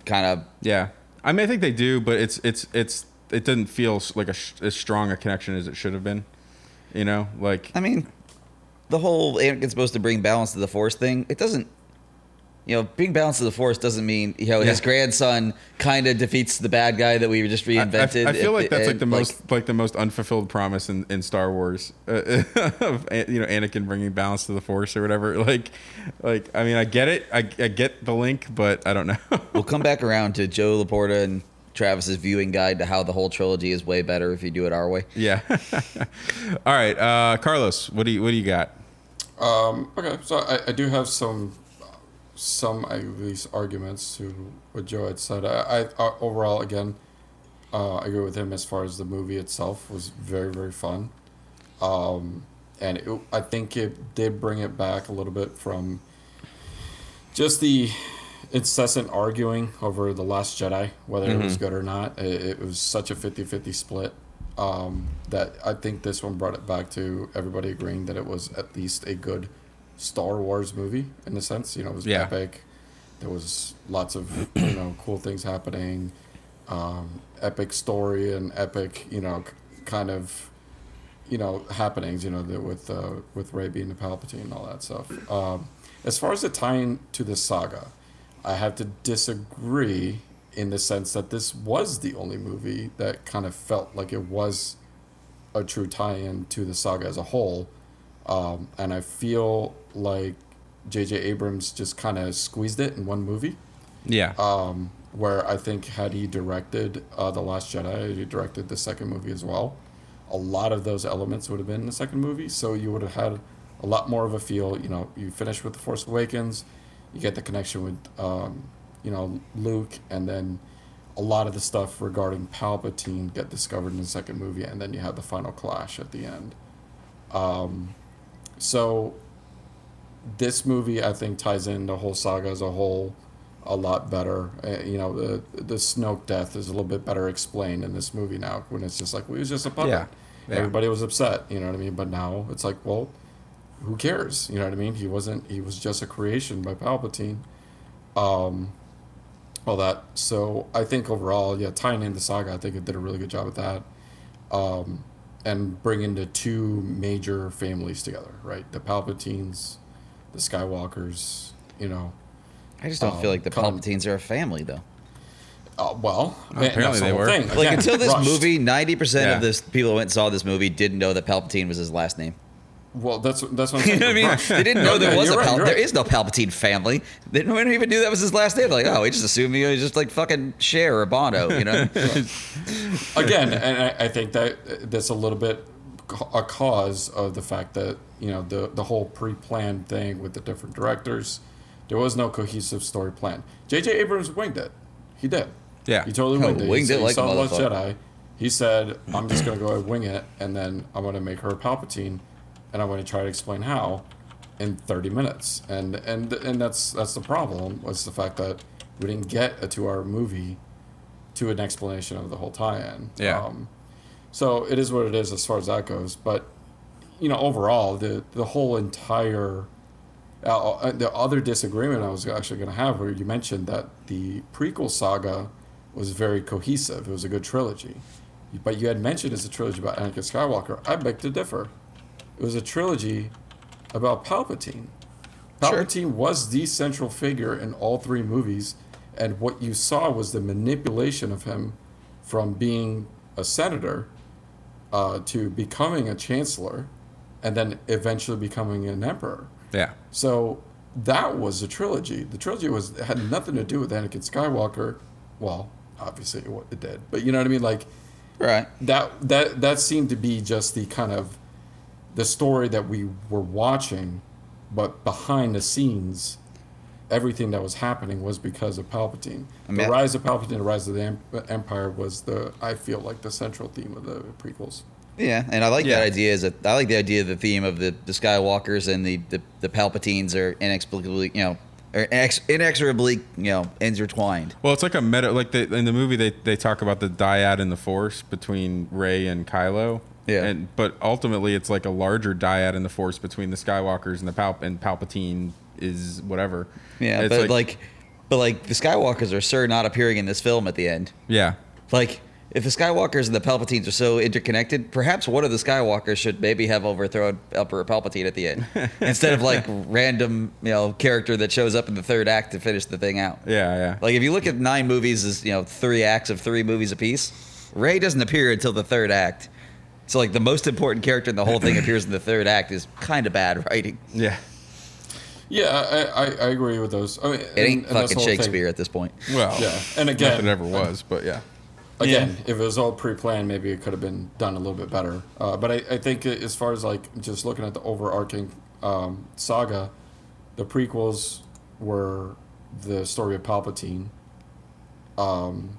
kind of. Yeah, I mean, I think they do, but it's it's it's it doesn't feel like a as strong a connection as it should have been. You know, like I mean, the whole Anakin's supposed to bring balance to the Force thing. It doesn't. You know, being balanced to the Force doesn't mean you know his grandson kind of defeats the bad guy that we just I- I- reinvented. I, feel like that's like the most like the most unfulfilled promise in, in Star Wars uh, [LAUGHS] of you know Anakin bringing balance to the Force or whatever. [LAUGHS] Like, like I mean, I get it, I, I get the link, but I don't know. [LAUGHS] We'll come back around to Joe Laporta and Travis's viewing guide to how the whole trilogy is way better if you do it our way. yeah. All right, uh, Carlos, what do you what do you got? Um, okay, so I, I do have some some at least arguments to what Joe had said. I, I uh, overall again, uh, I agree with him as far as the movie itself was very very fun, um, and it, I think it did bring it back a little bit from just the incessant arguing over the Last Jedi, whether it was good or not. It, it was such a 50-50 split um, that I think this one brought it back to everybody agreeing that it was at least a good Star Wars movie in a sense. You know, it was Yeah. epic. There was lots of you know [CLEARS THROAT] cool things happening, um, epic story and epic you know kind of you know happenings you know the, with uh, with Rey being the Palpatine and all that stuff. Um, as far as the tying to the saga, I have to disagree in the sense that this was the only movie that kind of felt like it was a true tie-in to the saga as a whole, um, and I feel like J.J. Abrams just kind of squeezed it in one movie Yeah, um, where I think had he directed uh, the Last Jedi, he directed the second movie as well. A lot of those elements would have been in the second movie, so you would have had a lot more of a feel. You know, you finish with the Force Awakens, you get the connection with, um, you know, Luke, and then a lot of the stuff regarding Palpatine get discovered in the second movie, and then you have the final clash at the end. Um, so this movie I think ties in the whole saga as a whole a lot better. Uh, you know, the the Snoke death is a little bit better explained in this movie now when it's just like well, he was just a puppet. Yeah. Yeah. Everybody was upset, you know what I mean? But now it's like, well, who cares? You know what I mean? He wasn't he was just a creation by Palpatine. Um all that. So I think overall, yeah, tying in the saga, I think it did a really good job with that. Um and bringing the two major families together, right? The Palpatines, the Skywalkers, you know. I just don't Um, feel like the come- Palpatines are a family though. Uh, well, apparently that's they were. Thing. Like Again, until this rushed. movie, ninety percent Yeah. of this people who went and saw this movie didn't know that Palpatine was his last name. Well, that's that's what I'm saying. [LAUGHS] You know what I mean? They didn't know there no, was a right, Pal- right. is no Palpatine family. They didn't even knew that was his last name. Like, oh, we just assumed he was just like fucking Cher or Bono, you know? [LAUGHS] again, and I, I think that that's a little bit a cause of the fact that you know the the whole pre-planned thing with the different directors. There was no cohesive story plan. J.J. Abrams winged it. He did. Yeah. He totally Oh, winged it. winged he, it like he saw Last. Jedi. He said, "I'm just gonna go and wing it, and then I'm gonna make her Palpatine, and I'm gonna try to explain how." in 30 minutes. And and and that's that's the problem was the fact that we didn't get a two-hour movie to an explanation of the whole tie-in. Yeah. um, so it is what it is as far as that goes but you know overall the the whole entire uh, uh, the other disagreement I was actually going to have where you mentioned that the prequel saga was very cohesive. It was a good trilogy. But you had mentioned it's a trilogy about Anakin Skywalker. I beg to differ it was a trilogy about Palpatine. Sure. Palpatine was the central figure in all three movies, and what you saw was the manipulation of him from being a senator uh, to becoming a chancellor, and then eventually becoming an emperor. yeah, So that was a trilogy. The trilogy was had nothing to do with Anakin Skywalker. Well, obviously it, it did, but you know what I mean. Like right. that that that seemed to be just the kind of the story that we were watching but behind the scenes everything that was happening was because of palpatine I mean, the rise of palpatine the rise of the empire was the i feel like the central theme of the prequels Yeah, and I like Yeah. that idea. Is that I like the idea, of the theme of the, the Skywalkers and the, the, the Palpatines are inexplicably, you know, are inex- inexorably, you know, intertwined. Well, it's like a meta. Like the, in the movie, they they talk about the dyad in the Force between Rey and Kylo. Yeah. And but ultimately, it's like a larger dyad in the Force between the Skywalkers and the Pal and Palpatine is whatever. Yeah, It's but like, but like the Skywalkers are sure not appearing in this film at the end. yeah, Like, if the Skywalkers and the Palpatines are so interconnected, perhaps one of the Skywalkers should maybe have overthrown Emperor Palpatine at the end, [LAUGHS] instead of like random, you know, character that shows up in the third act to finish the thing out. yeah, yeah. Like if you look at nine movies as you know three acts of three movies apiece, Rey doesn't appear until the third act. So like the most important character in the whole thing [CLEARS THROAT] appears in the third act is kind of bad writing. yeah. Yeah, I, I, I agree with those. I mean, It ain't fucking Shakespeare at this point. Well, Yeah, and again, that it ever was, but yeah. again, if it was all pre-planned, maybe it could have been done a little bit better. Uh, but I, I think as far as like just looking at the overarching um, saga, the prequels were the story of Palpatine. Um,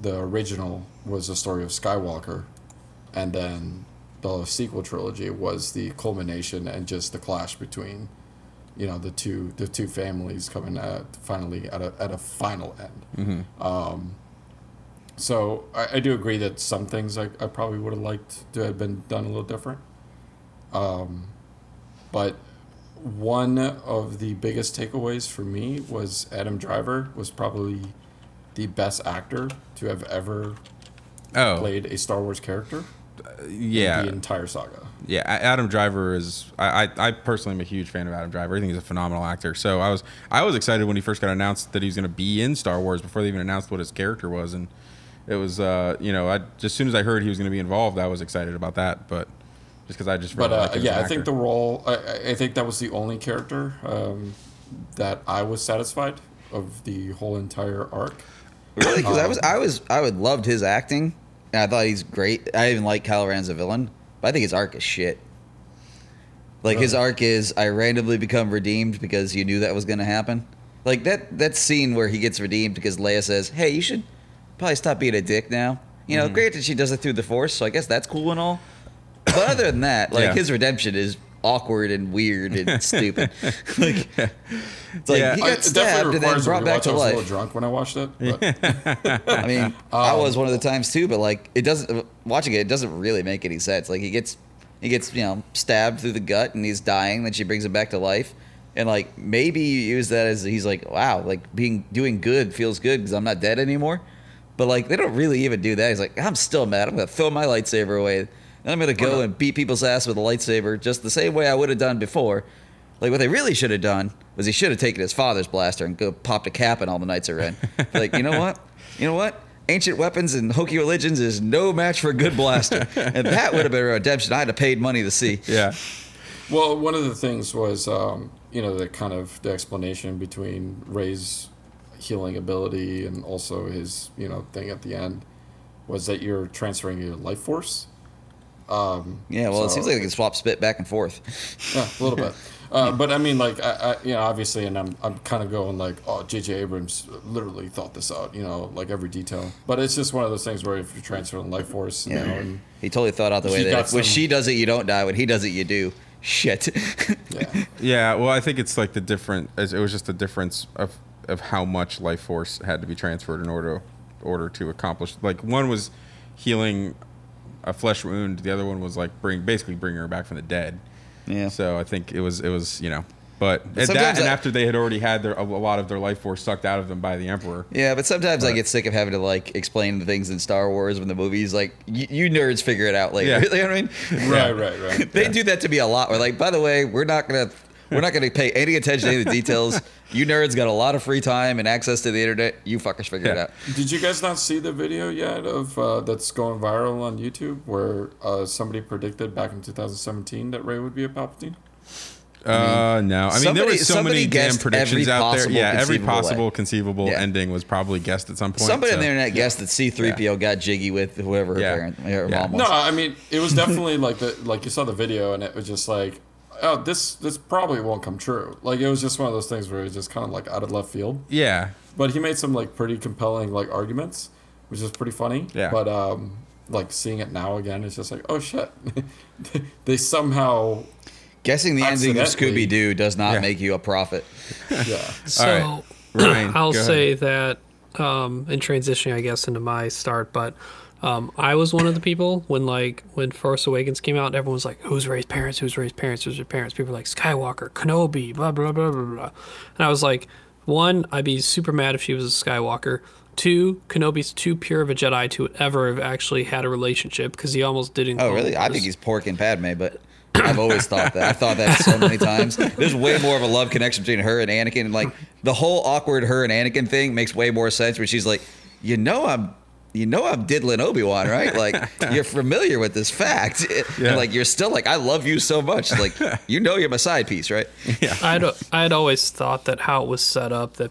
the original was the story of Skywalker, and then the sequel trilogy was the culmination and just the clash between, you know, the two the two families coming at finally at a at a final end. Um, so I, I do agree that some things I, I probably would have liked to have been done a little different. Um, but one of the biggest takeaways for me was Adam Driver was probably the best actor to have ever Oh, played a Star Wars character yeah. the entire saga. Yeah, Adam Driver is. I, I, I personally am a huge fan of Adam Driver. I think he's a phenomenal actor. So I was I was excited when he first got announced that he was going to be in Star Wars before they even announced what his character was, and it was uh you know I just as soon as I heard he was going to be involved, I was excited about that. But just because I just really But uh, like him as yeah, I think the role. I, I- I think that was the only character um, that I was satisfied of the whole entire arc. Really, because I was, I was, I would loved his acting, and I thought he's great. I even like Kylo Ren as a villain, but I think his arc is shit. Like his arc is, I randomly become redeemed because you knew that was going to happen. Like that that scene where he gets redeemed because Leia says, "Hey, you should probably stop being a dick now." You know, mm-hmm. granted she does it through the Force, so I guess that's cool and all. But other than that, like Yeah. his redemption is awkward and weird and [LAUGHS] stupid. [LAUGHS] like, it's like Yeah. he I- got stabbed and then brought back to I was a life. little drunk when I watched it. But [LAUGHS] I mean, I Um, was one of the times too, but like it doesn't watching it, it doesn't really make any sense. Like he gets he gets, you know, stabbed through the gut and he's dying, then she brings him back to life. And like maybe you use that as he's like, wow, like being doing good feels good because I'm not dead anymore. But like they don't really even do that. He's like, I'm still mad. I'm gonna throw my lightsaber away. And I'm gonna go and beat people's ass with a lightsaber just the same way I would have done before. Like what they really should have done was he should have taken his father's blaster and go popped a cap in all the Knights of Ren. [LAUGHS] like, you know what? You know what? Ancient weapons and hokey religions is no match for a good blaster. and that would have been a redemption I'd have paid money to see. yeah. well, one of the things was, um, you know, the kind of the explanation between Rey's healing ability and also his, you know, thing at the end was that you're transferring your life force. Um, Yeah, well, it seems like they can swap spit back and forth. [LAUGHS] Yeah, a little bit. Uh, [LAUGHS] but I mean, like, I, I, you know, obviously, and I'm, I'm kind of going like, oh, J.J. Abrams literally thought this out, you know, like every detail. But it's just one of those things where if you're transferring life force, Yeah. you know, and He totally thought out the way He that got if, when she does it, you don't die. When he does it, you do. Shit. [LAUGHS] yeah, Yeah, well, I think it's like the different. It was just the difference of of how much life force had to be transferred in order order to accomplish. Like one was healing a flesh wound, the other one was like bring basically bringing her back from the dead. yeah. So I think it was it was you know, but, and that sometimes and after they had already had their, a lot of their life force sucked out of them by the emperor. Yeah, but sometimes I get sick of having to like explain the things in Star Wars when the movies like you, you nerds figure it out later. Yeah. [LAUGHS] you know what I mean? right, right, right. [LAUGHS] They do that to me a lot. We're like, by the way, we're not gonna we're not gonna pay any attention to any of the details. You nerds got a lot of free time and access to the internet. You fuckers figure it out. Did you guys not see the video yet of uh, that's going viral on YouTube where uh, somebody predicted back in 2017 that Rey would be a Palpatine? Uh, no, I mean somebody- there was so many damn predictions out there. Yeah, every conceivable way. possible conceivable Yeah. ending was probably guessed at some point. Somebody on the internet guessed that C-3PO got jiggy with whoever her Yeah. parent, her Yeah. mom was. No, I mean it was definitely like the like you saw the video and it was just like, oh, this this probably won't come true. Like it was just one of those things where it was just kind of like out of left field. Yeah, But he made some like pretty compelling like arguments, which is pretty funny. Yeah. But um, like seeing it now again, it's just like, oh shit, [LAUGHS] they somehow, Guessing the ending of Scooby Doo does not Yeah. make you a prophet. yeah. [LAUGHS] So Ryan, [CLEARS THROAT] I'll go ahead. say that um, in transitioning, I guess, into my start, but um, I was one of the people when like when Force Awakens came out, everyone was like, "Who's Rey's parents? Who's Rey's parents? Who's her parents?" People were like Skywalker, Kenobi, blah blah blah blah blah. And I was like, one, I'd be super mad if she was a Skywalker. Two, Kenobi's too pure of a Jedi to ever have actually had a relationship because he almost didn't. Oh, really? I think he's pork and Padme, but I've always thought that. I've thought that so many [LAUGHS] times. There's way more of a love connection between her and Anakin. And like the whole awkward her and Anakin thing makes way more sense. Where she's like, you know, I'm. You know I'm diddling Obi Wan, right? Like [LAUGHS] you're familiar with this fact, [LAUGHS] Yeah. and like you're still like I love you so much. Like [LAUGHS] you know you're my side piece, right? Yeah. I'd I'd always thought that how it was set up that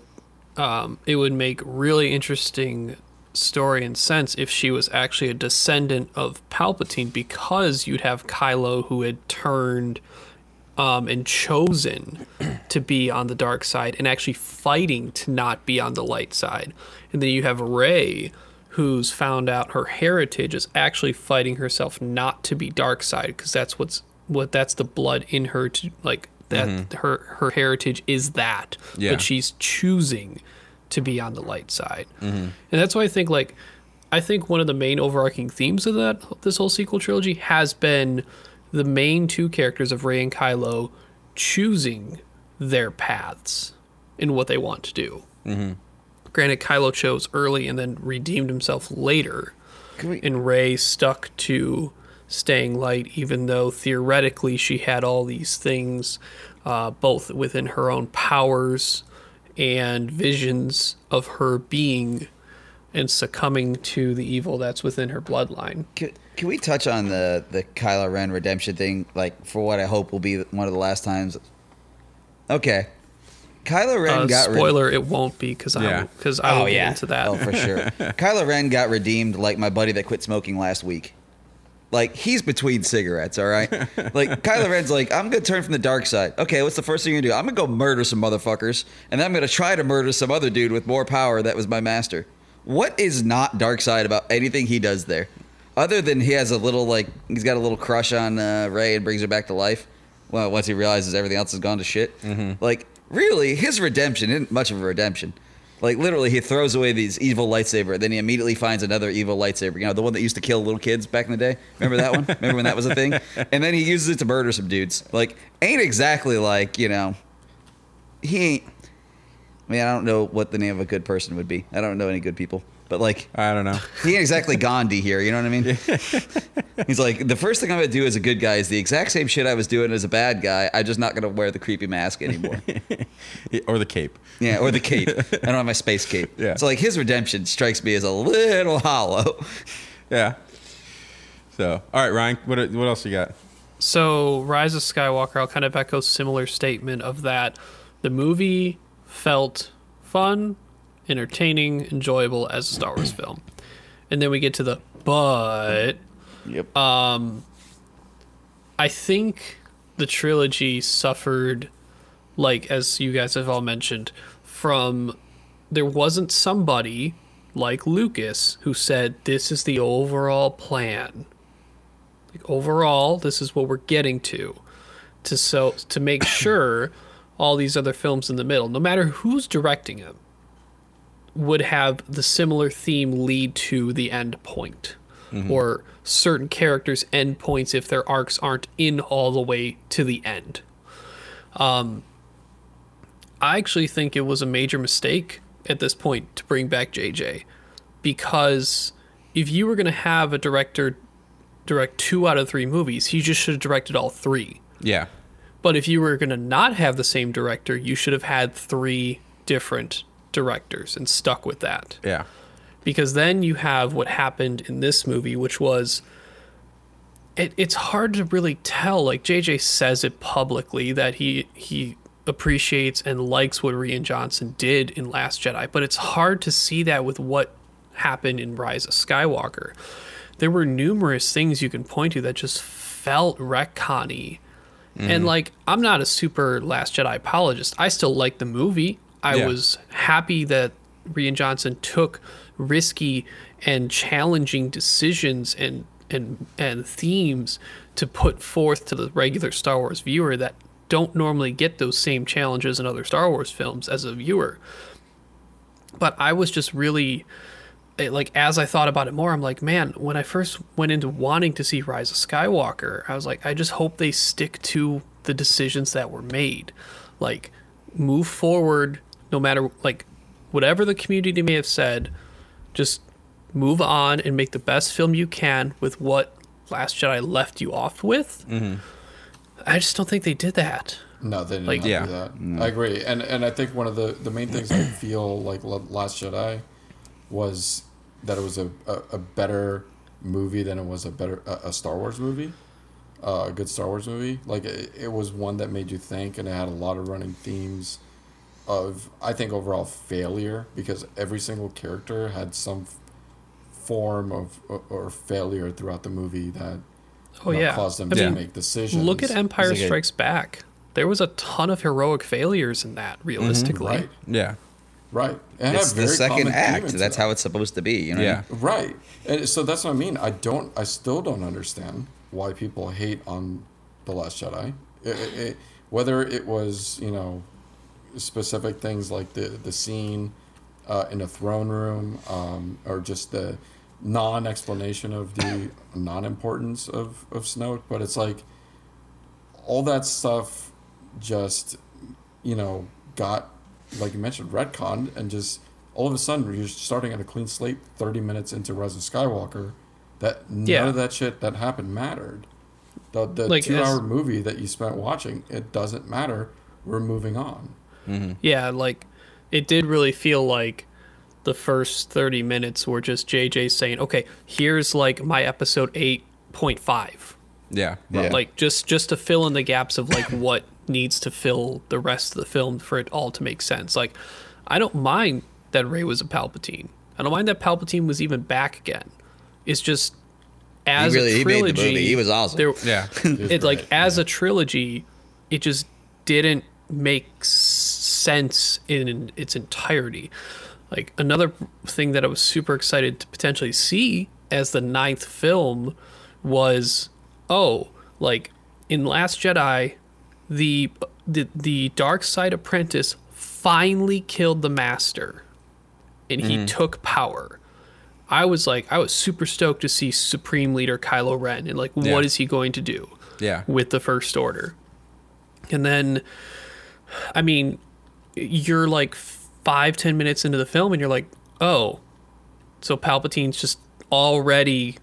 um, it would make really interesting story and sense if she was actually a descendant of Palpatine because you'd have Kylo who had turned um, and chosen [CLEARS THROAT] to be on the dark side and actually fighting to not be on the light side, and then you have Rey who's found out her heritage is actually fighting herself not to be dark side because that's what's what that's the blood in her to like that mm-hmm. her her heritage is that Yeah. but she's choosing to be on the light side. Mm-hmm. And that's why i think like i think one of the main overarching themes of that this whole sequel trilogy has been the main two characters of Rey and kylo choosing their paths in what they want to do mm-hmm. Granted kylo chose early and then redeemed himself later we, and Rey stuck to staying light, even though theoretically she had all these things, uh, both within her own powers and visions of her being and succumbing to the evil that's within her bloodline. Can, can we touch on the the Kylo Ren redemption thing? Like for what I hope will be one of the last times. Okay, Kylo Ren Uh, got re- spoiler, it won't be because Yeah. I because I will oh get yeah, into that. Oh for sure. [LAUGHS] Kylo Ren got redeemed like my buddy that quit smoking last week. Like he's between cigarettes, all right. Like [LAUGHS] Kylo Ren's like, I'm gonna turn from the dark side. Okay, what's the first thing you're gonna do? I'm gonna go murder some motherfuckers, and then I'm gonna try to murder some other dude with more power that was my master. What is not dark side about anything he does there, other than he has a little like he's got a little crush on uh, Rey and brings her back to life. Well, once he realizes everything else has gone to shit, like really, his redemption isn't much of a redemption. Like literally, he throws away these evil lightsaber, then he immediately finds another evil lightsaber. You know, the one that used to kill little kids back in the day. Remember that one? [LAUGHS] Remember when that was a thing? And then he uses it to murder some dudes. Like, ain't exactly like you know, he ain't. I mean, I don't know what the name of a good person would be. I don't know any good people, but like, I don't know. [LAUGHS] he ain't exactly Gandhi here. You know what I mean? [LAUGHS] He's like, the first thing I'm gonna do as a good guy is the exact same shit I was doing as a bad guy. I'm just not gonna wear the creepy mask anymore. [LAUGHS] or the cape. Yeah, or the cape. I don't have my space cape. Yeah. So like his redemption strikes me as a little hollow. Yeah. So, all right, Ryan, what what else you got? So, Rise of Skywalker, I'll kind of echo similar statement of that. The movie felt fun, entertaining, enjoyable as a Star Wars film. And then we get to the but Yep. Um, I think the trilogy suffered, like as you guys have all mentioned, from there wasn't somebody like Lucas who said this is the overall plan. Like overall, this is what we're getting to, to so to make [COUGHS] sure all these other films in the middle, no matter who's directing them, would have the similar theme lead to the end point or certain characters' end points if their arcs aren't in all the way to the end. Um, I actually think it was a major mistake at this point to bring back JJ because if you were going to have a director direct two out of three movies, he just should have directed all three. Yeah. But if you were going to not have the same director, you should have had three different directors and stuck with that. Yeah. Because then you have what happened in this movie, which was it, it's hard to really tell. Like JJ says it publicly that he he appreciates and likes what Rian Johnson did in Last Jedi, but it's hard to see that with what happened in Rise of Skywalker. There were numerous things you can point to that just felt retconny. And mm-hmm. like, I'm not a super Last Jedi apologist. I still like the movie. I Yeah. was happy that Rian Johnson took risky and challenging decisions and and and themes to put forth to the regular Star Wars viewer that don't normally get those same challenges in other Star Wars films as a viewer. But I was just really it, like as I thought about it more, I'm like, man, when I first went into wanting to see Rise of Skywalker, I was like, I just hope they stick to the decisions that were made. Like move forward no matter like whatever the community may have said, just move on and make the best film you can with what Last Jedi left you off with. I just don't think they did that. No, they did Like- not Yeah. do that. I agree, and and I think one of the the main things I feel like Last Jedi was that it was a, a, a better movie than it was a better a, a Star Wars movie, uh, a good Star Wars movie. Like it, it was one that made you think, and it had a lot of running themes of I think overall failure because every single character had some f- form of or, or failure throughout the movie that Oh you know, yeah. caused them I to mean, make decisions. Look at Empire like a- Strikes Back. There was a ton of heroic failures in that, mm-hmm. realistically. right. Yeah. Right. And It's the second act. That's that. how it's supposed to be. You know. Yeah. Right. And so that's what I mean. I don't. I still don't understand why people hate on the Last Jedi. It, it, it- whether it was you know specific things like the the scene uh, in the throne room, um, or just the non-explanation of the non-importance of of Snoke, but it's like all that stuff just you know got like you mentioned retconned and just all of a sudden you're starting at a clean slate 30 minutes into Rise of Skywalker that none Yeah. of that shit that happened mattered. The the Like, two hour movie that you spent watching, it doesn't matter. We're moving on. Mm-hmm. Yeah, like it did really feel like the first 30 minutes were just JJ saying, "Okay, here's like my episode 8.5." Yeah. Yeah. Like just just to fill in the gaps of like [COUGHS] what needs to fill the rest of the film for it all to make sense. Like I don't mind that Rey was a Palpatine. I don't mind that Palpatine was even back again. It's just as really- a he made the trilogy, movie. He was awesome. There, Yeah. [LAUGHS] it like great, as a trilogy, it just didn't make s- sense in its entirety. Like another thing that I was super excited to potentially see as the ninth film was, oh, like in Last Jedi, the the the dark side apprentice finally killed the master, and he mm. took power. I was like, I was super stoked to see Supreme Leader Kylo Ren and like, Yeah. what is he going to do? Yeah. with the First Order. And then, I mean, you're like five, ten minutes into the film, and you're like, oh, so Palpatine's just already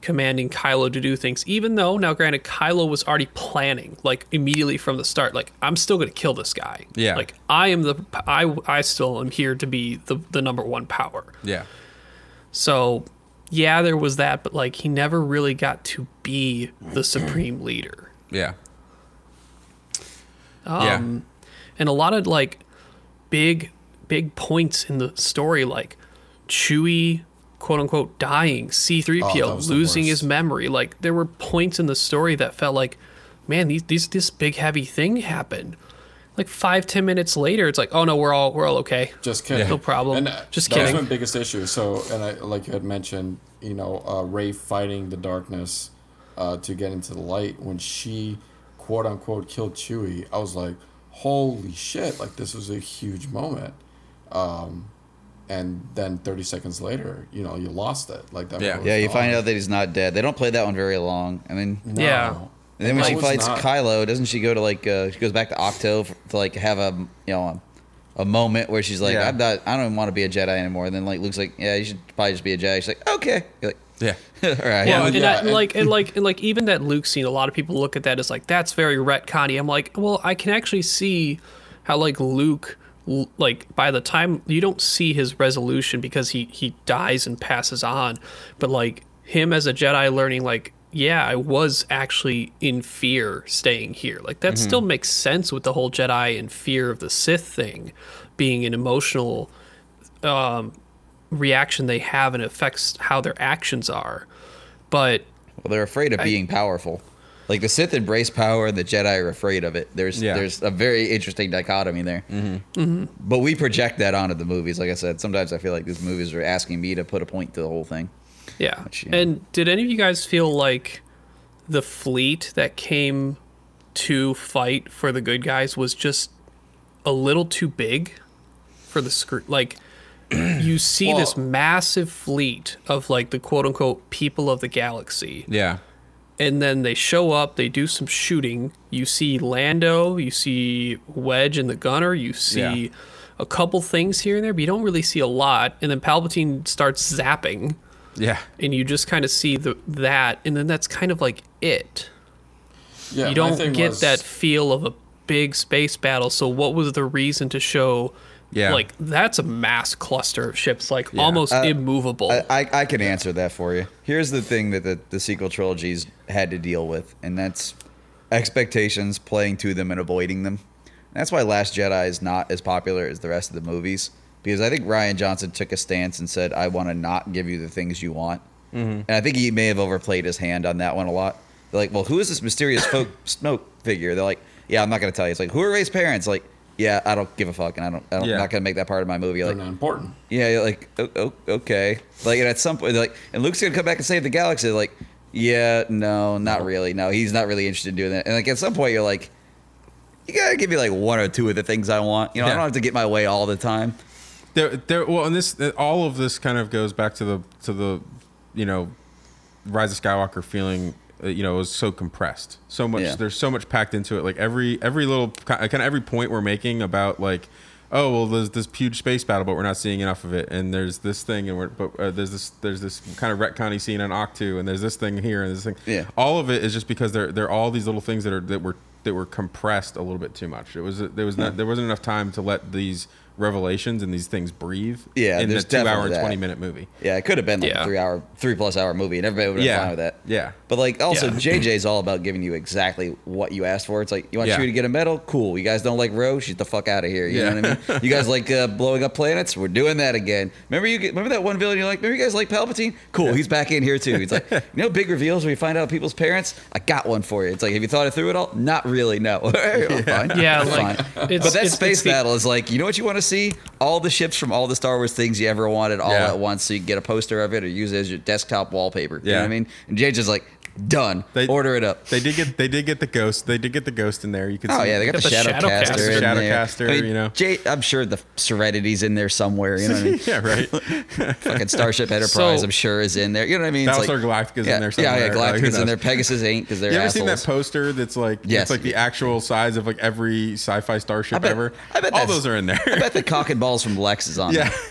commanding Kylo to do things, even though now, granted, Kylo was already planning, like immediately from the start, like I'm still gonna kill this guy. Yeah. like I am the I I still am here to be the the number one power. Yeah. So, yeah, there was that, but like he never really got to be the [CLEARS THROAT] supreme leader. Yeah. Um, Yeah. and a lot of like big big points in the story like chewie quote unquote dying c3po Oh, that losing his memory like there were points in the story that felt like man these, these this big heavy thing happened like five ten minutes later it's like oh no we're all we're all okay Just kidding. No problem. And uh, Just that kidding. was my biggest issue. So, and I like you had mentioned, you know, uh, Rey fighting the darkness uh, to get into the light. When she, quote unquote, killed Chewie, I was like, holy shit! Like this was a huge moment. Um, and then 30 seconds later, you know, you lost it. Like that. Yeah. was Yeah, you gone. find out that he's not dead. They don't play that one very long. I mean, No. Yeah. and then when That she fights not- Kylo, doesn't she go to like uh, she goes back to Ahch-To for, to like have a you know a, a moment where she's like, Yeah. I'm not, I don't even want to be a Jedi anymore. And then like Luke's like, yeah, you should probably just be a Jedi. She's like, okay. You're like, Yeah. [LAUGHS] all right. yeah, and, yeah, I, and- like and like and like even that Luke scene, a lot of people look at that as like that's very retconny. I'm like, well, I can actually see how like Luke, like by the time you don't see his resolution because he he dies and passes on, but like him as a Jedi learning like. Yeah, I was actually in fear staying here. Like that mm-hmm. still makes sense with the whole Jedi and fear of the Sith thing being an emotional um, reaction they have and affects how their actions are. But Well, they're afraid of being powerful. Like the Sith embrace power and the Jedi are afraid of it. There's Yeah. there's a very interesting dichotomy there. Mm-hmm. But we project that onto the movies. Like I said, sometimes I feel like these movies are asking me to put a point to the whole thing. Yeah. Which, yeah. And did any of you guys feel like the fleet that came to fight for the good guys was just a little too big for the screw? Like, [CLEARS THROAT] you see this massive fleet of like the quote unquote people of the galaxy, Yeah. and then they show up, they do some shooting. You see Lando, you see Wedge and the gunner, you see. Yeah. A couple things here and there, but you don't really see a lot. And then Palpatine starts zapping, Yeah. and you just kind of see the that, and then that's kind of like it. Yeah, you don't get was- that feel of a big space battle. So what was the reason to show? Yeah. like that's a mass cluster of ships, like Yeah. almost Uh, immovable. I, I, I can answer that for you. Here's the thing that the, the sequel trilogies had to deal with, and that's expectations, playing to them, and avoiding them. That's why Last Jedi is not as popular as the rest of the movies, because I think Rian Johnson took a stance and said, I want to not give you the things you want. And I think he may have overplayed his hand on that one a lot. They're like, well, who is this mysterious folk Snoke figure? They're like, yeah, I'm not going to tell you. It's like, who are Rey's parents? Like, yeah, I don't give a fuck, and I don't, I don't Yeah. I'm not going to make that part of my movie. They're Like, not important. yeah, you're like o- o- okay, like and at some point, like, and Luke's gonna come back and save the galaxy. Like, yeah, no, not really. No, he's not really interested in doing that. And like at some point, you're like, you gotta give me like one or two of the things I want. You know, I don't have to get my way all the time. There, there. Well, and this, all of this kind of goes back to the, to the, you know, Rise of Skywalker feeling. Uh, You know, it was so compressed. So much. Yeah. There's so much packed into it. Like every, every little kind of every point we're making about like, oh well, there's this huge space battle, but we're not seeing enough of it. And there's this thing, and we're, but uh, there's this, there's this kind of retconny scene on Ahch-To, and there's this thing here, and this thing. Yeah. All of it is just because they're, they're all these little things that are that were that were compressed a little bit too much. It was there was not there wasn't enough time to let these revelations and these things breathe. Yeah, in the two hour and that. twenty minute movie. Yeah, it could have been like Yeah. a three hour, three plus hour movie, and everybody would have Yeah. fine with that. Yeah. But like, also Yeah. JJ's all about giving you exactly what you asked for. It's like you want Yeah. Chewie to get a medal, cool. You guys don't like Rose, she's the fuck out of here. You Yeah. know what I mean? You guys [LAUGHS] like uh, blowing up planets, we're doing that again. Remember you? Remember that one villain you're like, remember you guys like Palpatine? Cool, he's back in here too. He's like, [LAUGHS] you know, big reveals where you find out people's parents. I got one for you. It's like, have you thought it through at all? Not really. No. [LAUGHS] Fine. Yeah, like, Fine. it's- but that it's- space it's the- battle is like, you know what you want to see? All the ships from all the Star Wars things you ever wanted all Yeah. at once, so you can get a poster of it or use it as your desktop wallpaper. You know what I mean? And just like, done. They- Order it up. They did get they did get the ghost. They did get the ghost in there. You could Oh see yeah, they got, Got the, the Shadowcaster. Shadowcaster. Shadowcaster, I mean, you know. Jay, I'm sure the Serenity's in there somewhere. You know what I mean? [LAUGHS] yeah, right. [LAUGHS] Fucking Starship Enterprise, So- I'm sure is in there. You know what I mean? It's Battlestar Galactica's in yeah, there Yeah, yeah, somewhere. Like, Galactica's in knows? there. Pegasus ain't because they're You ever assholes. seen that poster that's like Yes. it's like the actual size of like every sci-fi starship I bet- ever? I bet all those are in there. I bet the cock and balls from Lexx is on yeah. [LAUGHS]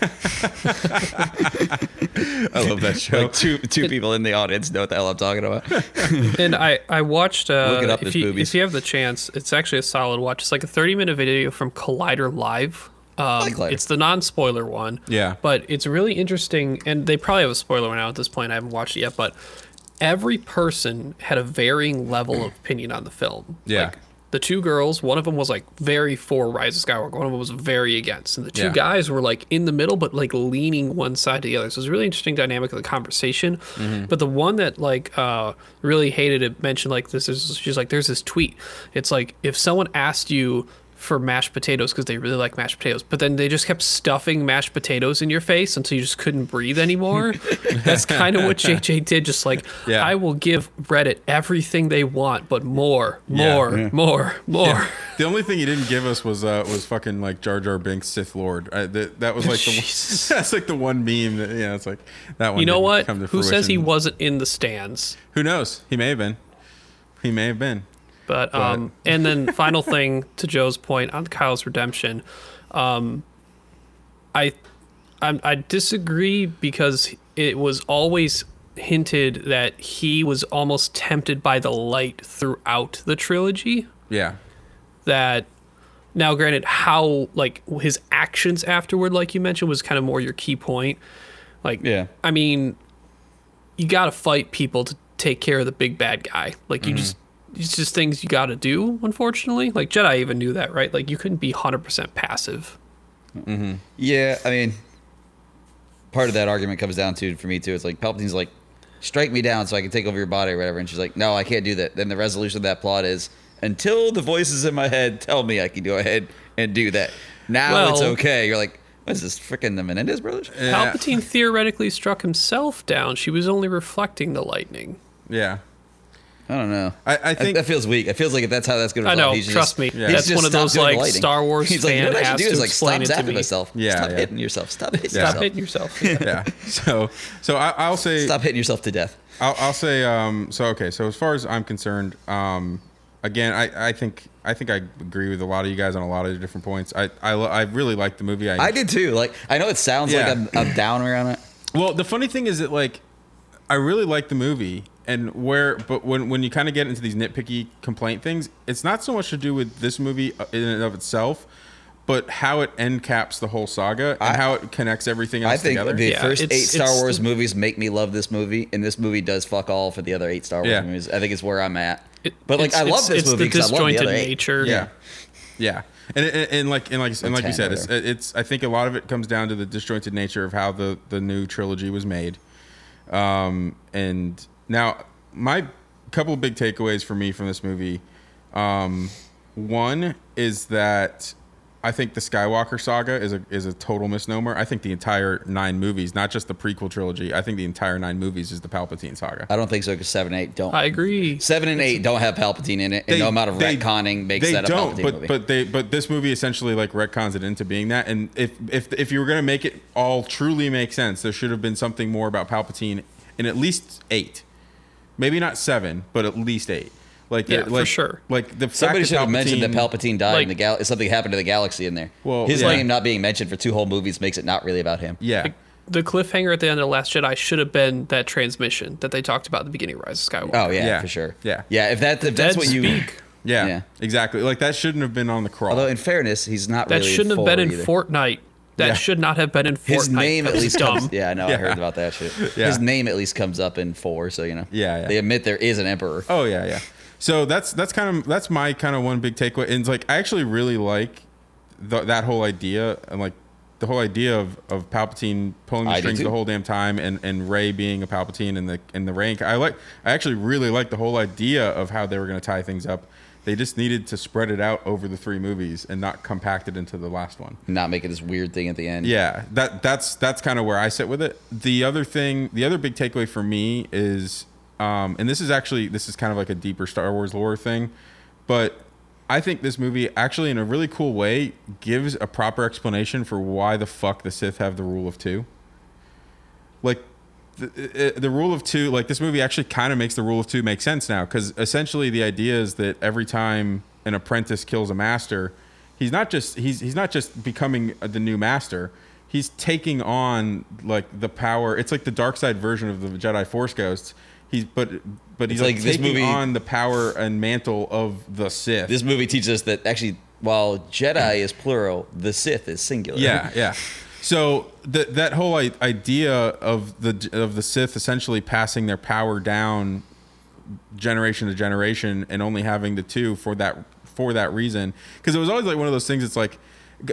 I love that show. Like two two people in the audience know what the hell I'm talking about. [LAUGHS] and I I watched. Uh, Look it up, if you boobies. if you have the chance, it's actually a solid watch. It's like a 30 minute video from Collider Live. Um, like it's the non spoiler one. Yeah. but it's really interesting, and they probably have a spoiler one out at this point. I haven't watched it yet, but every person had a varying level of opinion on the film. Yeah. Like, the two girls, one of them was like very for Rise of Skywalker, one of them was very against, and the two Yeah. guys were like in the middle, but like leaning one side to the other. So it was a really interesting dynamic of the conversation. Mm-hmm. But the one that like uh, really hated it mentioned like this is she's like, there's this tweet. It's like if someone asked you for mashed potatoes because they really like mashed potatoes, but then they just kept stuffing mashed potatoes in your face until you just couldn't breathe anymore. [LAUGHS] That's kind of what JJ did. Just like Yeah. I will give Reddit everything they want, but more, more, Yeah. more, more. [LAUGHS] The only thing he didn't give us was uh, was fucking like Jar Jar Binks Sith Lord. I, that, that was like the one, [LAUGHS] that's like the one meme that yeah, it's like that one. You know didn't what? come to Who says he wasn't in the stands? Who knows? He may have been. He may have been. But um, and then final thing to Joe's point on Kyle's redemption, um, I, I I disagree because it was always hinted that he was almost tempted by the light throughout the trilogy. Yeah. That now, granted, how like his actions afterward, like you mentioned, was kind of more your key point. Like, Yeah. I mean, you got to fight people to take care of the big bad guy. Like you just it's just things you got to do. Unfortunately, like Jedi even knew that, right? Like you couldn't be hundred percent passive. Mm-hmm. Yeah, I mean, part of that argument comes down to for me too. It's like Palpatine's like, strike me down so I can take over your body or whatever. And she's like, no, I can't do that. Then the resolution of that plot is until the voices in my head tell me I can go ahead and do that. Now it's okay. You're like, what is this freaking the Menendez brothers? Yeah. Palpatine theoretically struck himself down. She was only reflecting the lightning. Yeah. I don't know. I- I That- think- that feels weak. It feels like if that's how that's going to I resolve, know, he trust just, me. Yeah. That's one of those, like, lighting. Star Wars [LAUGHS] He's like, fan what I should do is like stop zapping myself. Yeah, stop yeah. hitting yourself. Stop hitting Yeah. Stop yourself. hitting yourself. Yeah. [LAUGHS] Yeah. So so I, I'll say Stop hitting yourself to death. I'll, I'll say um, so. Okay, so as far as I'm concerned, um, again, I, I think I think I agree with a lot of you guys on a lot of different points. I I, I really like the movie. I I did too. Like I know it sounds Yeah. like I'm, I'm downer on it. Well, the funny thing is that like I really like the movie and where but when when you kind of get into these nitpicky complaint things, it's not so much to do with this movie in and of itself, but how it end caps the whole saga and I- how it connects everything else I think together. the Yeah, first it's- eight Star Wars the- movies make me love this movie, and this movie does fuck all for the other eight Star Wars Yeah. movies. I think it's where I'm at. It- but like, I love this it's movie the because I love the disjointed other eight. nature. yeah yeah and, and, and like and like and like you said it's, it's i think a lot of it comes down to the disjointed nature of how the the new trilogy was made um and now my couple of big takeaways for me from this movie um one is that I think the Skywalker saga is a is a total misnomer. I think the entire nine movies, not just the prequel trilogy, I think the entire nine movies is the Palpatine saga. I don't think so because seven, and eight don't. I agree. seven and eight don't have Palpatine in it, and no amount of they- retconning makes they that a don't, Palpatine but movie. but they but this movie essentially like retcons it into being that. And if if if you were gonna make it all truly make sense, there should have been something more about Palpatine in at least eight, maybe not seven, but at least eight. Like Yeah, the- for like, sure. Like the Somebody should that have mentioned that Palpatine- Palpatine died like- in the gal. Something happened to the galaxy in there. Well, his yeah. name not being mentioned for two whole movies makes it not really about him. Yeah, The cliffhanger at the end of The Last Jedi should have been that transmission that they talked about at the beginning of Rise of Skywalker. Oh yeah, Yeah. for sure. Yeah. yeah. If that if that's Dead what you. speak. yeah, Yeah. exactly. Like that shouldn't have been on the crawl. Although in fairness, he's not That really. shouldn't have in been in either. Fortnite. That Yeah. should not have been in Fortnite. His name at least dumb. comes. Yeah, I know. I heard about that shit. Yeah. His name at least comes up in four, so you know. Yeah, yeah. They admit there is an emperor. Oh yeah, yeah. So that's that's kind of that's my kind of one big takeaway. And it's like I actually really like the, that whole idea and like the whole idea of, of Palpatine pulling the I strings the whole damn time and, and Rey being a Palpatine and the and the rank. I like I actually really like the whole idea of how they were going to tie things up. They just needed to spread it out over the three movies and not compact it into the last one. Not making this weird thing at the end. Yeah, that that's that's kind of where I sit with it. The other thing, the other big takeaway for me is, um, and this is actually this is kind of like a deeper Star Wars lore thing, but I think this movie actually, in a really cool way, gives a proper explanation for why the fuck the Sith have the rule of two. Like. The, uh, uh, the rule of two, like this movie, actually kind of makes the rule of two make sense now because essentially the idea is that every time an apprentice kills a master, he's not just he's he's not just becoming uh, the new master. He's taking on like the power it's like the dark side version of the jedi force ghosts. He's but but he's like, like this taking movie- on the power and mantle of the sith. This movie teaches us that actually, while Jedi is plural, the Sith is singular. yeah yeah [LAUGHS] so that that whole i- idea of the of the sith essentially passing their power down generation to generation and only having the two for that for that reason. Because it was always like one of those things it's like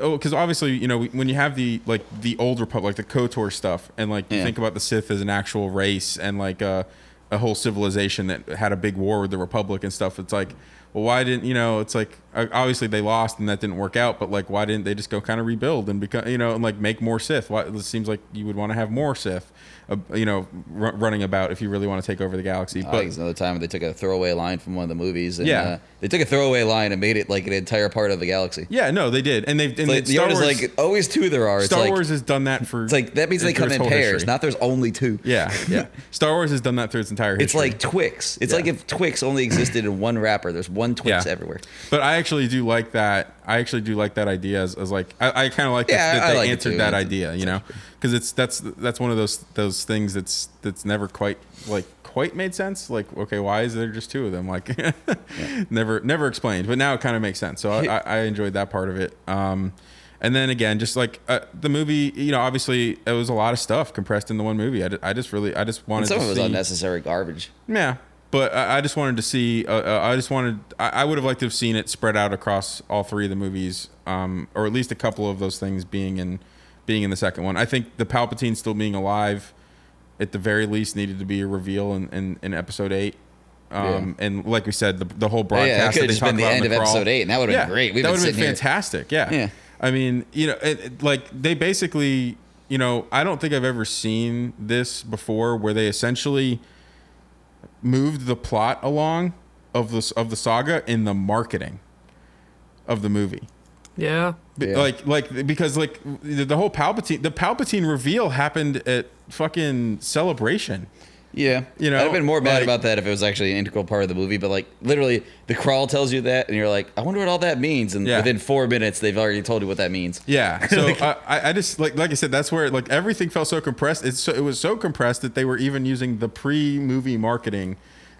oh, because obviously you know when you have the like the old republic the kotor stuff and like you think about the sith as an actual race and like a, a whole civilization that had a big war with the republic and stuff it's like well why didn't you know it's like obviously they lost and that didn't work out but like why didn't they just go kind of rebuild and become you know and like make more sith? Why it seems like you would want to have more sith uh, you know r- running about if you really want to take over the galaxy I but it's another time they took a throwaway line from one of the movies. And, Yeah. uh, they took a throwaway line and made it like an entire part of the galaxy. Yeah, no, they did, and they've and Like, the Star Wars. like always two there are. It's Star like, Wars has done that for. It's like that means they come in pairs. history. Not there's only two. [LAUGHS] Yeah, yeah. Star Wars has done that through its entire history. It's like Twix. It's Yeah. like if Twix only existed in one wrapper. There's one Twix Yeah. everywhere. But I actually do like that. I actually do like that idea as, as like I, I kind of like Yeah, that, that they like answered that idea. You know, because it's that's that's one of those those things that's that's never quite like quite made sense. Like, okay, why is there just two of them? Like, [LAUGHS] never never explained. But now it kind of makes sense. So I, I, I enjoyed that part of it. Um, and then again, just like uh, the movie, you know, obviously it was a lot of stuff compressed in the one movie. I, I just really, I just wanted And some to of it was see. unnecessary garbage. Yeah, but I, I just wanted to see. Uh, uh, I just wanted. I, I would have liked to have seen it spread out across all three of the movies, um, or at least a couple of those things being in being in the second one. I think the Palpatine still being alive at the very least needed to be a reveal in, in, in episode eight. Um, And like we said, the, the whole Oh, yeah, that broadcast. could have just been the end of episode eight, and that would have been great. We've that would have been here- fantastic. Yeah. Yeah. I mean, you know, it, it- like they basically, you know, I don't think I've ever seen this before, where they essentially moved the plot along of this of the saga in the marketing of the movie. Yeah. Yeah. Like, like because like the, the whole Palpatine, the Palpatine reveal happened at fucking Celebration. Yeah, You know, I'd have been more mad like- about that if it was actually an integral part of the movie. But like, literally, the crawl tells you that, and you're like, I wonder what all that means. And Yeah. within four minutes, they've already told you what that means. Yeah. [LAUGHS] So I, I I just like like I said, that's where like everything felt so compressed. It's so, it was so compressed that they were even using the pre-movie marketing,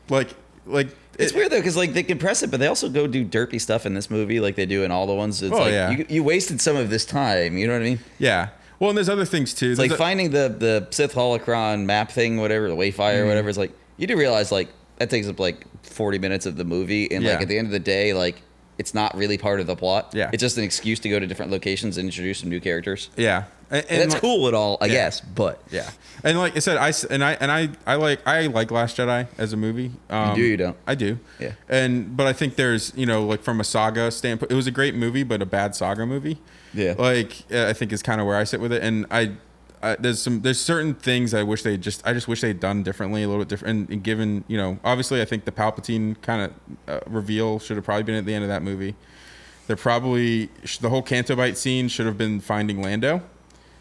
like like It's it- weird though, because like they compress it, but they also go do derpy stuff in this movie, like they do in all the ones. It's Oh, like yeah. you, you wasted some of this time. You know what I mean? Yeah. Well, and there's other things too. It's like a- finding the the Sith holocron map thing, whatever, the Wayfinder, Mm-hmm. or whatever. It's like you do realize like that takes up like 40 minutes of the movie, and like at the end of the day, like it's not really part of the plot. Yeah. it's just an excuse to go to different locations and introduce some new characters. yeah. And, And that's like- cool and all, I Yeah. guess, but Yeah. And like I said, I and I and I I like I like Last Jedi as a movie. Um, do, you don't? I do. Yeah. And but I think there's you know like from a saga standpoint, it was a great movie, but a bad saga movie. Yeah. Like I think is kind of where I sit with it, and I. I, there's some there's certain things I wish they just I just wish they'd done differently a little bit different and, and given you know obviously I think the Palpatine kind of uh, reveal should have probably been at the end of that movie. They're probably sh- the whole Canto Bight scene should have been finding Lando.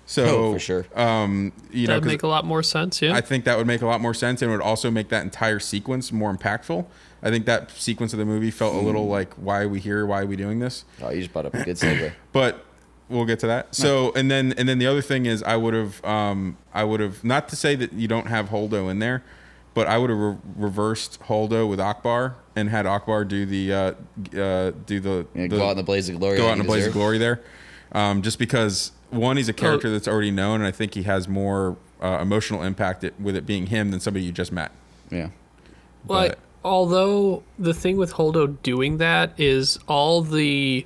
So Oh, for sure. Um, you know, That'd 'cause make a lot more sense. Yeah. I think that would make a lot more sense and would also make that entire sequence more impactful. I think that sequence of the movie felt a little like, why are we here? Why are we doing this? oh, you just brought up a good segue. [COUGHS] But we'll get to that. So, and then and then the other thing is, I would have, um, I would have not to say that you don't have Holdo in there, but I would have re- reversed Holdo with Ackbar and had Ackbar do the uh, uh, do the, Yeah, the go out in the blaze of glory. go out in a you blaze of glory there, um, just because one he's a character that's already known, and I think he has more uh, emotional impact it, with it being him than somebody you just met. Yeah, Like, But- although the thing with Holdo doing that is all the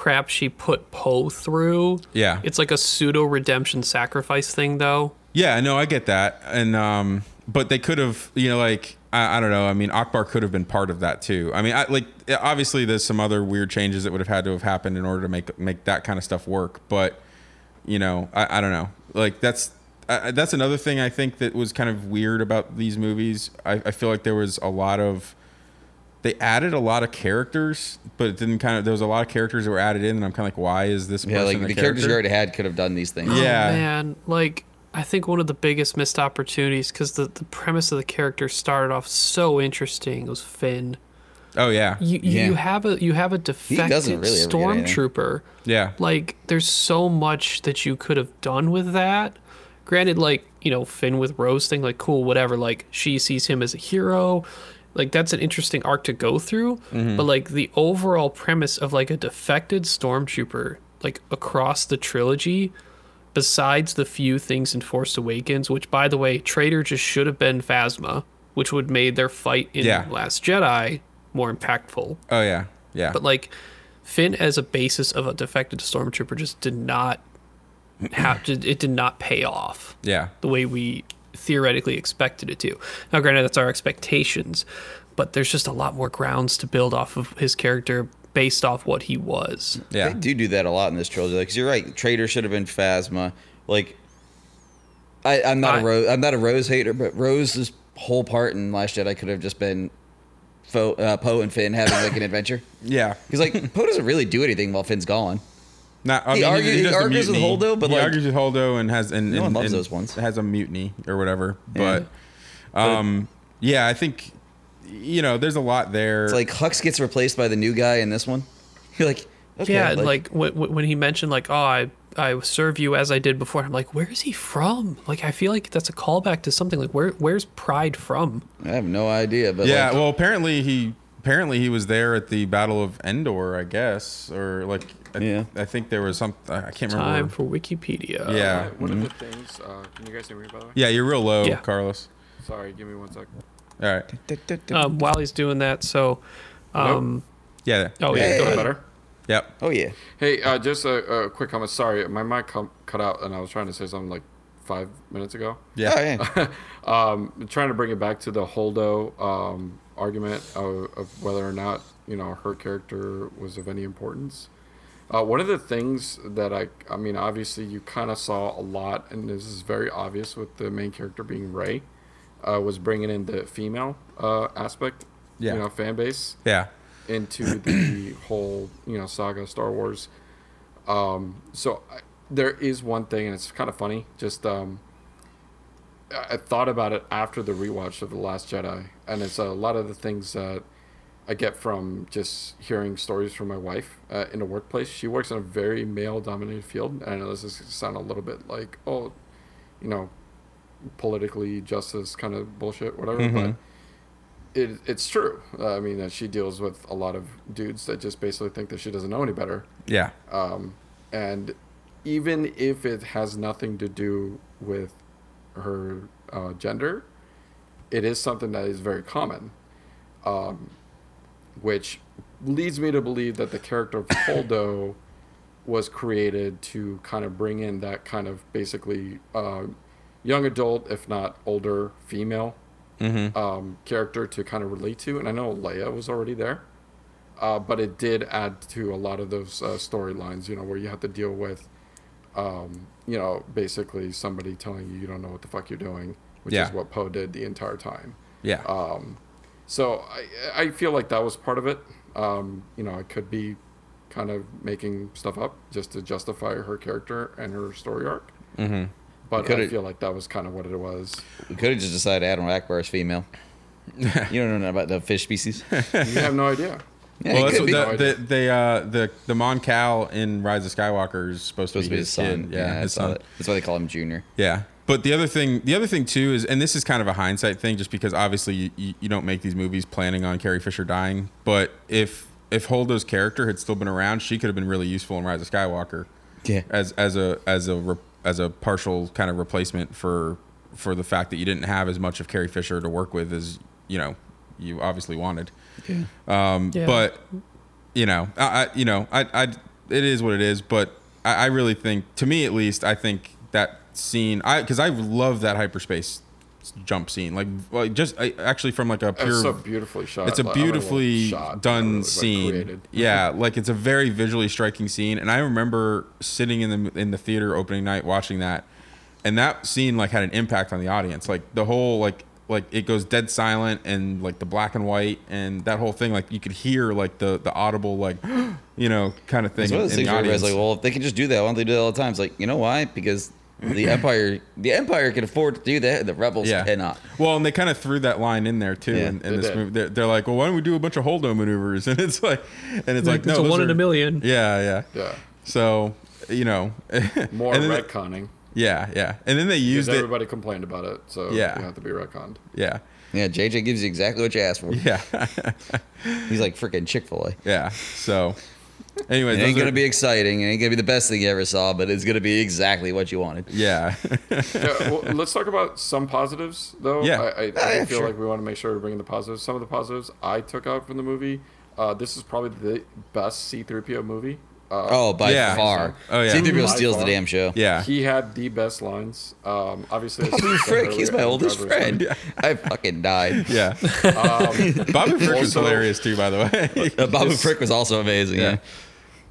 crap she put Poe through. Yeah. It's like a pseudo redemption sacrifice thing, though. Yeah, no, I get that, and um, but they could have, you know, like I, I don't know. I mean, Ackbar could have been part of that too. I mean, I, like obviously there's some other weird changes that would have had to have happened in order to make make that kind of stuff work. But you know, I, I don't know. Like that's that's another thing I think that was kind of weird about these movies. I, I feel like there was a lot of they added a lot of characters, but it didn't kind of. There was a lot of characters that were added in, and I'm kind of like, why is this? yeah. person Like a the characters you already had could have done these things. Oh, yeah. Oh, man, like I think one of the biggest missed opportunities because the the premise of the character started off so interesting. It was Finn. Oh yeah, You Yeah. you have a you have a defective really ever get anything. stormtrooper. yeah. Like there's so much that you could have done with that. Granted, like you know Finn with Rose thing, like cool, whatever. Like she sees him as a hero. Like that's an interesting arc to go through. Mm-hmm. But like the overall premise of like a defected stormtrooper, like across the trilogy, besides the few things in Force Awakens, which by the way, Traitor just should have been Phasma, which would made their fight in Yeah. Last Jedi more impactful. Oh yeah, yeah. But like Finn as a basis of a defected stormtrooper just did not have [CLEARS THROAT] it did not pay off yeah. the way we theoretically expected it to. Now granted that's our expectations, but there's just a lot more grounds to build off of his character based off what he was. Yeah. They do do that a lot in this trilogy. Like, 'cause you're right. Traitor should have been Phasma. Like, I, I'm not I- a Rose. I'm not a Rose hater, but Rose's whole part in Last Jedi could have just been Fo, uh, Poe and Finn having like an adventure. Yeah. [LAUGHS] Because like Poe doesn't really do anything while Finn's gone. Not, I He mean, argue- he does the argues with mutiny. Holdo, but, he like- argues with Holdo and has and, No one loves and those ones. Has a mutiny or whatever. Yeah. But, um, yeah, I think you know, there's a lot there. It's like Hux gets replaced by the new guy in this one. [LAUGHS] You're like, okay, yeah, and like, when, when he mentioned like, oh, I I serve you as I did before. I'm like, where is he from? Like, I feel like that's a callback to something. Like, where where's Pryde from? I have no idea, but yeah. like, well, apparently he apparently he was there at the Battle of Endor, I guess, or like I, Yeah. I think there was some. I can't remember. Time for Wikipedia. Yeah. Alright, One of the things. Uh, can you guys hear me by the way? Yeah, you're real low, Yeah. Carlos. Sorry, give me one sec. All right. Um, while he's doing that, so, um, Yeah. oh yeah, Hey. go ahead. Better. Yep. oh yeah, Hey, uh, just a, a quick comment. Sorry, my mic com- cut out, and I was trying to say something like five minutes ago. Yeah. Oh, yeah. [LAUGHS] um, trying to bring it back to the Holdo um, argument of, of whether or not you know her character was of any importance. Uh, one of the things that I, I mean, obviously you kind of saw a lot, and this is very obvious with the main character being Rey, uh, was bringing in the female uh, aspect, Yeah. you know, fan base Yeah. into the [CLEARS THROAT] whole you know saga Star Wars. Um, so I, there is one thing, and it's kind of funny. Just um, I thought about it after the rewatch of the Last Jedi, and it's a lot of the things that I get from just hearing stories from my wife uh, in the workplace. She works in a very male-dominated field, and I know this is sound a little bit like oh, you know, politically justice kind of bullshit, whatever, but it, it's true. Uh, I mean, that she deals with a lot of dudes that just basically think that she doesn't know any better. Yeah. Um, and even if it has nothing to do with her uh, gender, it is something that is very common. Um, which leads me to believe that the character of [COUGHS] Holdo was created to kind of bring in that kind of basically uh, young adult, if not older, female um, character to kind of relate to. And I know Leia was already there, uh, but it did add to a lot of those uh, storylines, you know, where you have to deal with, um, you know, basically somebody telling you you don't know what the fuck you're doing, which Yeah. is what Poe did the entire time. Yeah. Um, so I, I feel like that was part of it. Um, you know, I could be kind of making stuff up just to justify her character and her story arc. Mm-hmm. But I feel like that was kind of what it was. We could have just decided Admiral Ackbar is female. [LAUGHS] you don't know about the fish species. You have no idea. Yeah, well, that's what the, the, they uh the the Mon Cal in Rise of Skywalker is supposed, supposed to be his son. kid. Yeah, I his son. that. That's why they call him Junior. Yeah. But the other thing, the other thing too is, and this is kind of a hindsight thing, just because obviously you, you, you don't make these movies planning on Carrie Fisher dying. But if if Holdo's character had still been around, she could have been really useful in Rise of Skywalker. Yeah. As as a as a re, as a partial kind of replacement for for the fact that you didn't have as much of Carrie Fisher to work with as you know you obviously wanted. Um, Yeah. But you know, I, I you know, I, I, it is what it is. But I, I really think, to me at least, I think that scene, I because I love that hyperspace jump scene, like, like just I, actually from like a pure. It's so beautifully shot. It's a Like, I don't know, beautifully shot, done really, scene. created. Yeah, like it's a very visually striking scene, and I remember sitting in the in the theater opening night watching that, and that scene like had an impact on the audience. Like the whole like like it goes dead silent and like the black and white and that whole thing. Like you could hear like the the audible like [GASPS] you know kind of thing It's in, one of those in things the where audience. like, well, if they can just do that, why don't they do that all the time? It's like, you know why? Because the [LAUGHS] Empire, the Empire can afford to do that. The rebels yeah. cannot. Well, and they kind of threw that line in there too Yeah, in, in they this did. movie. They're, they're like, well, why don't we do a bunch of holdo maneuvers? [LAUGHS] And it's like, and it's like, Like, it's no, a those one in a million. Yeah, yeah. Yeah. So you know, [LAUGHS] More and then retconning. Yeah, yeah, and then they Because used it. everybody complained about it, so Yeah. you have to be retconned. Yeah, Yeah, JJ gives you exactly what you asked for. yeah, [LAUGHS] He's like freaking Chick Fil A. yeah. So, anyways, It ain't gonna are- be exciting. It ain't gonna be the best thing you ever saw, but it's gonna be exactly what you wanted. Yeah, [LAUGHS] yeah, well, let's talk about some positives, though. Yeah. I, I, I yeah, feel sure. like we want to make sure we bring in the positives. Some of the positives I took out from the movie. Uh, this is probably the best C-3PO movie. Uh, Oh, by Yeah. far. Oh, yeah. C-3PO By steals the damn show. yeah. He had the best lines. Um, obviously, as [LAUGHS] Bobby I said Frick, he's my oldest Driver is friend. I fucking died. [LAUGHS] Yeah, Um, [LAUGHS] Babu Frik is Also- hilarious too, by the way. Uh, Boba This- Frick was also amazing. Yeah. Yeah.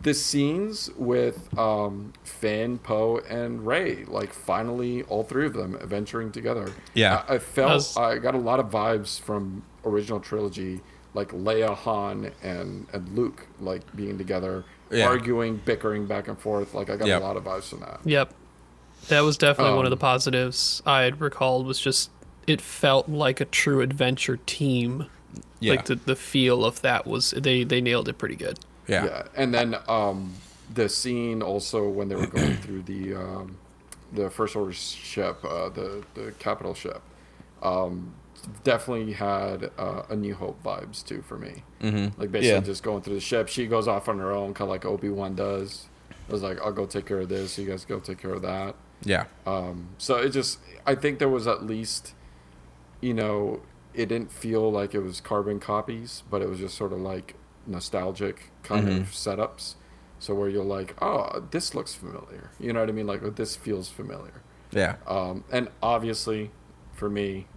the scenes with um, Finn, Poe, and Rey, like finally all three of them adventuring together. Yeah. I, I felt That's- I got a lot of vibes from original trilogy, like Leia, Han, and and Luke, like being together, Yeah. arguing, bickering back and forth. Like I got Yep. a lot of vibes from that. Yep. That was definitely one of the Um, positives I had recalled was just it felt like a true adventure team. yeah, Like the, the feel of that was they they nailed it pretty good. yeah, Yeah, and then um, the scene also when they were going [CLEARS THROAT] through the um, the first order ship, uh, the the capital ship, um, definitely had uh, a New Hope vibes too for me. Mm-hmm. Like basically Yeah. just going through the ship, she goes off on her own, kind of like Obi Wan does. I was like, I'll go take care of this. You guys go take care of that. yeah, Um, so it just, I think there was at least, you know, it didn't feel like it was carbon copies, but it was just sort of like nostalgic kind of setups. So where you're like, oh, this looks familiar. You know what I mean? Like, this feels familiar. Yeah. Um, and obviously, for me,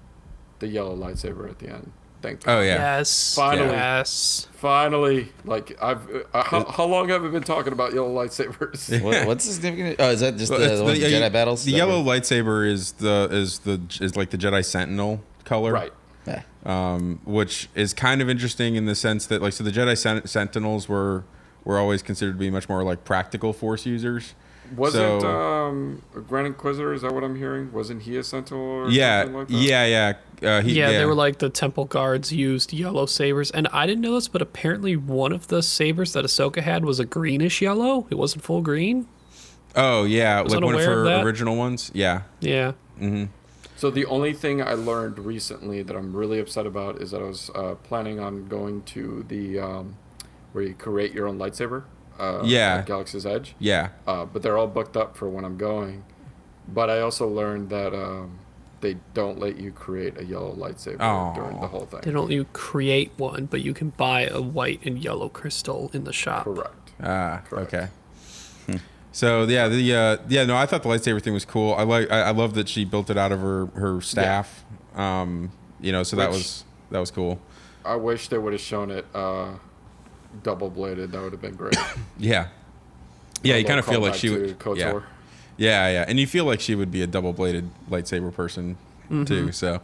the yellow lightsaber at the end. Thank Oh yeah. Yes. Finally. Yes. Finally, like I've uh, how, how long have we been talking about yellow lightsabers? [LAUGHS] What, what's the significant? Oh, is that just Well, the, the, the- in uh, Jedi battles? The yellow what- lightsaber is the is the is like the Jedi Sentinel color, right. Yeah. Um, which is kind of interesting in the sense that like so the Jedi Sen- Sentinels were were always considered to be much more like practical Force users. Wasn't So- um, Grand Inquisitor? Is that what I'm hearing? Wasn't he a Sentinel? Or Yeah, something like that? yeah, yeah. Uh, he, Yeah, they were like the temple guards used yellow sabers, and I didn't know this, but apparently one of the sabers that Ahsoka had was a greenish yellow. It wasn't full green. oh yeah, was like one of unaware of her original ones. Yeah, Yeah. So the only thing I learned recently that I'm really upset about is that I was uh, planning on going to the um, where you create your own lightsaber. Uh, Yeah. at Galaxy's Edge. yeah. Uh, but they're all booked up for when I'm going. But I also learned that um, they don't let you create a yellow lightsaber Aw. during the whole thing. They don't let you create one, but you can buy a white and yellow crystal in the shop. Correct. Ah, Correct. okay. So yeah, the uh, yeah no, I thought the lightsaber thing was cool. I like I, I love that she built it out of her her staff. Um, you know, so that was that was cool. I wish they would have shown it uh, double bladed. That would have been great. [COUGHS] Yeah, yeah, you kind of feel like she would. Yeah. KOTOR. yeah, yeah, and you feel like she would be a double bladed lightsaber person too. So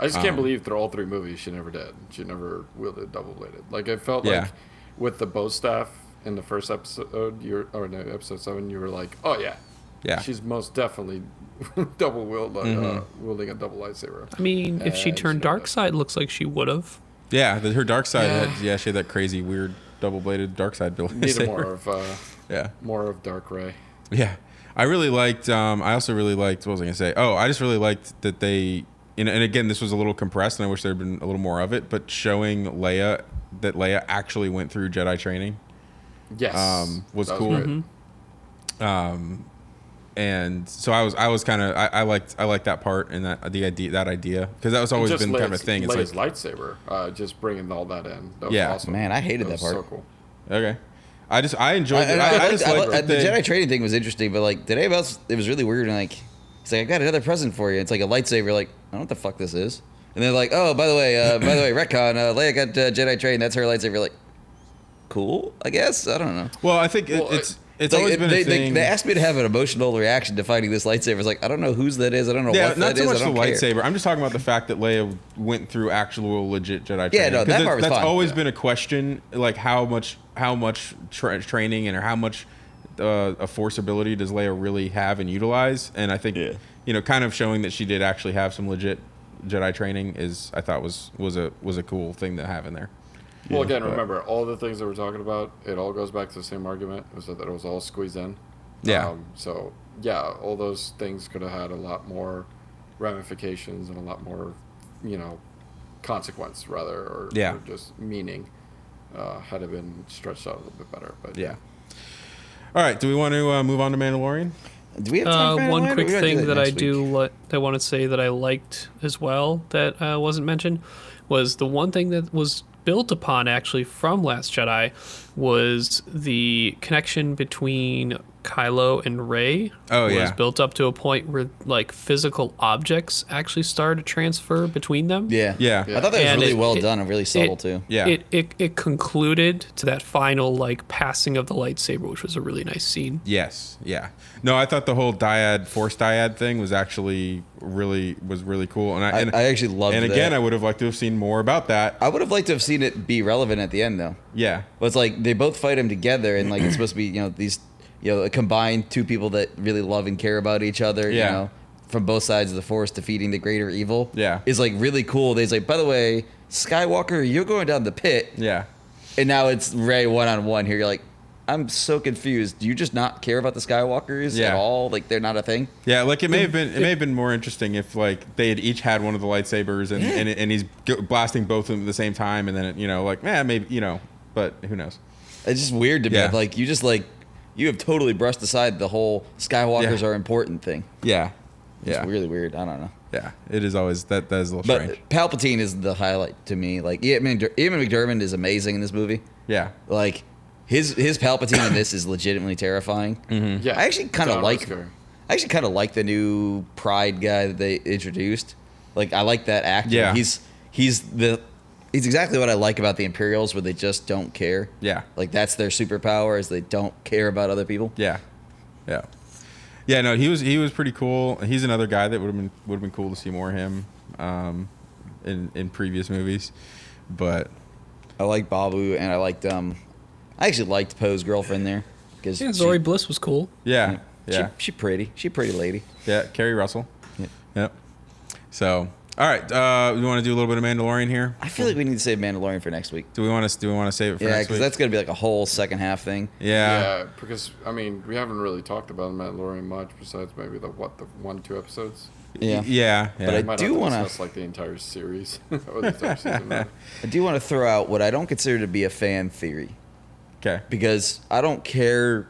I just can't Um, believe through all three movies she never did. She never wielded double bladed. Like it felt Yeah. like with the bow staff in the first episode, you're or no episode seven, you were like, oh yeah, yeah, she's most definitely [LAUGHS] double wield, uh, Mm-hmm. wielding a double lightsaber. I mean, if she turned she- dark side, looks like she would have. yeah. The, her dark side, Yeah. had, yeah, she had that crazy weird double bladed dark side build. Needed [LAUGHS] more of uh, yeah. more of Dark Rey. Yeah, I really liked. Um, I also really liked. What was I gonna say? Oh, I just really liked that they. You know, and again, this was a little compressed, and I wish there had been a little more of it. But showing Leia that Leia actually went through Jedi training, Yes, Um, was That cool. great. And so I was, I was kind of, I, I liked, I liked that part and that the idea, that idea, because that was always Just been kind of a thing. It's Leia's like, lightsaber, uh, just bringing all that in. That was Yeah. awesome. Man, I hated that was part. So cool. okay, I just, I enjoyed. I, it. I, I, I I liked- just liked li- that the Jedi training thing was interesting, but like, did anybody else? It was really weird. And like, it's like, I got another present for you. It's like a lightsaber. Like, I don't know what the fuck this is. And they're like, oh, by the way, uh, by the way, retcon, uh, Leia got uh, Jedi trained. That's her lightsaber. Like, cool, I guess. I don't know. Well, I think it, Well, it's, it's Like, always been they, a thing. they asked me to have an emotional reaction to finding this lightsaber. It's like, I don't know whose that is. I don't know Yeah, what not that so is. much I the lightsaber. I'm just talking about the fact that Leia went through actual legit Jedi training. Yeah, no, that that's, part was that's fine. always Yeah. been a question, like how much how much tra- training and or how much uh, a force ability does Leia really have and utilize? And I think Yeah. you know, kind of showing that she did actually have some legit Jedi training is I thought was was a was a cool thing to have in there. Well, again, but- remember all the things that we're talking about. It all goes back to the same argument: was that it was all squeezed in. Yeah. Um, so yeah, all those things could have had a lot more ramifications and a lot more, you know, consequence rather, or, Yeah. or just meaning, uh, had it been stretched out a little bit better. But Yeah. All right. Do we want to uh, move on to Mandalorian? Do we have Uh, for one quick We gotta do thing that I do week. let I want to say that I liked as well that uh, wasn't mentioned was the one thing that was built upon actually from Last Jedi was the connection between Kylo and Rey. Oh, was yeah. built up to a point where like physical objects actually started to transfer between them. Yeah. Yeah. I thought that was And really it- well it- done and really subtle it- too. Yeah. It, it it concluded to that final like passing of the lightsaber, which was a really nice scene. Yes. Yeah. No, I thought the whole dyad force dyad thing was actually really was really cool, and I I, and, I actually loved and that. again, I would have liked to have seen more about that. I would have liked to have seen it be relevant at the end though. Yeah. But it's like they both fight him together, and like it's supposed to be you know these you know a combined two people that really love and care about each other. Yeah. You know, from both sides of the force defeating the greater evil. Yeah. is like really cool. He's like, by the way, Skywalker, you're going down the pit, Yeah. and now it's Rey one on one here. You're like. I'm so confused. Do you just not care about the Skywalkers Yeah. at all? Like they're not a thing? Yeah, like it may have been it may have been more interesting if like they had each had one of the lightsabers and and, and he's blasting both of them at the same time and then it, you know like man maybe you know but who knows It's just weird to me. Yeah. Like you just like you have totally brushed aside the whole Skywalkers Yeah. are important thing. yeah It's yeah really weird. I don't know. yeah it is always that that is a little But strange Palpatine is the highlight to me. Like Ian Mc- Ian McDiarmid is amazing in this movie. yeah Like his his Palpatine in this is legitimately terrifying. Mm-hmm. yeah, I actually kind of like. I actually kind of like the new Pryde guy that they introduced. Like I like that actor. Yeah. he's he's the he's exactly what I like about the Imperials, where they just don't care. Yeah. like that's their superpower is they don't care about other people. Yeah, yeah, yeah. No, he was he was pretty cool. He's another guy that would have been would have been cool to see more of him um, in in previous movies, but I like Babu, and I liked um, I actually liked Poe's girlfriend there because Yeah, Zori Bliss was cool. yeah, yeah, she, she pretty, she pretty lady. yeah. Keri Russell. Yeah. Yep. So, all right, uh, we want to do a little bit of Mandalorian here. I feel like we need to save Mandalorian for next week. Do we want to do we want to save it for Yeah, next because week? that's gonna be like a whole second half thing. yeah. Yeah, because I mean, we haven't really talked about Mandalorian much besides maybe the what the one two episodes. Yeah, yeah, yeah. But I We might do have to wanna- discuss like the entire series [LAUGHS] or the entire season. [LAUGHS] now. I do want to throw out what I don't consider to be a fan theory okay. because I don't care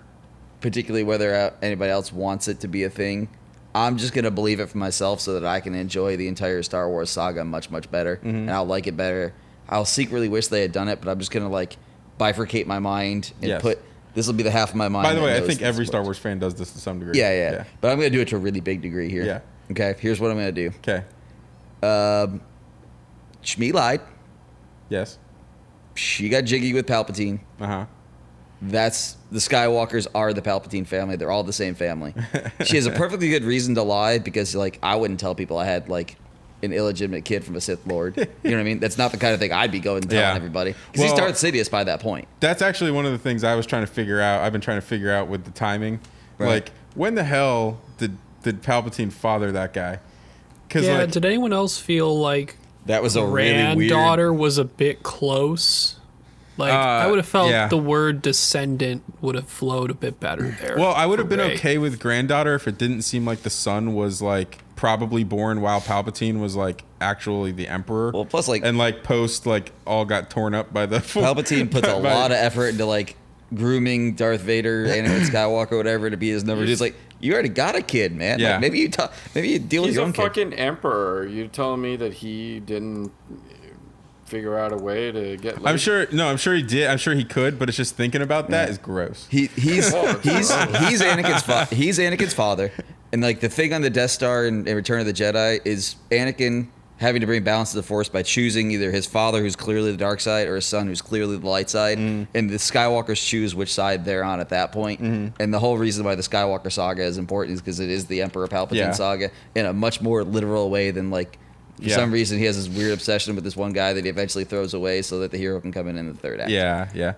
particularly whether uh, anybody else wants it to be a thing. I'm just gonna believe it for myself so that I can enjoy the entire Star Wars saga much much better, Mm-hmm. and I'll like it better. I'll secretly wish they had done it, but I'm just gonna like bifurcate my mind and Yes. put this will be the half of my mind. By the way, I think every Star Wars fan does this to some degree. Yeah, yeah, But I'm gonna do it to a really big degree here. Yeah. Okay. Here's what I'm gonna do. Okay. Um, Shmi lied. Yes. She got jiggy with Palpatine. Uh huh. That's the Skywalkers are the Palpatine family. They're all the same family. [LAUGHS] she has a perfectly good reason to lie because, like, I wouldn't tell people I had like an illegitimate kid from a Sith Lord. You know what I mean? That's not the kind of thing I'd be going and telling Yeah. everybody. Because Well- he started Sidious by that point. That's actually one of the things I was trying to figure out. I've been trying to figure out with the timing. Right. Like, when the hell did did Palpatine father that guy? Because Yeah, like, did anyone else feel like That was a really weird. granddaughter was a bit close? Like I Uh, would have felt yeah. the word descendant would have flowed a bit better there. well, I would have been Rey. okay with granddaughter if it didn't seem like the son was like probably born while Palpatine was like actually the emperor. Well, plus, like- and like post like all got torn up by the [LAUGHS] Palpatine puts a lot of effort into like grooming Darth Vader, Anakin [LAUGHS] Skywalker, whatever, to be his number. He's like, you already got a kid, man. Yeah. Like, maybe you talk. maybe you deal with your a own kid. fucking emperor. You telling me that he didn't figure out a way to get? I'm sure. No, I'm sure he did. I'm sure he could. But it's just thinking about that is gross. He he's Oh, he's he's Anakin's fa- he's Anakin's father, and like the thing on the Death Star in, in Return of the Jedi is Anakin having to bring balance to the Force by choosing either his father, who's clearly the dark side, or his son, who's clearly the light side, mm. and the Skywalkers choose which side they're on at that point. Mm-hmm. And the whole reason why the Skywalker saga is important is because it is the Emperor Palpatine Yeah. saga in a much more literal way than like. For Yeah. some reason, he has this weird obsession with this one guy that he eventually throws away so that the hero can come in in the third act. Yeah, yeah.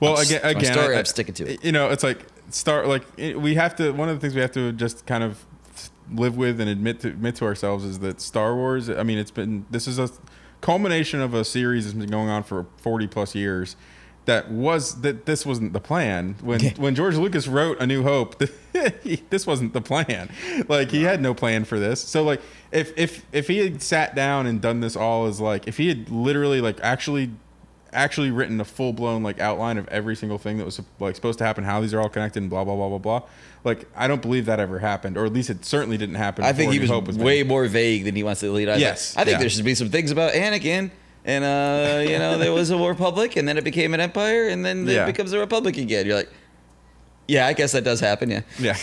Well, My- again, again, story, I- I'm sticking to it. You know, it's like start like we have to. One of the things we have to just kind of live with and admit to admit to ourselves is that Star Wars. I mean, it's been this is a culmination of a series that's been going on for 40 plus years. That was that this wasn't the plan when when George Lucas wrote A New Hope. [LAUGHS] this wasn't the plan. Like he had no plan for this. So like if if if he had sat down and done this all as like if he had literally like actually actually written a full blown like outline of every single thing that was like supposed to happen, how these are all connected, and blah blah blah blah blah. Like I don't believe that ever happened, or at least it certainly didn't happen. I think he was, was way made. more vague than he wants to lead. I Yes, I think yeah. there should be some things about Anakin, and uh, you know, there was a republic, and then it became an empire, and then Yeah. it becomes a republic again. You're like, yeah, I guess that does happen. Yeah, Yeah.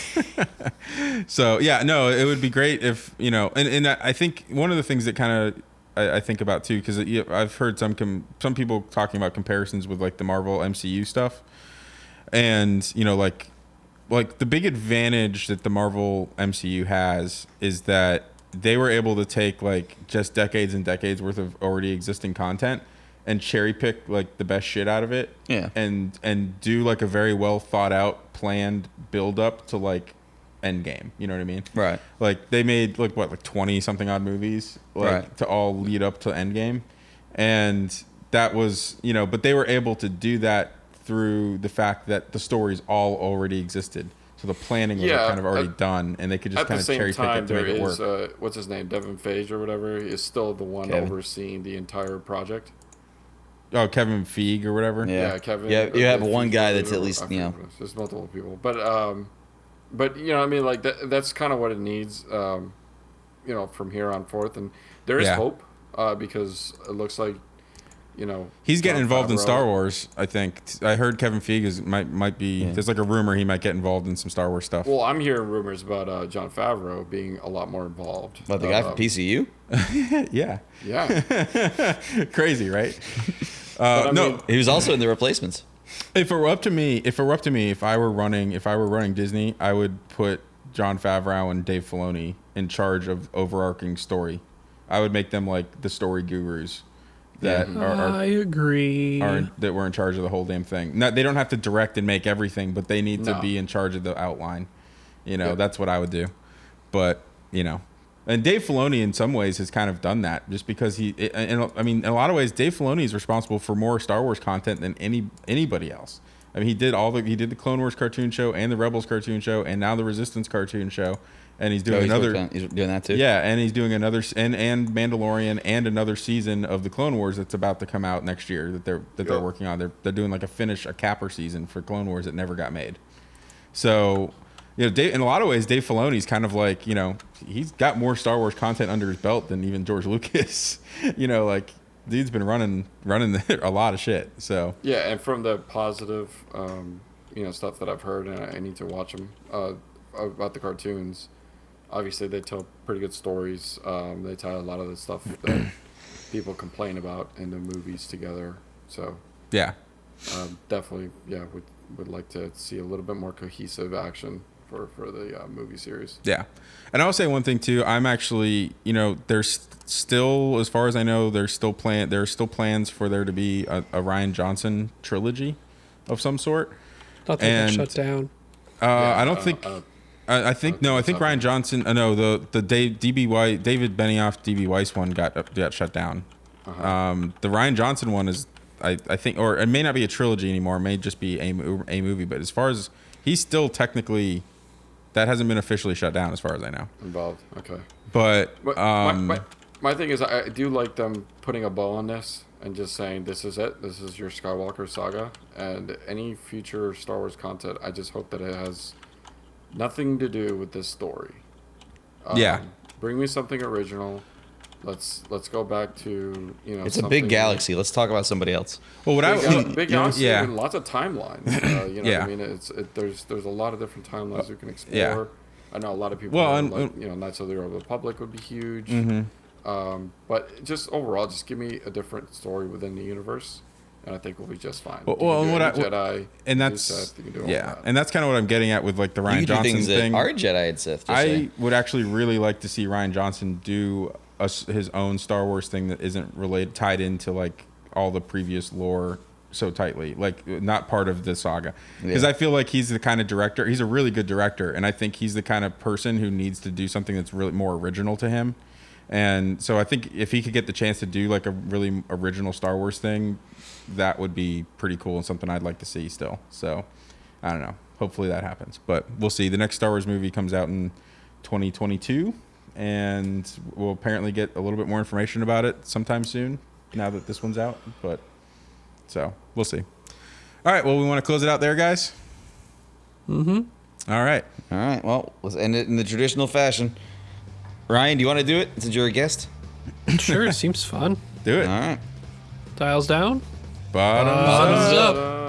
[LAUGHS] so yeah, no, it would be great if you know, and and I think one of the things that kind of I, I think about too, because I've heard some com- some people talking about comparisons with like the Marvel MCU stuff, and you know, like like the big advantage that the Marvel MCU has is that they were able to take like just decades and decades worth of already existing content and cherry pick like the best shit out of it Yeah. and and do like a very well thought out planned build up to like endgame you know what i mean Right. like they made like what like 20 something odd movies like Right. to all lead up to endgame and that was you know but they were able to do that through the fact that the stories all already existed so the planning was like, Yeah, kind of already at- done and they could just kind of same cherry pick it to make it work is uh, what's his name, Devin Feige or whatever, is still the one Kevin. overseeing the entire project. oh kevin feige or whatever Yeah. Yeah, Kevin. Yeah, you have one Feige, guy that's at least, I you know. forget what it is. There's multiple people, but um, but you know, I mean, like that, that's kind of what it needs. Um, you know, from here on forth, and there is Yeah. hope uh, because it looks like you know. He's getting involved in Star Wars. I think I heard Kevin Feige is might might be. There's like a rumor he might get involved in some Star Wars stuff. Well, I'm hearing rumors about uh, Jon Favreau being a lot more involved. But the guy Um, from PCU? [LAUGHS] yeah, Yeah. [LAUGHS] crazy, right? [LAUGHS] Uh, no, mean, He was also in the replacements. if it were up to me, if it were up to me, if I were running, if I were running Disney, I would put Jon Favreau and Dave Filoni in charge of overarching story. I would make them like the story gurus that mm-hmm. are, are I agree. are in, that were in charge of the whole damn thing. Not, they don't have to direct and make everything, but they need to be in charge of the outline. You know, Yeah. that's what I would do. But you know, and Dave Filoni in some ways has kind of done that, just because he. it- And I mean, in a lot of ways, Dave Filoni is responsible for more Star Wars content than any anybody else. I mean, he did all the he did the Clone Wars cartoon show and the Rebels cartoon show and now the Resistance cartoon show, and he's doing Oh, he's, another. on- he's doing that too? Yeah, and he's doing another and and Mandalorian and another season of the Clone Wars that's about to come out next year that they're that they're working on. They're they're doing like a finish a capper season for Clone Wars that never got made. So, you know, Dave, in a lot of ways, Dave Filoni's kind of like you know he's got more Star Wars content under his belt than even George [LAUGHS] Lucas. you know, like dude's been running running [LAUGHS] a lot of shit. So yeah, and from the positive, um, you know, stuff that I've heard, and I, I need to watch them uh, about the cartoons. Obviously, they tell pretty good stories. Um, they tie a lot of the stuff that [CLEARS THROAT] people complain about in the movies together. So yeah, um, definitely, yeah, would would like to see a little bit more cohesive action for for the uh, movie series. Yeah. And I'll say one thing too. I'm actually, you know, there's still, as far as I know, there's still plan. There's still plans for there to be a, a Rian Johnson trilogy of some sort. Thought they and- shut down. Uh, Yeah, I don't uh, think. Uh, I, I think no. I think Rian Johnson. Uh, no, the the Dave, DB White, David Benioff, DB Weiss one got got shut down. Um, the Rian Johnson one is, I, I think, or it may not be a trilogy anymore. It may just be a a movie. But as far as he's still technically, that hasn't been officially shut down, as far as I know. involved. Okay. But But um, my, my, my thing is, I I do like them putting a bow on this and just saying, this is it. This is your Skywalker saga. And any future Star Wars content, I just hope that it has nothing to do with this story. Um, Yeah. Bring me something original. Let's let's go back to you know. It's a big galaxy. Let's talk about somebody else. well, what I Big, gal- big galaxy yeah. and lots of timelines. Uh, you know Yeah. what I mean? It's it, there's there's a lot of different timelines you can explore. yeah. I know a lot of people. Well, and- like, you know, Knights of the Old Republic would be huge. Mm-hmm. Um, but just overall, just give me a different story within the universe, and I think we'll be just fine. Well- well, and what I- Jedi, and that's Sith, you can do yeah, that. and that's kind of what I'm getting at with like the Rian can Johnson things thing. that are Jedi and Sith. Just I saying. would actually really like to see Rian Johnson do a s his own Star Wars thing that isn't related tied into like all the previous lore so tightly, like not part of the saga. Because Yeah. I feel like he's the kind of director. He's a really good director, and I think he's the kind of person who needs to do something that's really more original to him. And so I think if he could get the chance to do like a really original Star Wars thing, that would be pretty cool and something I'd like to see still. So I don't know. Hopefully that happens, but we'll see. The next Star Wars movie comes out in 2022, and we'll apparently get a little bit more information about it sometime soon. Now that this one's out, but so we'll see. All right. Well, we want to close it out there, guys. Mm-hmm. All right. All right. Well, let's end it in the traditional fashion. Ryan, do you want to do it since you're a guest? Sure, it seems fun. Do it. All right. Dials down. Bottoms Bottoms up. up.